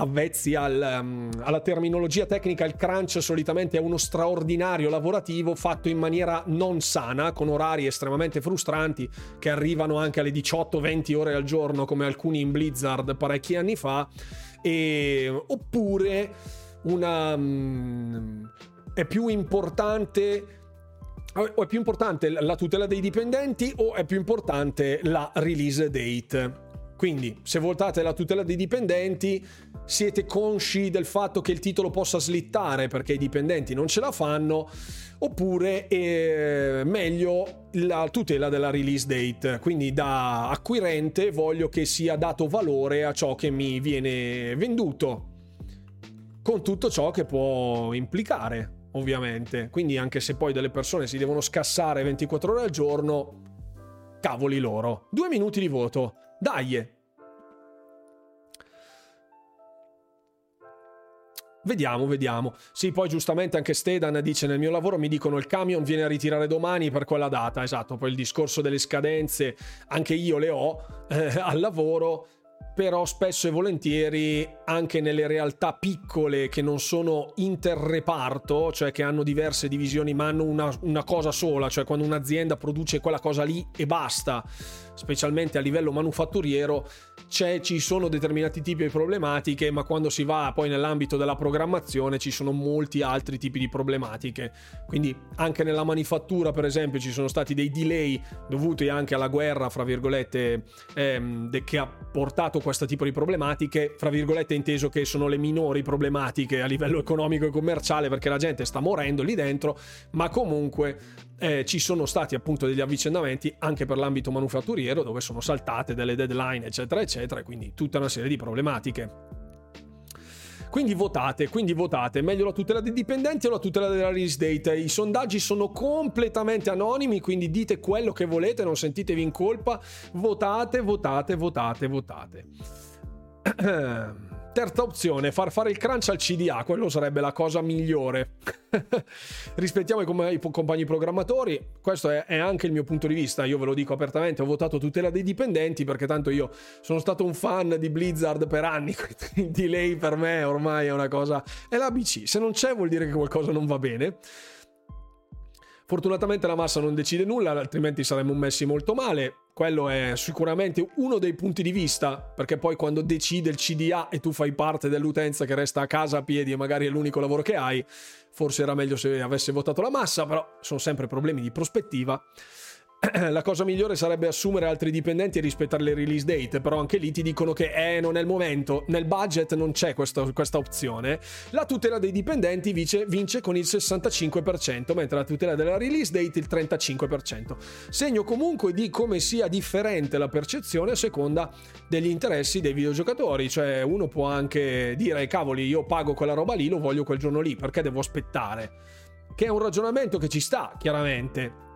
avvezzi al, um, alla terminologia tecnica, il crunch solitamente è uno straordinario lavorativo fatto in maniera non sana, con orari estremamente frustranti che arrivano anche alle 18-20 ore al giorno, come alcuni in Blizzard parecchi anni fa, e, oppure una... Um, è più importante o è più importante la tutela dei dipendenti o è più importante la release date? Quindi, se votate la tutela dei dipendenti, siete consci del fatto che il titolo possa slittare perché i dipendenti non ce la fanno, oppure è meglio la tutela della release date. Quindi, da acquirente voglio che sia dato valore a ciò che mi viene venduto, con tutto ciò che può implicare, ovviamente. Quindi, anche se poi delle persone si devono scassare 24 ore al giorno, cavoli loro. Due minuti di voto. Dai! Vediamo, vediamo. Sì, poi giustamente anche Stedan dice nel mio lavoro mi dicono il camion viene a ritirare domani per quella data. Esatto, poi il discorso delle scadenze anche io le ho eh, al lavoro però spesso e volentieri anche nelle realtà piccole che non sono interreparto, cioè che hanno diverse divisioni ma hanno una, una cosa sola, cioè quando un'azienda produce quella cosa lì e basta, specialmente a livello manufatturiero, ci sono determinati tipi di problematiche, ma quando si va poi nell'ambito della programmazione ci sono molti altri tipi di problematiche. Quindi anche nella manifattura, per esempio, ci sono stati dei delay dovuti anche alla guerra, fra virgolette, ehm, che ha portato questo tipo di problematiche, fra virgolette inteso che sono le minori problematiche a livello economico e commerciale perché la gente sta morendo lì dentro, ma comunque eh, ci sono stati appunto degli avvicendamenti anche per l'ambito manufatturiero dove sono saltate delle deadline eccetera eccetera, quindi tutta una serie di problematiche. Quindi votate, quindi votate. Meglio la tutela dei dipendenti o la tutela della release date? I sondaggi sono completamente anonimi, quindi dite quello che volete, non sentitevi in colpa. Votate, votate, votate, votate. Terza opzione, far fare il crunch al CDA, quello sarebbe la cosa migliore. Rispettiamo i, compagni programmatori, questo è, è, anche il mio punto di vista, io ve lo dico apertamente, ho votato tutela dei dipendenti perché tanto io sono stato un fan di Blizzard per anni, quindi lei per me ormai è una cosa... è l'ABC, se non c'è vuol dire che qualcosa non va bene. Fortunatamente la massa non decide nulla, altrimenti saremmo messi molto male. Quello è sicuramente uno dei punti di vista, perché poi quando decide il CDA e tu fai parte dell'utenza che resta a casa a piedi e magari è l'unico lavoro che hai, forse era meglio se avesse votato la massa, però sono sempre problemi di prospettiva. la cosa migliore sarebbe assumere altri dipendenti e rispettare le release date, però anche lì ti dicono che eh, non è il momento, nel budget non c'è questa, questa opzione. La tutela dei dipendenti vince, vince, con il 65%, mentre la tutela della release date il 35%. Segno comunque di come sia differente la percezione a seconda degli interessi dei videogiocatori, cioè uno può anche dire cavoli io pago quella roba lì, lo voglio quel giorno lì, perché devo aspettare? Che è un ragionamento che ci sta, chiaramente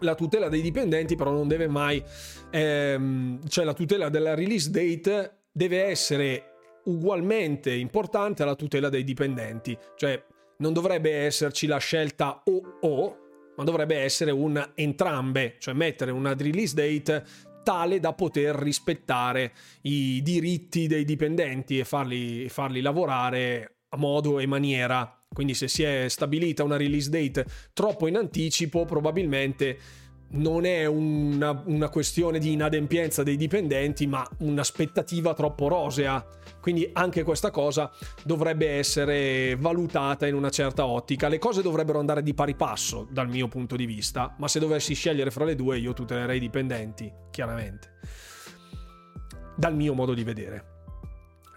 la tutela dei dipendenti però non deve mai, ehm, cioè la tutela della release date deve essere ugualmente importante alla tutela dei dipendenti, cioè non dovrebbe esserci la scelta o o, ma dovrebbe essere un entrambe, cioè mettere una release date tale da poter rispettare i diritti dei dipendenti e farli, farli lavorare a modo e maniera quindi se si è stabilita una release date troppo in anticipo, probabilmente non è una, una, questione di inadempienza dei dipendenti, ma un'aspettativa troppo rosea. Quindi anche questa cosa dovrebbe essere valutata in una certa ottica. Le cose dovrebbero andare di pari passo dal mio punto di vista, ma se dovessi scegliere fra le due io tutelerei i dipendenti, chiaramente. Dal mio modo di vedere.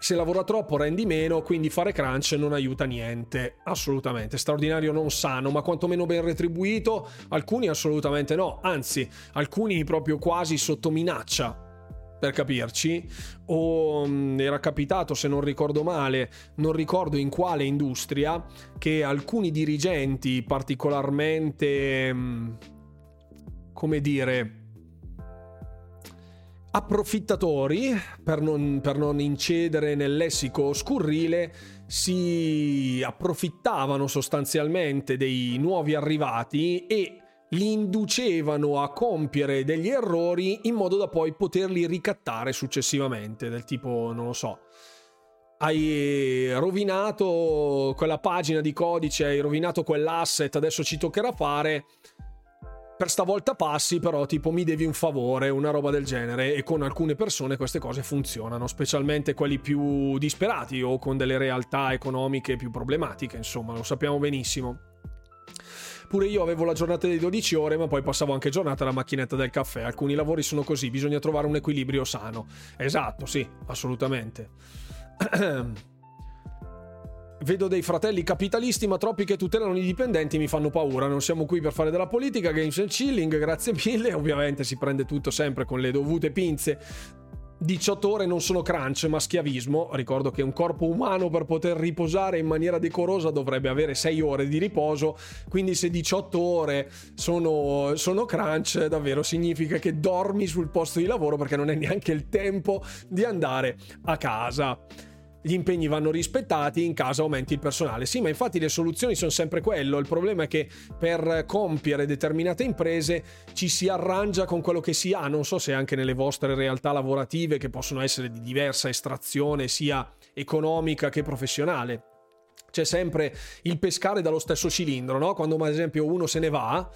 Se lavora troppo rendi meno, quindi fare crunch non aiuta niente, assolutamente. Straordinario non sano, ma quantomeno ben retribuito, alcuni assolutamente no, anzi, alcuni proprio quasi sotto minaccia. Per capirci, o mm, era capitato, se non ricordo male, non ricordo in quale industria, che alcuni dirigenti particolarmente, mm, come dire, approfittatori, per non, per non incedere nel lessico scurrile, si approfittavano sostanzialmente dei nuovi arrivati e li inducevano a compiere degli errori in modo da poi poterli ricattare successivamente, del tipo, non lo so, hai rovinato quella pagina di codice, hai rovinato quell'asset, adesso ci toccherà fare. Per stavolta passi, però, tipo mi devi un favore, una roba del genere. E con alcune persone queste cose funzionano, specialmente quelli più disperati o con delle realtà economiche più problematiche, insomma, lo sappiamo benissimo. Pure io avevo la giornata di 12 ore, ma poi passavo anche giornata alla macchinetta del caffè. Alcuni lavori sono così, bisogna trovare un equilibrio sano. Esatto, sì, assolutamente. Vedo dei fratelli capitalisti, ma troppi che tutelano i dipendenti mi fanno paura. Non siamo qui per fare della politica, games and chilling, grazie mille. Ovviamente si prende tutto sempre con le dovute pinze. 18 ore non sono crunch, ma schiavismo. Ricordo che un corpo umano per poter riposare in maniera decorosa dovrebbe avere 6 ore di riposo, quindi se 18 ore sono, sono crunch, davvero significa che dormi sul posto di lavoro perché non hai neanche il tempo di andare a casa gli impegni vanno rispettati, in caso aumenti il personale. Sì, ma infatti le soluzioni sono sempre quello. Il problema è che per compiere determinate imprese ci si arrangia con quello che si ha. Non so se anche nelle vostre realtà lavorative, che possono essere di diversa estrazione, sia economica che professionale. C'è sempre il pescare dallo stesso cilindro, no? Quando ad esempio uno se ne va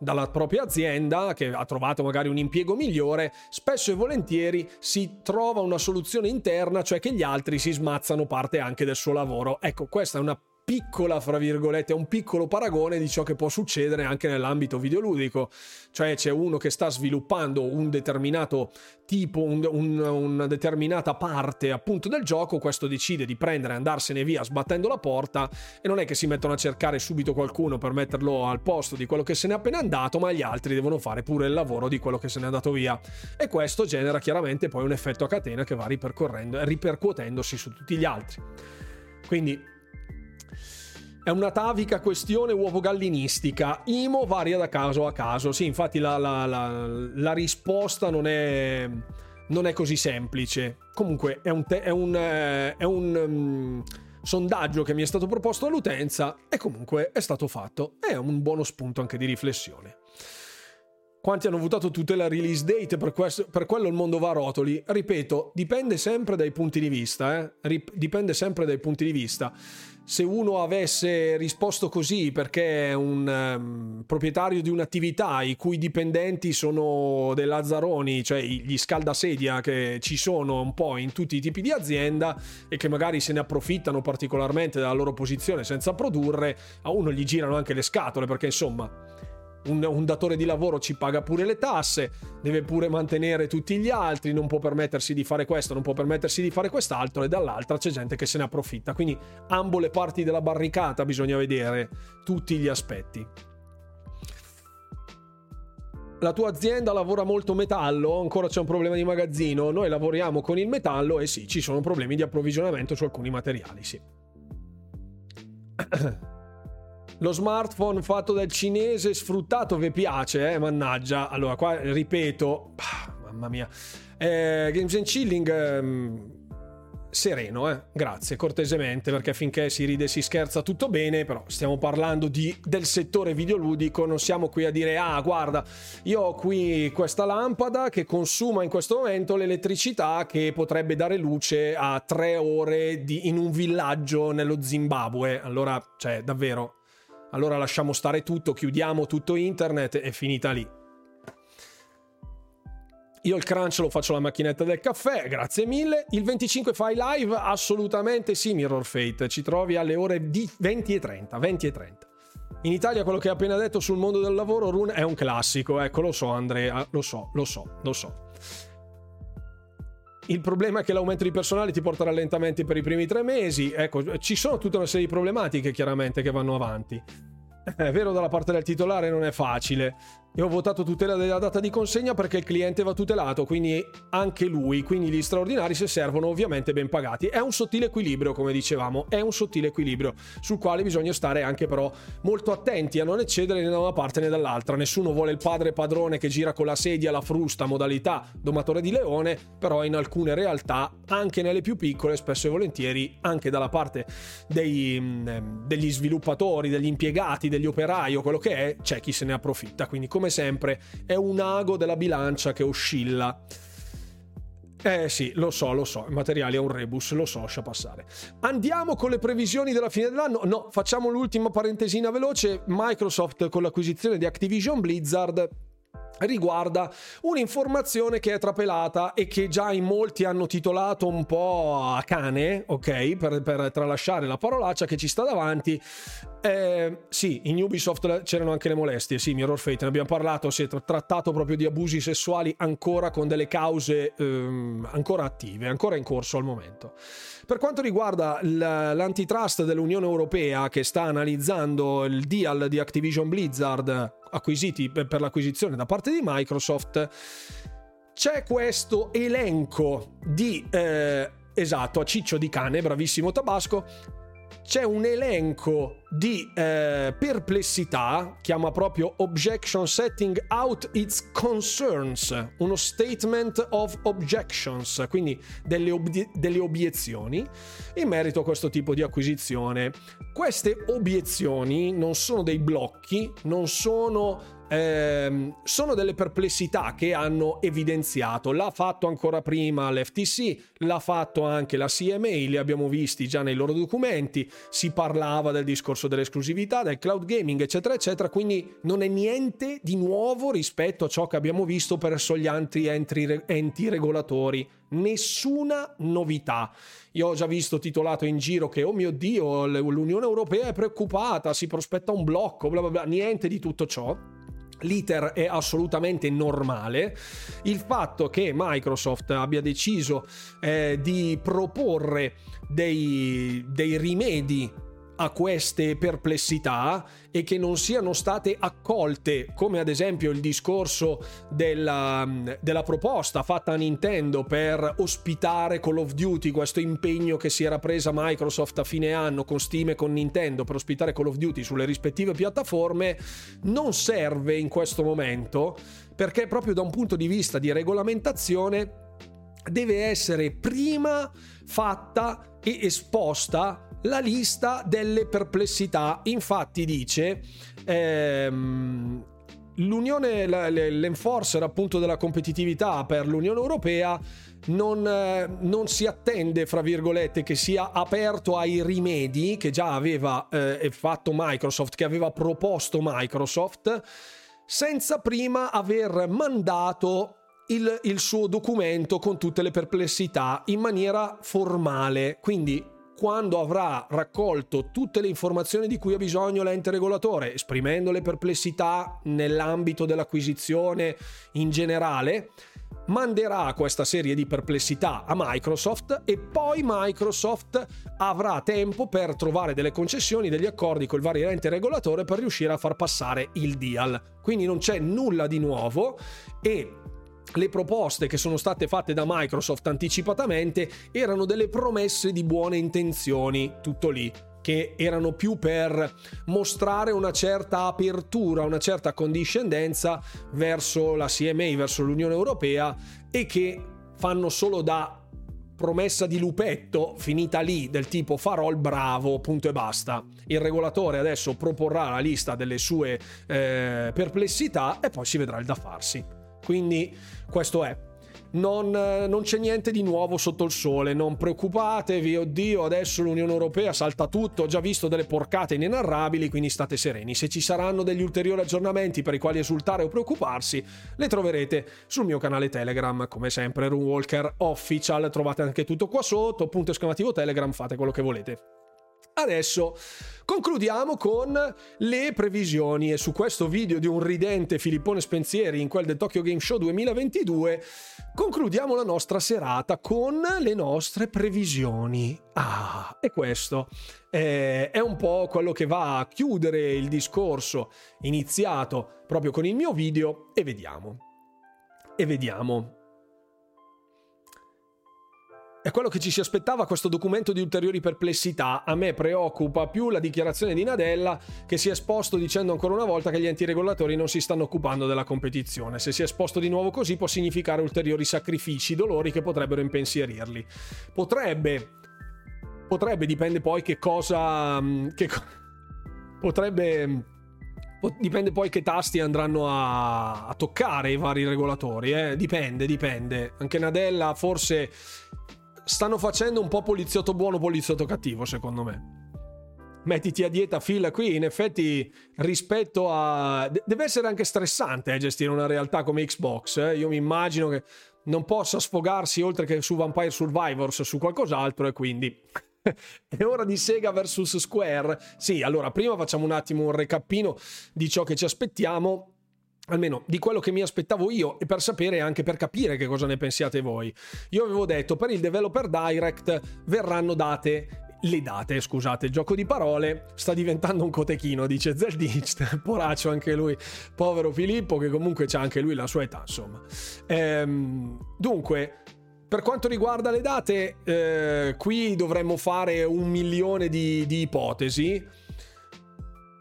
dalla propria azienda che ha trovato magari un impiego migliore, spesso e volentieri si trova una soluzione interna, cioè che gli altri si smazzano parte anche del suo lavoro. Ecco, questa è una piccola, fra virgolette, un piccolo paragone di ciò che può succedere anche nell'ambito videoludico. Cioè c'è uno che sta sviluppando un determinato tipo, un, un, una determinata parte appunto del gioco, questo decide di prendere e andarsene via sbattendo la porta e non è che si mettono a cercare subito qualcuno per metterlo al posto di quello che se n'è appena andato, ma gli altri devono fare pure il lavoro di quello che se n'è andato via. E questo genera chiaramente poi un effetto a catena che va ripercorrendo, ripercuotendosi su tutti gli altri. Quindi è una tavica questione uovo-gallinistica. Imo varia da caso a caso. Sì, infatti la, la, la, la risposta non è, non è, così semplice. Comunque è un, te, è un, è un um, sondaggio che mi è stato proposto all'utenza e comunque è stato fatto. È un buono spunto anche di riflessione. Quanti hanno votato tutela release date per, questo, per quello il mondo va a rotoli? Ripeto, dipende sempre dai punti di vista. Eh? Rip, dipende sempre dai punti di vista se uno avesse risposto così perché è un um, proprietario di un'attività i cui dipendenti sono dei lazzaroni, cioè gli scaldasedia che ci sono un po' in tutti i tipi di azienda e che magari se ne approfittano particolarmente della loro posizione senza produrre, a uno gli girano anche le scatole perché insomma un, un, datore di lavoro ci paga pure le tasse, deve pure mantenere tutti gli altri, non può permettersi di fare questo, non può permettersi di fare quest'altro e dall'altra c'è gente che se ne approfitta. Quindi ambo le parti della barricata bisogna vedere tutti gli aspetti. La tua azienda lavora molto metallo, ancora c'è un problema di magazzino, noi lavoriamo con il metallo e sì, ci sono problemi di approvvigionamento su alcuni materiali, sì. Lo smartphone fatto dal cinese sfruttato vi piace, eh? Mannaggia. Allora, qua ripeto, mamma mia. Eh, Games and Chilling. Ehm, sereno, eh? grazie, cortesemente, perché finché si ride e si scherza tutto bene, però stiamo parlando di, del settore videoludico, non siamo qui a dire, ah guarda, io ho qui questa lampada che consuma in questo momento l'elettricità che potrebbe dare luce a tre ore di, in un villaggio nello Zimbabwe, allora, cioè, davvero, allora lasciamo stare tutto, chiudiamo tutto internet e finita lì. Io il crunch lo faccio alla macchinetta del caffè, grazie mille. Il 25 fai live? Assolutamente sì, Mirror Fate. Ci trovi alle ore 20 e 30. 20 e 30. In Italia quello che hai appena detto sul mondo del lavoro, Rune, è un classico. Ecco, lo so Andrea, lo so, lo so, lo so. Il problema è che l'aumento di personale ti porta rallentamenti per i primi tre mesi. Ecco, ci sono tutta una serie di problematiche chiaramente che vanno avanti. È vero, dalla parte del titolare non è facile. Io ho votato tutela della data di consegna perché il cliente va tutelato, quindi anche lui, quindi gli straordinari se servono ovviamente ben pagati. È un sottile equilibrio, come dicevamo, è un sottile equilibrio sul quale bisogna stare anche però molto attenti a non eccedere né da una parte né dall'altra. Nessuno vuole il padre padrone che gira con la sedia, la frusta, modalità domatore di leone, però in alcune realtà, anche nelle più piccole, spesso e volentieri, anche dalla parte dei, mm, degli sviluppatori, degli impiegati, degli operai o quello che è, c'è chi se ne approfitta. Quindi come sempre è un ago della bilancia che oscilla. Eh sì, lo so, lo so, il materiale è un rebus, lo so, lascia passare. Andiamo con le previsioni della fine dell'anno. No, facciamo l'ultima parentesina veloce. Microsoft con l'acquisizione di Activision Blizzard riguarda un'informazione che è trapelata e che già in molti hanno titolato un po' a cane, ok? Per, per tralasciare la parolaccia che ci sta davanti. Eh, sì, in Ubisoft c'erano anche le molestie, sì, Mirror Fate, ne abbiamo parlato, si è trattato proprio di abusi sessuali ancora con delle cause ehm, ancora attive, ancora in corso al momento. Per quanto riguarda l'antitrust dell'Unione Europea che sta analizzando il deal di Activision Blizzard acquisiti per l'acquisizione da parte di Microsoft, c'è questo elenco di... Eh, esatto, a ciccio di cane, bravissimo Tabasco, c'è un elenco di eh, perplessità, chiama proprio Objection Setting Out Its Concerns, uno statement of objections, quindi delle, ob- delle obiezioni in merito a questo tipo di acquisizione. Queste obiezioni non sono dei blocchi, non sono ehm, sono delle perplessità che hanno evidenziato. L'ha fatto ancora prima l'FTC, l'ha fatto anche la CMA, li abbiamo visti già nei loro documenti, si parlava del discorso dell'esclusività, del cloud gaming, eccetera, eccetera, quindi non è niente di nuovo rispetto a ciò che abbiamo visto presso gli altri enti, enti regolatori. Nessuna novità. Io ho già visto titolato in giro che, oh mio Dio, l'Unione Europea è preoccupata, si prospetta un blocco, bla bla bla, niente di tutto ciò l'iter è assolutamente normale. Il fatto che Microsoft abbia deciso eh, di proporre dei, dei rimedi a queste perplessità e che non siano state accolte, come ad esempio il discorso della, della, proposta fatta a Nintendo per ospitare Call of Duty, questo impegno che si era presa Microsoft a fine anno con Steam e con Nintendo per ospitare Call of Duty sulle rispettive piattaforme, non serve in questo momento perché proprio da un punto di vista di regolamentazione deve essere prima fatta e esposta la lista delle perplessità. Infatti dice ehm, l'unione, l'enforcer appunto della competitività per l'Unione Europea non, eh, non, si attende, fra virgolette, che sia aperto ai rimedi che già aveva eh, fatto Microsoft, che aveva proposto Microsoft, senza prima aver mandato il, il suo documento con tutte le perplessità in maniera formale. Quindi quando avrà raccolto tutte le informazioni di cui ha bisogno l'ente regolatore, esprimendo le perplessità nell'ambito dell'acquisizione in generale, manderà questa serie di perplessità a Microsoft e poi Microsoft avrà tempo per trovare delle concessioni, degli accordi col vari ente regolatore per riuscire a far passare il deal. Quindi non c'è nulla di nuovo e le proposte che sono state fatte da Microsoft anticipatamente erano delle promesse di buone intenzioni, tutto lì che erano più per mostrare una certa apertura, una certa condiscendenza verso la CMA, verso l'Unione Europea e che fanno solo da promessa di lupetto finita lì del tipo farò il bravo, punto e basta. Il regolatore adesso proporrà la lista delle sue eh, perplessità e poi si vedrà il da farsi. Quindi questo è. Non, non, c'è niente di nuovo sotto il sole, non preoccupatevi, oddio, adesso l'Unione Europea salta tutto, ho già visto delle porcate inenarrabili, quindi state sereni. Se ci saranno degli ulteriori aggiornamenti per i quali esultare o preoccuparsi, le troverete sul mio canale Telegram, come sempre, Runewalker Official, trovate anche tutto qua sotto, punto esclamativo Telegram, fate quello che volete. Adesso concludiamo con le previsioni e su questo video di un ridente Filippone Spensieri in quel del Tokyo Game Show 2022 concludiamo la nostra serata con le nostre previsioni. Ah, e questo è, è un po' quello che va a chiudere il discorso iniziato proprio con il mio video e vediamo. E vediamo è quello che ci si aspettava questo documento di ulteriori perplessità. A me preoccupa più la dichiarazione di Nadella che si è esposto dicendo ancora una volta che gli enti regolatori non si stanno occupando della competizione. Se si è esposto di nuovo così può significare ulteriori sacrifici, dolori che potrebbero impensierirli. Potrebbe, potrebbe, dipende poi che cosa... Che, potrebbe dipende poi che tasti andranno a, a toccare i vari regolatori, eh? dipende, dipende. Anche Nadella forse stanno facendo un po' poliziotto buono, poliziotto cattivo, secondo me. Mettiti a dieta, Phil. Qui in effetti rispetto a. Deve essere anche stressante eh, gestire una realtà come Xbox. Eh? Io mi immagino che non possa sfogarsi oltre che su Vampire Survivors su qualcos'altro e quindi. È ora di Sega vs Square. Sì, allora prima facciamo un attimo un recappino di ciò che ci aspettiamo almeno di quello che mi aspettavo io e per sapere anche per capire che cosa ne pensiate voi. Io avevo detto per il Developer Direct verranno date le date, scusate, gioco di parole, sta diventando un cotechino, dice Zeldinch, poraccio anche lui, povero Filippo che comunque c'ha anche lui la sua età, insomma. Ehm, dunque, per quanto riguarda le date, eh, qui dovremmo fare un milione di, di ipotesi.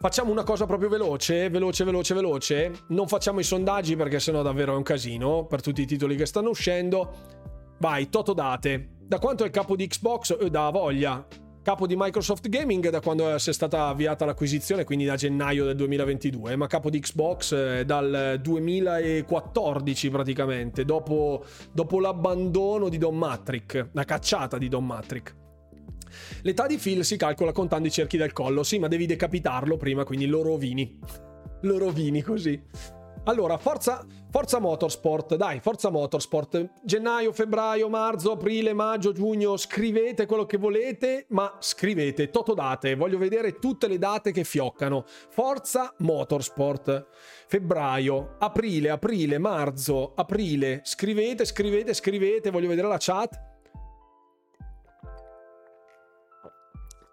Facciamo una cosa proprio veloce, veloce, veloce, veloce. Non facciamo i sondaggi perché sennò davvero è un casino per tutti i titoli che stanno uscendo. Vai, Toto Date. Da quanto è il capo di Xbox? Eh, da voglia. Capo di Microsoft Gaming da quando si è stata avviata l'acquisizione, quindi da gennaio del 2022, ma capo di Xbox eh, dal 2014 praticamente, dopo, dopo l'abbandono di Don Matrick, la cacciata di Don Matrick. L'età di Phil si calcola contando i cerchi del collo, sì, ma devi decapitarlo prima, quindi lo rovini. Lo rovini così. Allora, Forza, Forza Motorsport, dai, Forza Motorsport, gennaio, febbraio, marzo, aprile, maggio, giugno, scrivete quello che volete, ma scrivete totodate, voglio vedere tutte le date che fioccano. Forza Motorsport, febbraio, aprile, aprile, marzo, aprile, scrivete, scrivete, scrivete, voglio vedere la chat.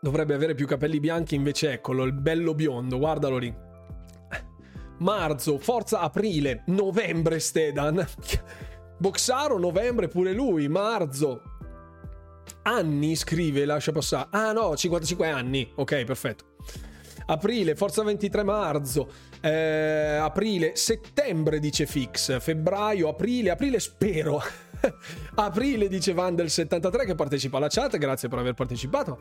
Dovrebbe avere più capelli bianchi, invece eccolo, il bello biondo, guardalo lì. Marzo, forza aprile, novembre Stedan. Boxaro, novembre pure lui, marzo. Anni scrive, lascia passare. Ah no, 55 anni. Ok, perfetto. Aprile, forza 23 marzo. Eh, aprile, settembre dice Fix. Febbraio, aprile, aprile spero. aprile dice Vandel73 che partecipa alla chat, grazie per aver partecipato.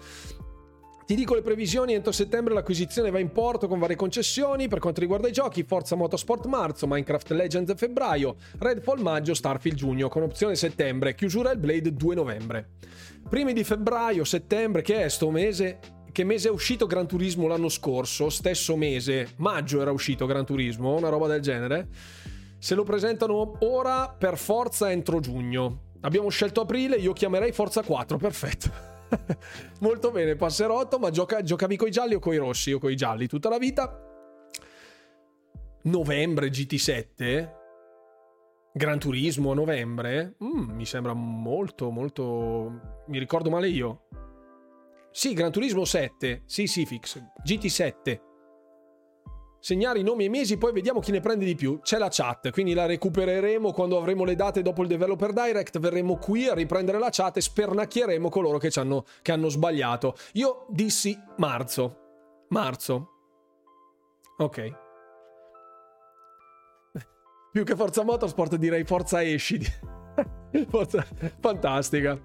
Ti dico le previsioni, entro settembre l'acquisizione va in porto con varie concessioni per quanto riguarda i giochi, Forza Motorsport marzo, Minecraft Legends febbraio, Redfall maggio, Starfield giugno, con opzione settembre, chiusura il Blade 2 novembre. Primi di febbraio, settembre, che è sto mese? Che mese è uscito Gran Turismo l'anno scorso? Stesso mese, maggio era uscito Gran Turismo, una roba del genere. Se lo presentano ora, per forza entro giugno. Abbiamo scelto aprile, io chiamerei Forza 4, perfetto. Molto bene, passerotto, ma gioca, giocavi coi gialli o coi rossi? Io coi gialli tutta la vita. Novembre GT7. Gran Turismo novembre. Mm, mi sembra molto, molto... Mi ricordo male io. Sì, Gran Turismo 7. Sì, sì, fix. GT7 segnare i nomi e i mesi, poi vediamo chi ne prende di più. C'è la chat, quindi la recupereremo quando avremo le date dopo il Developer Direct. Verremo qui a riprendere la chat e spernacchieremo coloro che, hanno, che hanno sbagliato. Io dissi marzo. Marzo. Ok. Più che Forza Motorsport direi Forza Esci. Forza... Fantastica.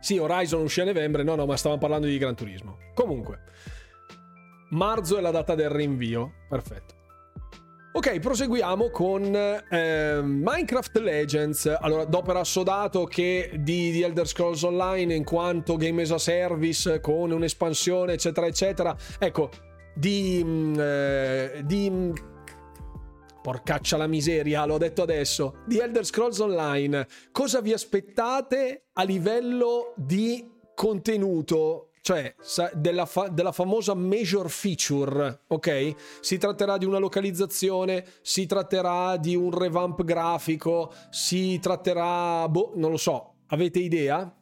Sì, Horizon uscì a novembre, no no, ma stavamo parlando di Gran Turismo. Comunque. Marzo è la data del rinvio. Perfetto. Ok, proseguiamo con eh, Minecraft Legends. Allora, dopo era assodato che di, di, Elder Scrolls Online in quanto game as a service con un'espansione, eccetera, eccetera. Ecco, di. Mm, eh, di mm, Porcaccia la miseria, l'ho detto adesso. Di Elder Scrolls Online. Cosa vi aspettate a livello di contenuto cioè della, fa- della, famosa major feature, ok? Si tratterà di una localizzazione, si tratterà di un revamp grafico, si tratterà, boh, non lo so, avete idea?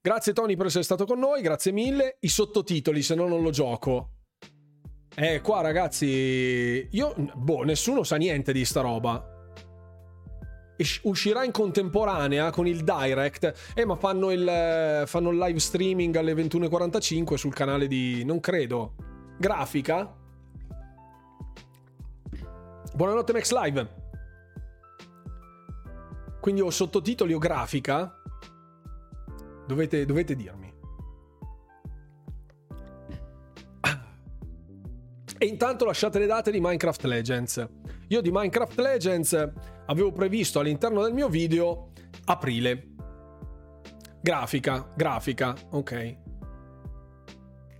Grazie Tony per essere stato con noi, grazie mille. I sottotitoli, se no non lo gioco. Eh, qua ragazzi, io, boh, nessuno sa niente di sta roba uscirà in contemporanea con il direct eh ma fanno il, fanno il live streaming alle 21.45 sul canale di non credo grafica. Buonanotte Max Live. Quindi ho sottotitoli o grafica. Dovete, dovete dirmi. E intanto lasciate le date di Minecraft Legends. Io di Minecraft Legends avevo previsto all'interno del mio video aprile. Grafica, grafica, ok.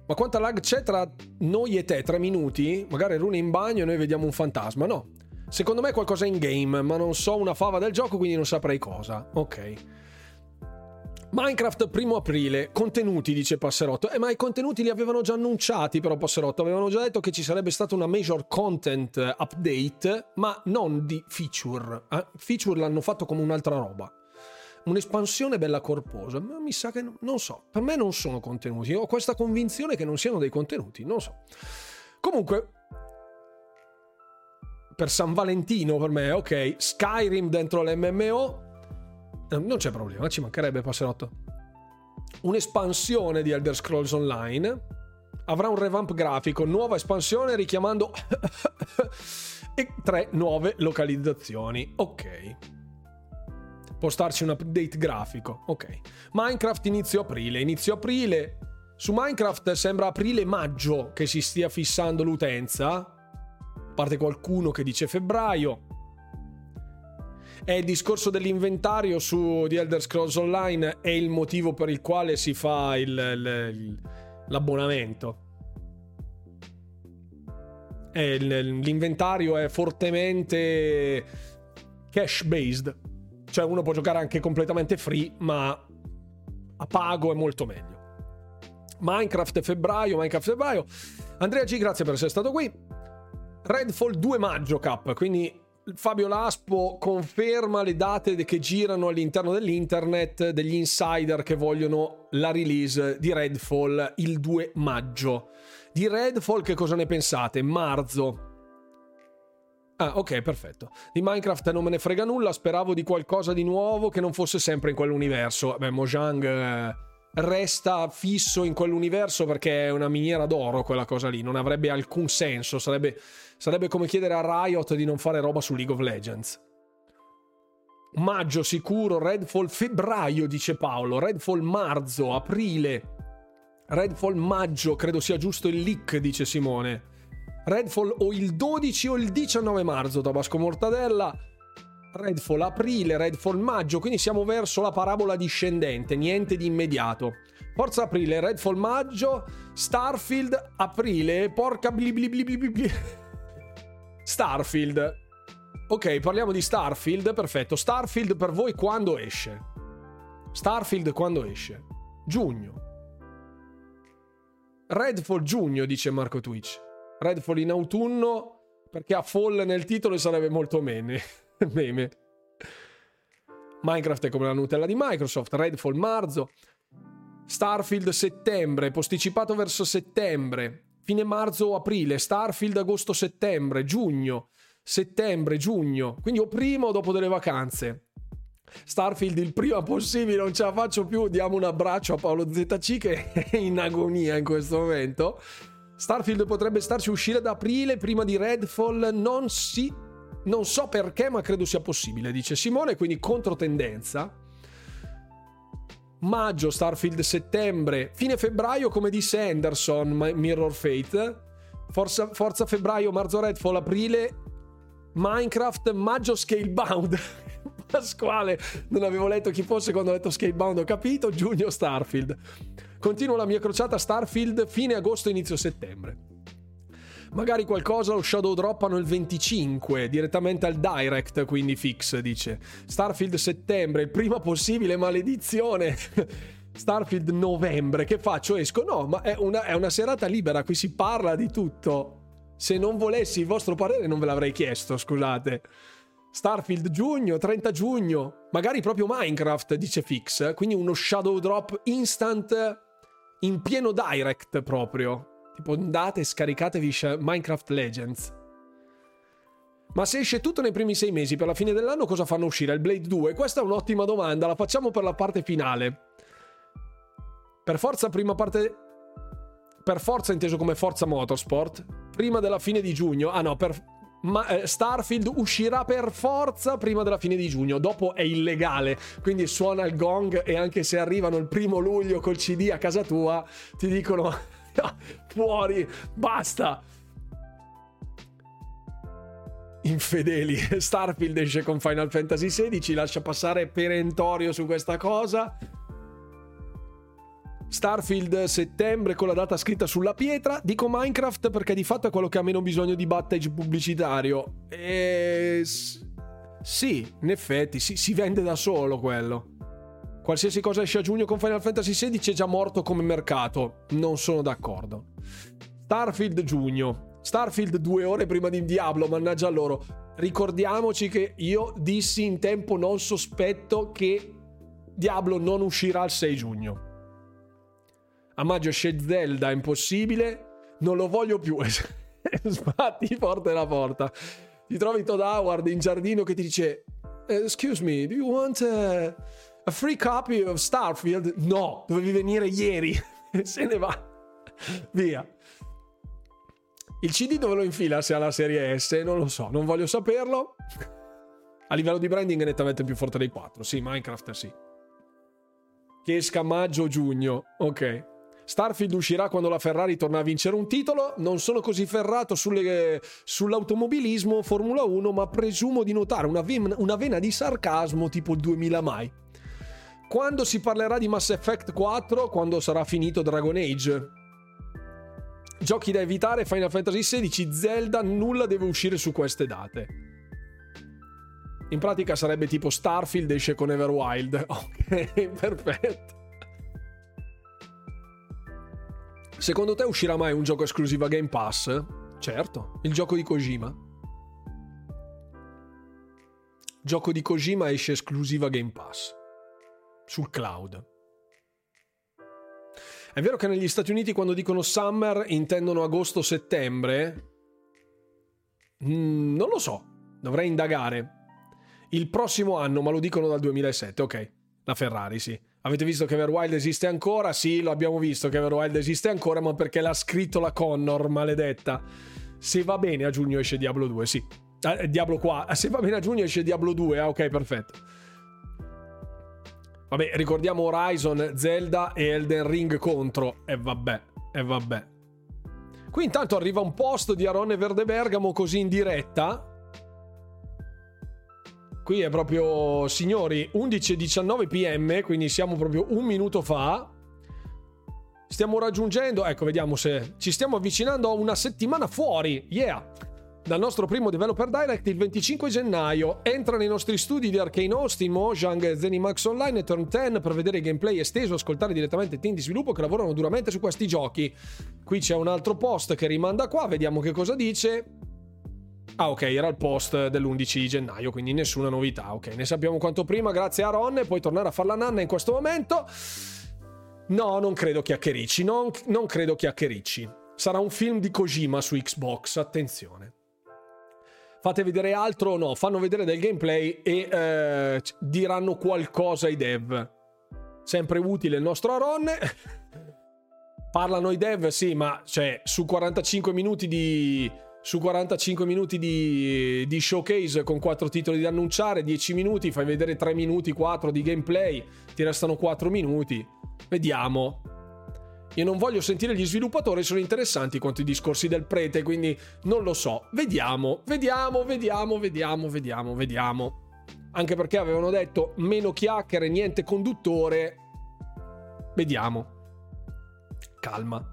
Ma quanta lag c'è tra noi e te? Tre minuti? Magari Rune in bagno e noi vediamo un fantasma. No. Secondo me qualcosa in game, ma non so una fava del gioco, quindi non saprei cosa. Ok. Minecraft primo aprile, contenuti, dice Passerotto. Eh, ma i contenuti li avevano già annunciati, però Passerotto. Avevano già detto che ci sarebbe stata una major content update, ma non di feature. Eh? Feature l'hanno fatto come un'altra roba un'espansione bella corposa, ma mi sa che no, non so, per me non sono contenuti, ho questa convinzione che non siano dei contenuti, non so. Comunque, per San Valentino per me, ok, Skyrim dentro l'MMO, non c'è problema, ci mancherebbe passerotto. Un'espansione di Elder Scrolls Online avrà un revamp grafico, nuova espansione richiamando e tre nuove localizzazioni. Ok postarci un update grafico. Ok. Minecraft inizio aprile. Inizio aprile. Su Minecraft sembra aprile-maggio che si stia fissando l'utenza. A parte qualcuno che dice febbraio. È il discorso dell'inventario su The Elder Scrolls Online è il motivo per il quale si fa il, il, l'abbonamento. l'inventario è fortemente cash based cioè uno può giocare anche completamente free, ma a pago è molto meglio. Minecraft febbraio, Minecraft febbraio. Andrea G, grazie per essere stato qui. Redfall 2 maggio cap, quindi Fabio Laspo conferma le date che girano all'interno dell'internet degli insider che vogliono la release di Redfall il 2 maggio. Di Redfall che cosa ne pensate? Marzo. Ah, ok, perfetto. Di Minecraft non me ne frega nulla, speravo di qualcosa di nuovo che non fosse sempre in quell'universo. Beh, Mojang eh, resta fisso in quell'universo perché è una miniera d'oro quella cosa lì, non avrebbe alcun senso, sarebbe, sarebbe come chiedere a Riot di non fare roba su League of Legends. Maggio sicuro, Redfall febbraio, dice Paolo, Redfall marzo, aprile, Redfall maggio, credo sia giusto il leak, dice Simone. Redfall o il 12 o il 19 marzo, Tabasco Mortadella. Redfall aprile, Redfall maggio, quindi siamo verso la parabola discendente, niente di immediato. Forza aprile, Redfall maggio, Starfield aprile, porca bli bli bli bli bli. Starfield. Ok, parliamo di Starfield, perfetto. Starfield per voi quando esce? Starfield quando esce? Giugno. Redfall giugno, dice Marco Twitch. Redfall in autunno perché ha fall nel titolo sarebbe molto meme. meme. Minecraft è come la Nutella di Microsoft, Redfall marzo, Starfield settembre, posticipato verso settembre, fine marzo o aprile, Starfield agosto settembre, giugno, settembre, giugno, quindi o prima o dopo delle vacanze. Starfield il prima possibile, non ce la faccio più, diamo un abbraccio a Paolo ZC che è in agonia in questo momento. Starfield potrebbe starci uscire ad aprile prima di Redfall, non si... Non so perché, ma credo sia possibile, dice Simone, quindi controtendenza. Maggio, Starfield settembre, fine febbraio, come disse Anderson, Mirror Fate. Forza, forza febbraio, marzo Redfall, aprile, Minecraft, maggio Scalebound. Pasquale, non avevo letto chi fosse quando ho letto Scalebound, ho capito, giugno Starfield. Continuo la mia crociata Starfield fine agosto, inizio settembre. Magari qualcosa lo shadow droppano il 25 direttamente al direct, quindi fix, dice. Starfield settembre, il prima possibile, maledizione. Starfield novembre, che faccio? Esco? No, ma è una, è una serata libera, qui si parla di tutto. Se non volessi il vostro parere non ve l'avrei chiesto, scusate. Starfield giugno, 30 giugno, magari proprio Minecraft, dice Fix, quindi uno shadow drop instant in pieno direct proprio. Tipo andate e scaricatevi Minecraft Legends. Ma se esce tutto nei primi sei mesi per la fine dell'anno, cosa fanno uscire? Il Blade 2? Questa è un'ottima domanda, la facciamo per la parte finale. Per forza, prima parte. Per forza, inteso come Forza Motorsport. Prima della fine di giugno. Ah no, per, ma eh, Starfield uscirà per forza prima della fine di giugno, dopo è illegale, quindi suona il gong e anche se arrivano il primo luglio col CD a casa tua, ti dicono fuori, basta. infedeli. Starfield esce con Final Fantasy XVI, lascia passare perentorio su questa cosa. Starfield settembre con la data scritta sulla pietra. Dico Minecraft perché di fatto è quello che ha meno bisogno di battage pubblicitario. E... Sì, in effetti, sì, si vende da solo quello. Qualsiasi cosa esce a giugno con Final Fantasy XVI è già morto come mercato. Non sono d'accordo. Starfield giugno. Starfield due ore prima di Diablo, mannaggia loro. Ricordiamoci che io dissi in tempo non sospetto che Diablo non uscirà il 6 giugno. A maggio esce Zelda, impossibile. Non lo voglio più. Sbatti forte la porta. Ti trovi Todd Howard in giardino che ti dice Excuse me, do you want a, a free copy of Starfield? No, dovevi venire ieri. Se ne va. Via. Il CD dove lo infila se ha la serie S? Non lo so, non voglio saperlo. A livello di branding è nettamente più forte dei 4. Sì, Minecraft sì. Che esca maggio o giugno. Ok. Starfield uscirà quando la Ferrari torna a vincere un titolo. Non sono così ferrato sulle, sull'automobilismo Formula 1, ma presumo di notare una, ven- una vena di sarcasmo tipo il 2000 mai. Quando si parlerà di Mass Effect 4? Quando sarà finito Dragon Age? Giochi da evitare, Final Fantasy XVI, Zelda, nulla deve uscire su queste date. In pratica sarebbe tipo Starfield esce con Everwild. Ok, perfetto. Secondo te uscirà mai un gioco esclusivo a Game Pass? Certo, il gioco di Kojima. Gioco di Kojima esce esclusiva Game Pass. Sul cloud. È vero che negli Stati Uniti quando dicono summer intendono agosto-settembre? Mm, non lo so, dovrei indagare. Il prossimo anno, ma lo dicono dal 2007, ok. La Ferrari, sì. Avete visto che Everwild esiste ancora? Sì, lo abbiamo visto che Everwild esiste ancora, ma perché l'ha scritto la Connor, maledetta. Se va bene a giugno esce Diablo 2, sì. Eh, Diablo qua. Se va bene a giugno esce Diablo 2, ah, ok, perfetto. Vabbè, ricordiamo Horizon, Zelda e Elden Ring contro. E vabbè, e vabbè. Qui intanto arriva un post di Arone Verde Bergamo così in diretta. Qui è proprio, signori, 11.19 pm, quindi siamo proprio un minuto fa. Stiamo raggiungendo, ecco, vediamo se ci stiamo avvicinando a una settimana fuori. Yeah! Dal nostro primo Developer Direct il 25 gennaio. Entra nei nostri studi di Arcane Austin, Mojang, Zenimax Online e Turn 10 per vedere gameplay esteso, ascoltare direttamente team di sviluppo che lavorano duramente su questi giochi. Qui c'è un altro post che rimanda qua, vediamo che cosa dice. Ah, ok, era il post dell'11 gennaio, quindi nessuna novità. Ok, ne sappiamo quanto prima, grazie a Ron. Puoi tornare a fare la nanna in questo momento. No, non credo chiacchiericci. Non, non credo chiacchiericci. Sarà un film di Kojima su Xbox, attenzione fate vedere altro no, fanno vedere del gameplay e eh, diranno qualcosa ai dev. Sempre utile il nostro Aron. Parlano i dev, sì, ma cioè, su 45 minuti di, su 45 minuti di, di, showcase con 4 titoli da annunciare, 10 minuti, fai vedere 3 minuti, 4 di gameplay, ti restano 4 minuti. Vediamo. Io non voglio sentire gli sviluppatori, sono interessanti quanto i discorsi del prete, quindi non lo so. Vediamo, vediamo, vediamo, vediamo, vediamo, vediamo. Anche perché avevano detto meno chiacchiere, niente conduttore. Vediamo. Calma.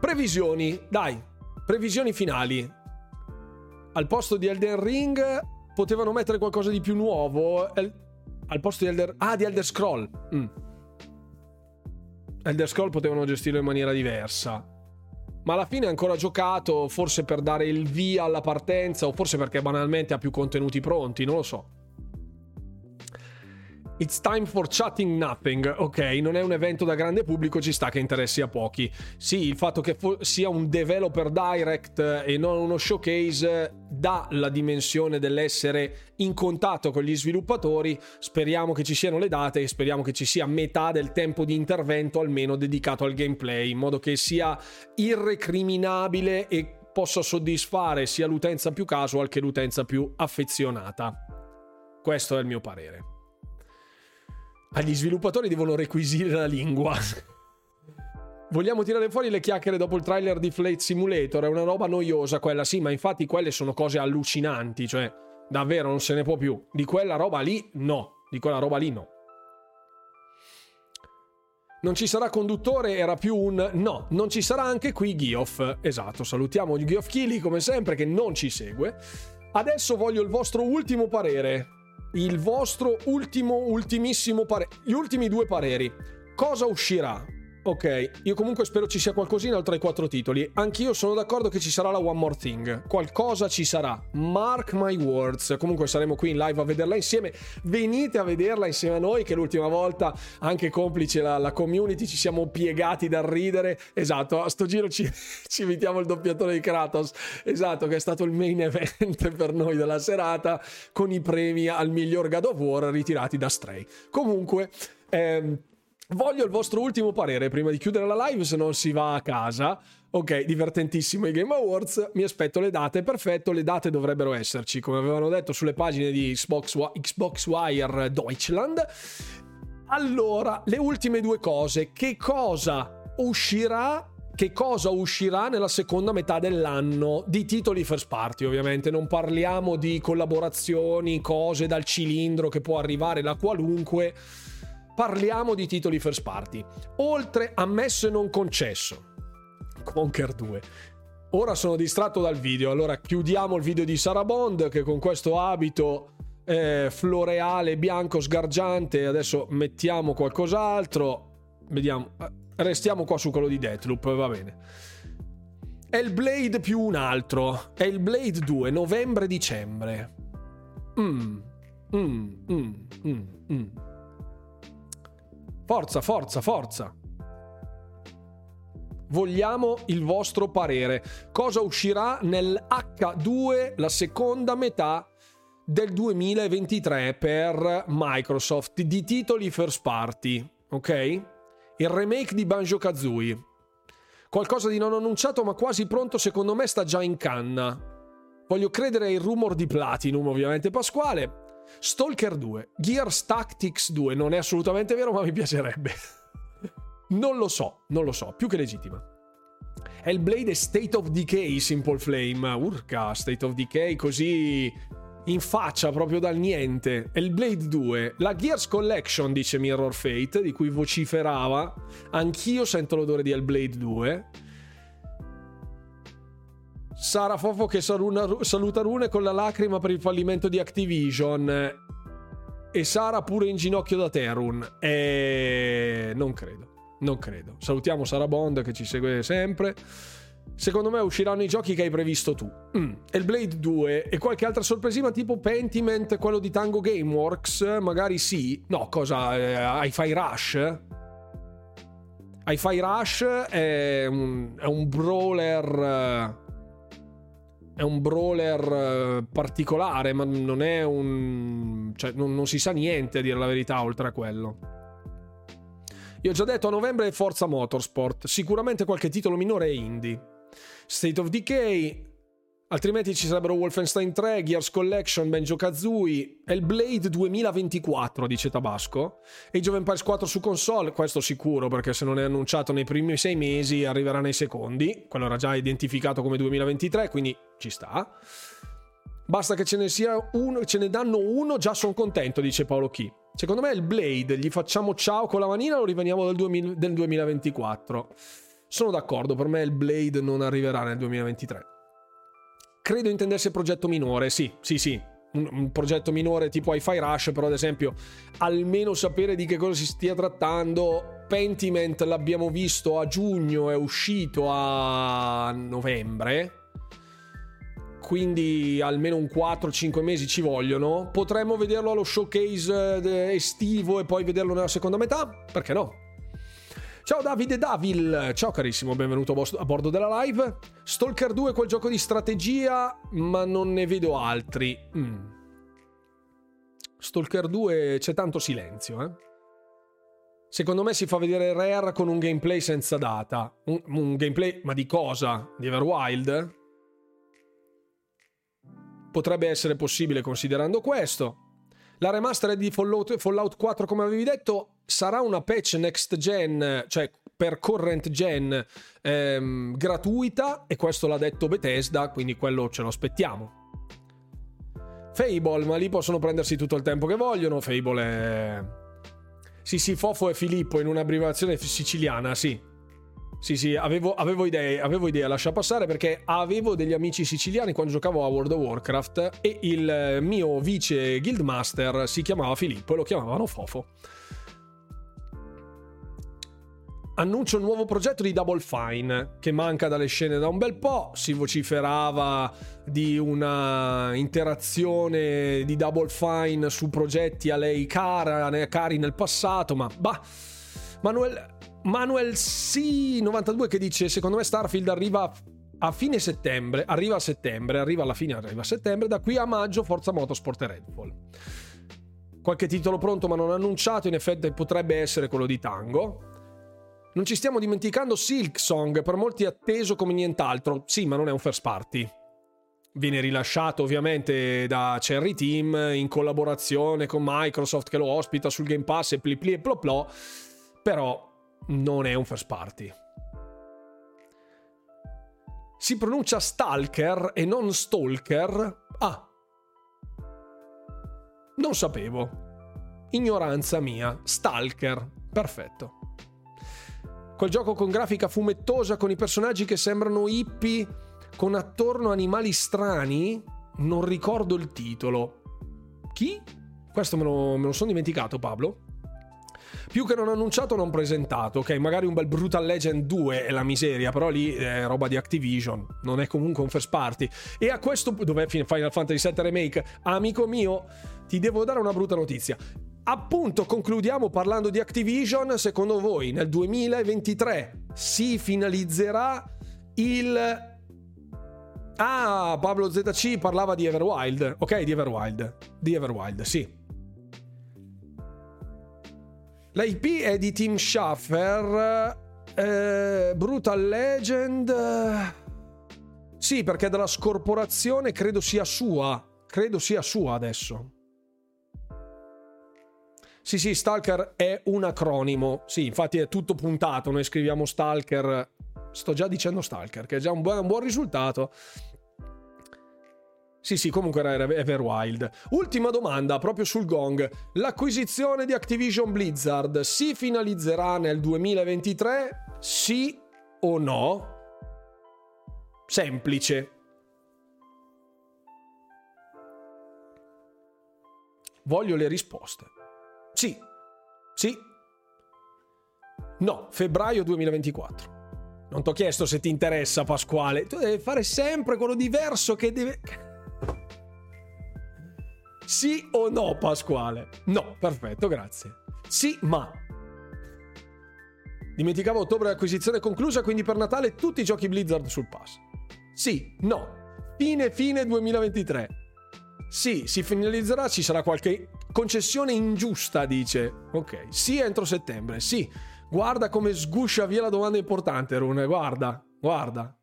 Previsioni, dai, previsioni finali. Al posto di Elden Ring potevano mettere qualcosa di più nuovo. Al posto di Elder... Ah, di Elder Scroll. Mm. Elder Scroll potevano gestirlo in maniera diversa. Ma alla fine è ancora giocato, forse per dare il via alla partenza, o forse perché banalmente ha più contenuti pronti, non lo so. It's time for chatting nothing. Ok, non è un evento da grande pubblico, ci sta che interessi a pochi. Sì, il fatto che fo- sia un developer direct e non uno showcase dà la dimensione dell'essere in contatto con gli sviluppatori. Speriamo che ci siano le date e speriamo che ci sia metà del tempo di intervento almeno dedicato al gameplay, in modo che sia irrecriminabile e possa soddisfare sia l'utenza più casual che l'utenza più affezionata. Questo è il mio parere agli sviluppatori devono requisire la lingua. Vogliamo tirare fuori le chiacchiere dopo il trailer di Flight Simulator? È una roba noiosa quella, sì, ma infatti quelle sono cose allucinanti, cioè davvero non se ne può più. Di quella roba lì no, di quella roba lì no. Non ci sarà conduttore, era più un no, non ci sarà anche qui Gioff. Esatto, salutiamo Gioff Kili come sempre che non ci segue. Adesso voglio il vostro ultimo parere. Il vostro ultimo, ultimissimo parere. Gli ultimi due pareri. Cosa uscirà? Ok, io comunque spero ci sia qualcosina tra i quattro titoli. Anch'io sono d'accordo che ci sarà la One More Thing. Qualcosa ci sarà. Mark my words. Comunque saremo qui in live a vederla insieme. Venite a vederla insieme a noi, che l'ultima volta, anche complice la, la community, ci siamo piegati dal ridere. Esatto, a sto giro ci, ci invitiamo il doppiatore di Kratos. Esatto, che è stato il main event per noi della serata, con i premi al miglior God of War ritirati da Stray. Comunque... Ehm, Voglio il vostro ultimo parere prima di chiudere la live, se non si va a casa. Ok, divertentissimo i Game Awards. Mi aspetto le date. Perfetto, le date dovrebbero esserci, come avevano detto sulle pagine di Xbox, Xbox Wire Deutschland. Allora, le ultime due cose. Che cosa uscirà che cosa uscirà nella seconda metà dell'anno di titoli first party ovviamente non parliamo di collaborazioni cose dal cilindro che può arrivare da qualunque parliamo di titoli first party. Oltre ammesso e non concesso. Conker 2. Ora sono distratto dal video, allora chiudiamo il video di Sarah Bond che con questo abito eh, floreale bianco sgargiante, adesso mettiamo qualcos'altro, vediamo, eh, restiamo qua su quello di Deathloop, va bene. È il Blade più un altro, è il Blade 2, novembre-dicembre. Mmm, mmm, mmm, mmm. Forza, forza, forza. Vogliamo il vostro parere. Cosa uscirà nel H2 la seconda metà del 2023 per Microsoft di titoli first party, ok? Il remake di Banjo Kazooie. Qualcosa di non annunciato ma quasi pronto secondo me sta già in canna. Voglio credere ai rumor di Platinum, ovviamente Pasquale. Stalker 2, Gears Tactics 2, non è assolutamente vero, ma mi piacerebbe. non lo so, non lo so, più che legittima. Hellblade e State of Decay, Simple Flame. Urca, State of Decay così in faccia proprio dal niente. Hellblade 2, la Gears Collection, dice Mirror Fate, di cui vociferava. Anch'io sento l'odore di Hellblade 2. Sara Fofo che saluta Rune con la lacrima per il fallimento di Activision. E Sara pure in ginocchio da Terun. E non credo. Non credo. Salutiamo Sara Bond che ci segue sempre. Secondo me usciranno i giochi che hai previsto tu. Mm. Blade 2 e qualche altra sorpresina tipo Pentiment, quello di Tango Gameworks, magari sì. No, cosa? Eh, Hi-Fi Rush? Hi-Fi Rush è un, è un brawler è un brawler eh, particolare, ma non è un... cioè non, non, si sa niente a dire la verità oltre a quello. Io ho già detto a novembre Forza Motorsport, sicuramente qualche titolo minore è indie. State of Decay, Altrimenti ci sarebbero Wolfenstein 3, Gears Collection, Benjo Kazooie, Hellblade 2024, dice Tabasco, Age of Empires 4 su console, questo sicuro perché se non è annunciato nei primi sei mesi arriverà nei secondi, quello era già identificato come 2023, quindi ci sta. Basta che ce ne sia uno, ce ne danno uno, già sono contento, dice Paolo Chi. Secondo me il Blade, gli facciamo ciao con la manina lo riveniamo del, 2000, del 2024. Sono d'accordo, per me il Blade non arriverà nel 2023 credo intendesse progetto minore, sì, sì, sì. Un, un progetto minore tipo Hi-Fi Rush, però ad esempio almeno sapere di che cosa si stia trattando. Pentiment l'abbiamo visto a giugno, è uscito a novembre. Quindi almeno un 4-5 mesi ci vogliono. Potremmo vederlo allo showcase eh, estivo e poi vederlo nella seconda metà? Perché no? Ciao Davide Davil, ciao carissimo, benvenuto a bordo della live. Stalker 2 è quel gioco di strategia, ma non ne vedo altri. Mm. Stalker 2 c'è tanto silenzio, eh. Secondo me si fa vedere Rare con un gameplay senza data. Un, un gameplay, ma di cosa? Di Everwild? Potrebbe essere possibile considerando questo. La remastered di Fallout, Fallout 4, come avevi detto, sarà una patch next gen, cioè per current gen ehm, gratuita e questo l'ha detto Bethesda, quindi quello ce lo aspettiamo. Fable, ma lì possono prendersi tutto il tempo che vogliono. Fable è. Sì, sì, Fofo e Filippo in un'abbreviazione siciliana, sì. Sì, sì, avevo, avevo, idee, avevo idea, lascia passare perché avevo degli amici siciliani quando giocavo a World of Warcraft e il mio vice guildmaster si chiamava Filippo e lo chiamavano Fofo annuncia un nuovo progetto di Double Fine che manca dalle scene da un bel po'. Si vociferava di una interazione di Double Fine su progetti a lei cara, cari nel passato, ma bah, Manuel, Manuel C92 che dice secondo me Starfield arriva a fine settembre, arriva a settembre, arriva alla fine, arriva a settembre, da qui a maggio Forza Motorsport e Redfall. Qualche titolo pronto ma non annunciato, in effetti potrebbe essere quello di Tango. Non ci stiamo dimenticando Silk Song, per molti atteso come nient'altro. Sì, ma non è un first party. Viene rilasciato ovviamente da Cherry Team in collaborazione con Microsoft che lo ospita sul Game Pass e pli pli e plo plo, però non è un first party. Si pronuncia Stalker e non Stalker? Ah. Non sapevo. Ignoranza mia. Stalker. Perfetto. Quel gioco con grafica fumettosa, con i personaggi che sembrano hippie, con attorno animali strani. Non ricordo il titolo. Chi? Questo me lo, me lo sono dimenticato, Pablo. Più che non annunciato, non presentato. Ok, magari un bel Brutal Legend 2 è la miseria, però lì è roba di Activision. Non è comunque un first party. E a questo dov'è Final Fantasy VII Remake? Amico mio, ti devo dare una brutta notizia. Appunto, concludiamo parlando di Activision. Secondo voi nel 2023 si finalizzerà il Ah, Pablo ZC parlava di Everwild. Ok, di Everwild. Di Everwild, sì. La IP è di Tim Schaffer. Eh, Brutal Legend. Sì, perché dalla scorporazione credo sia sua. Credo sia sua adesso. Sì, sì, Stalker è un acronimo. Sì, infatti è tutto puntato. Noi scriviamo Stalker. Sto già dicendo Stalker, che è già un buon, un buon risultato. Sì, sì, comunque era Everwild. Ultima domanda, proprio sul gong. L'acquisizione di Activision Blizzard si finalizzerà nel 2023? Sì o no? Semplice. Voglio le risposte. Sì. Sì. No, febbraio 2024. Non ti ho chiesto se ti interessa, Pasquale. Tu devi fare sempre quello diverso che deve... Sì o no, Pasquale? No, perfetto, grazie. Sì, ma... Dimenticavo ottobre l'acquisizione conclusa, quindi per Natale tutti i giochi Blizzard sul pass. Sì, no. Fine fine 2023. Sì, si finalizzerà, ci sarà qualche concessione ingiusta, dice. Ok, sì entro settembre, sì. Guarda come sguscia via la domanda importante, Rune, guarda, guarda.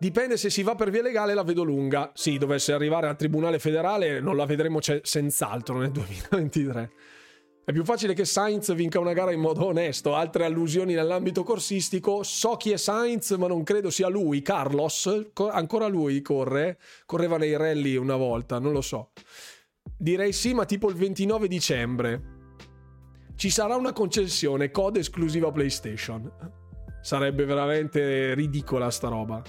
Dipende se si va per via legale, la vedo lunga. Sì, dovesse arrivare al Tribunale federale, non la vedremo c- senz'altro nel 2023. È più facile che Sainz vinca una gara in modo onesto. Altre allusioni nell'ambito corsistico. So chi è Sainz, ma non credo sia lui. Carlos, co- ancora lui corre. Correva nei rally una volta, non lo so. Direi sì, ma tipo il 29 dicembre. Ci sarà una concessione, code esclusiva PlayStation. Sarebbe veramente ridicola sta roba.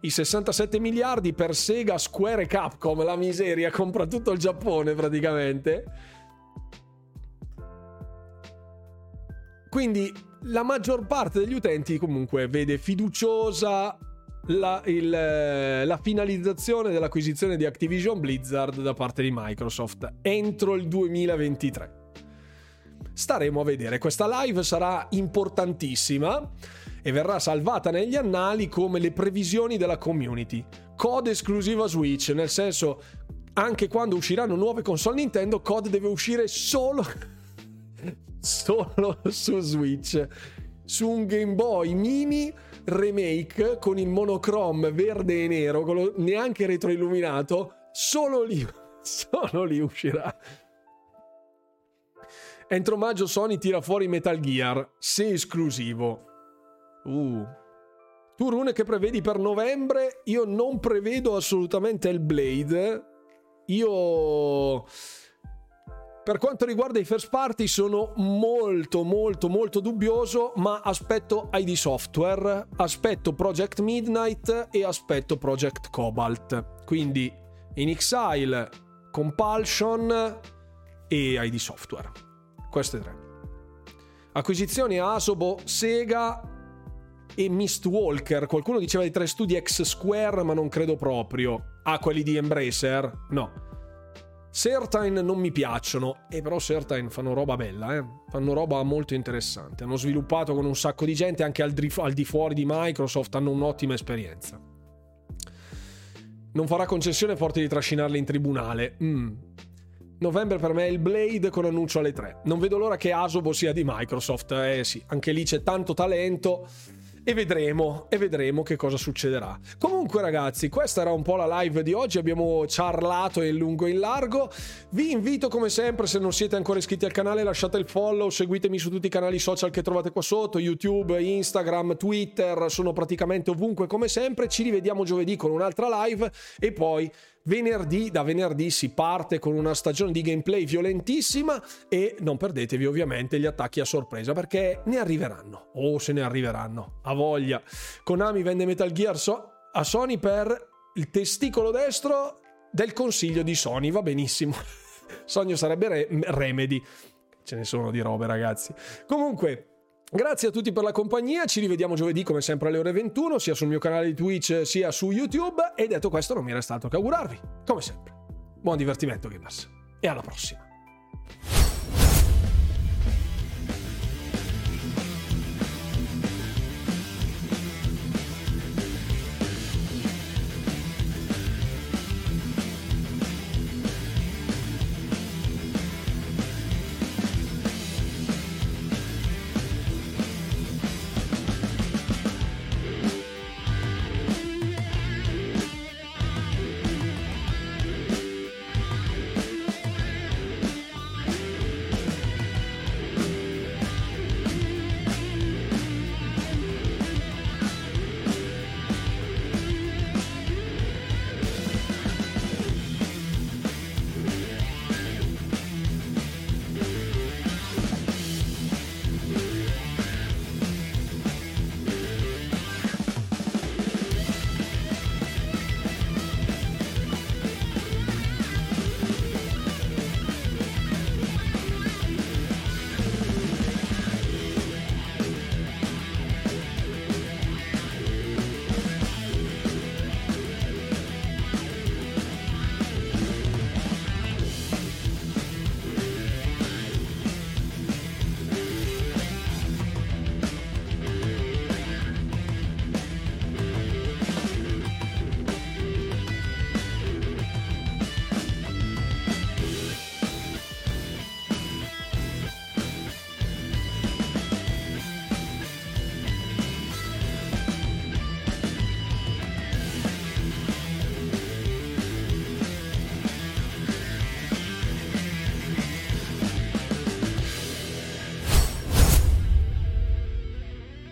I 67 miliardi per Sega, Square e Capcom, la miseria, compra tutto il Giappone praticamente. Quindi la maggior parte degli utenti comunque vede fiduciosa la, il, la, finalizzazione dell'acquisizione di Activision Blizzard da parte di Microsoft entro il 2023. Staremo a vedere, questa live sarà importantissima e verrà salvata negli annali come le previsioni della community. Code esclusiva Switch, nel senso anche quando usciranno nuove console Nintendo, COD deve uscire solo solo su Switch. Su un Game Boy mini remake con il monochrome verde e nero, lo, neanche retroilluminato, solo lì, solo lì uscirà. Entro maggio Sony tira fuori Metal Gear, se esclusivo. Uh. Tu Rune che prevedi per novembre? Io non prevedo assolutamente il Blade. Io per quanto riguarda i first party sono molto molto molto dubbioso, ma aspetto ID Software, aspetto Project Midnight e aspetto Project Cobalt. Quindi in Exile, Compulsion e ID Software. Queste tre. Acquisizioni Asobo, Sega e Mistwalker. Qualcuno diceva di tre studi X Square, ma non credo proprio. Ah, quelli di Embracer? No. Certain non mi piacciono, e però Certain fanno roba bella, eh? fanno roba molto interessante. Hanno sviluppato con un sacco di gente anche al di, al di fuori di Microsoft, hanno un'ottima esperienza. Non farà concessione forte di trascinarli in tribunale. Mm. Novembre per me è il Blade con annuncio alle 3. Non vedo l'ora che Asobo sia di Microsoft. Eh sì, anche lì c'è tanto talento e vedremo, e vedremo che cosa succederà. Comunque ragazzi, questa era un po' la live di oggi, abbiamo charlato in lungo e in largo. Vi invito come sempre, se non siete ancora iscritti al canale, lasciate il follow, seguitemi su tutti i canali social che trovate qua sotto, YouTube, Instagram, Twitter, sono praticamente ovunque come sempre. Ci rivediamo giovedì con un'altra live e poi Venerdì, da venerdì si parte con una stagione di gameplay violentissima e non perdetevi ovviamente gli attacchi a sorpresa perché ne arriveranno. O oh, se ne arriveranno. A voglia. Konami vende Metal Gear so- a Sony per il testicolo destro del consiglio di Sony. Va benissimo. Sogno sarebbe re- Remedy. Ce ne sono di robe, ragazzi. Comunque, Grazie a tutti per la compagnia, ci rivediamo giovedì come sempre alle ore 21, sia sul mio canale di Twitch sia su YouTube e detto questo non mi resta altro che augurarvi, come sempre, buon divertimento gamers e alla prossima.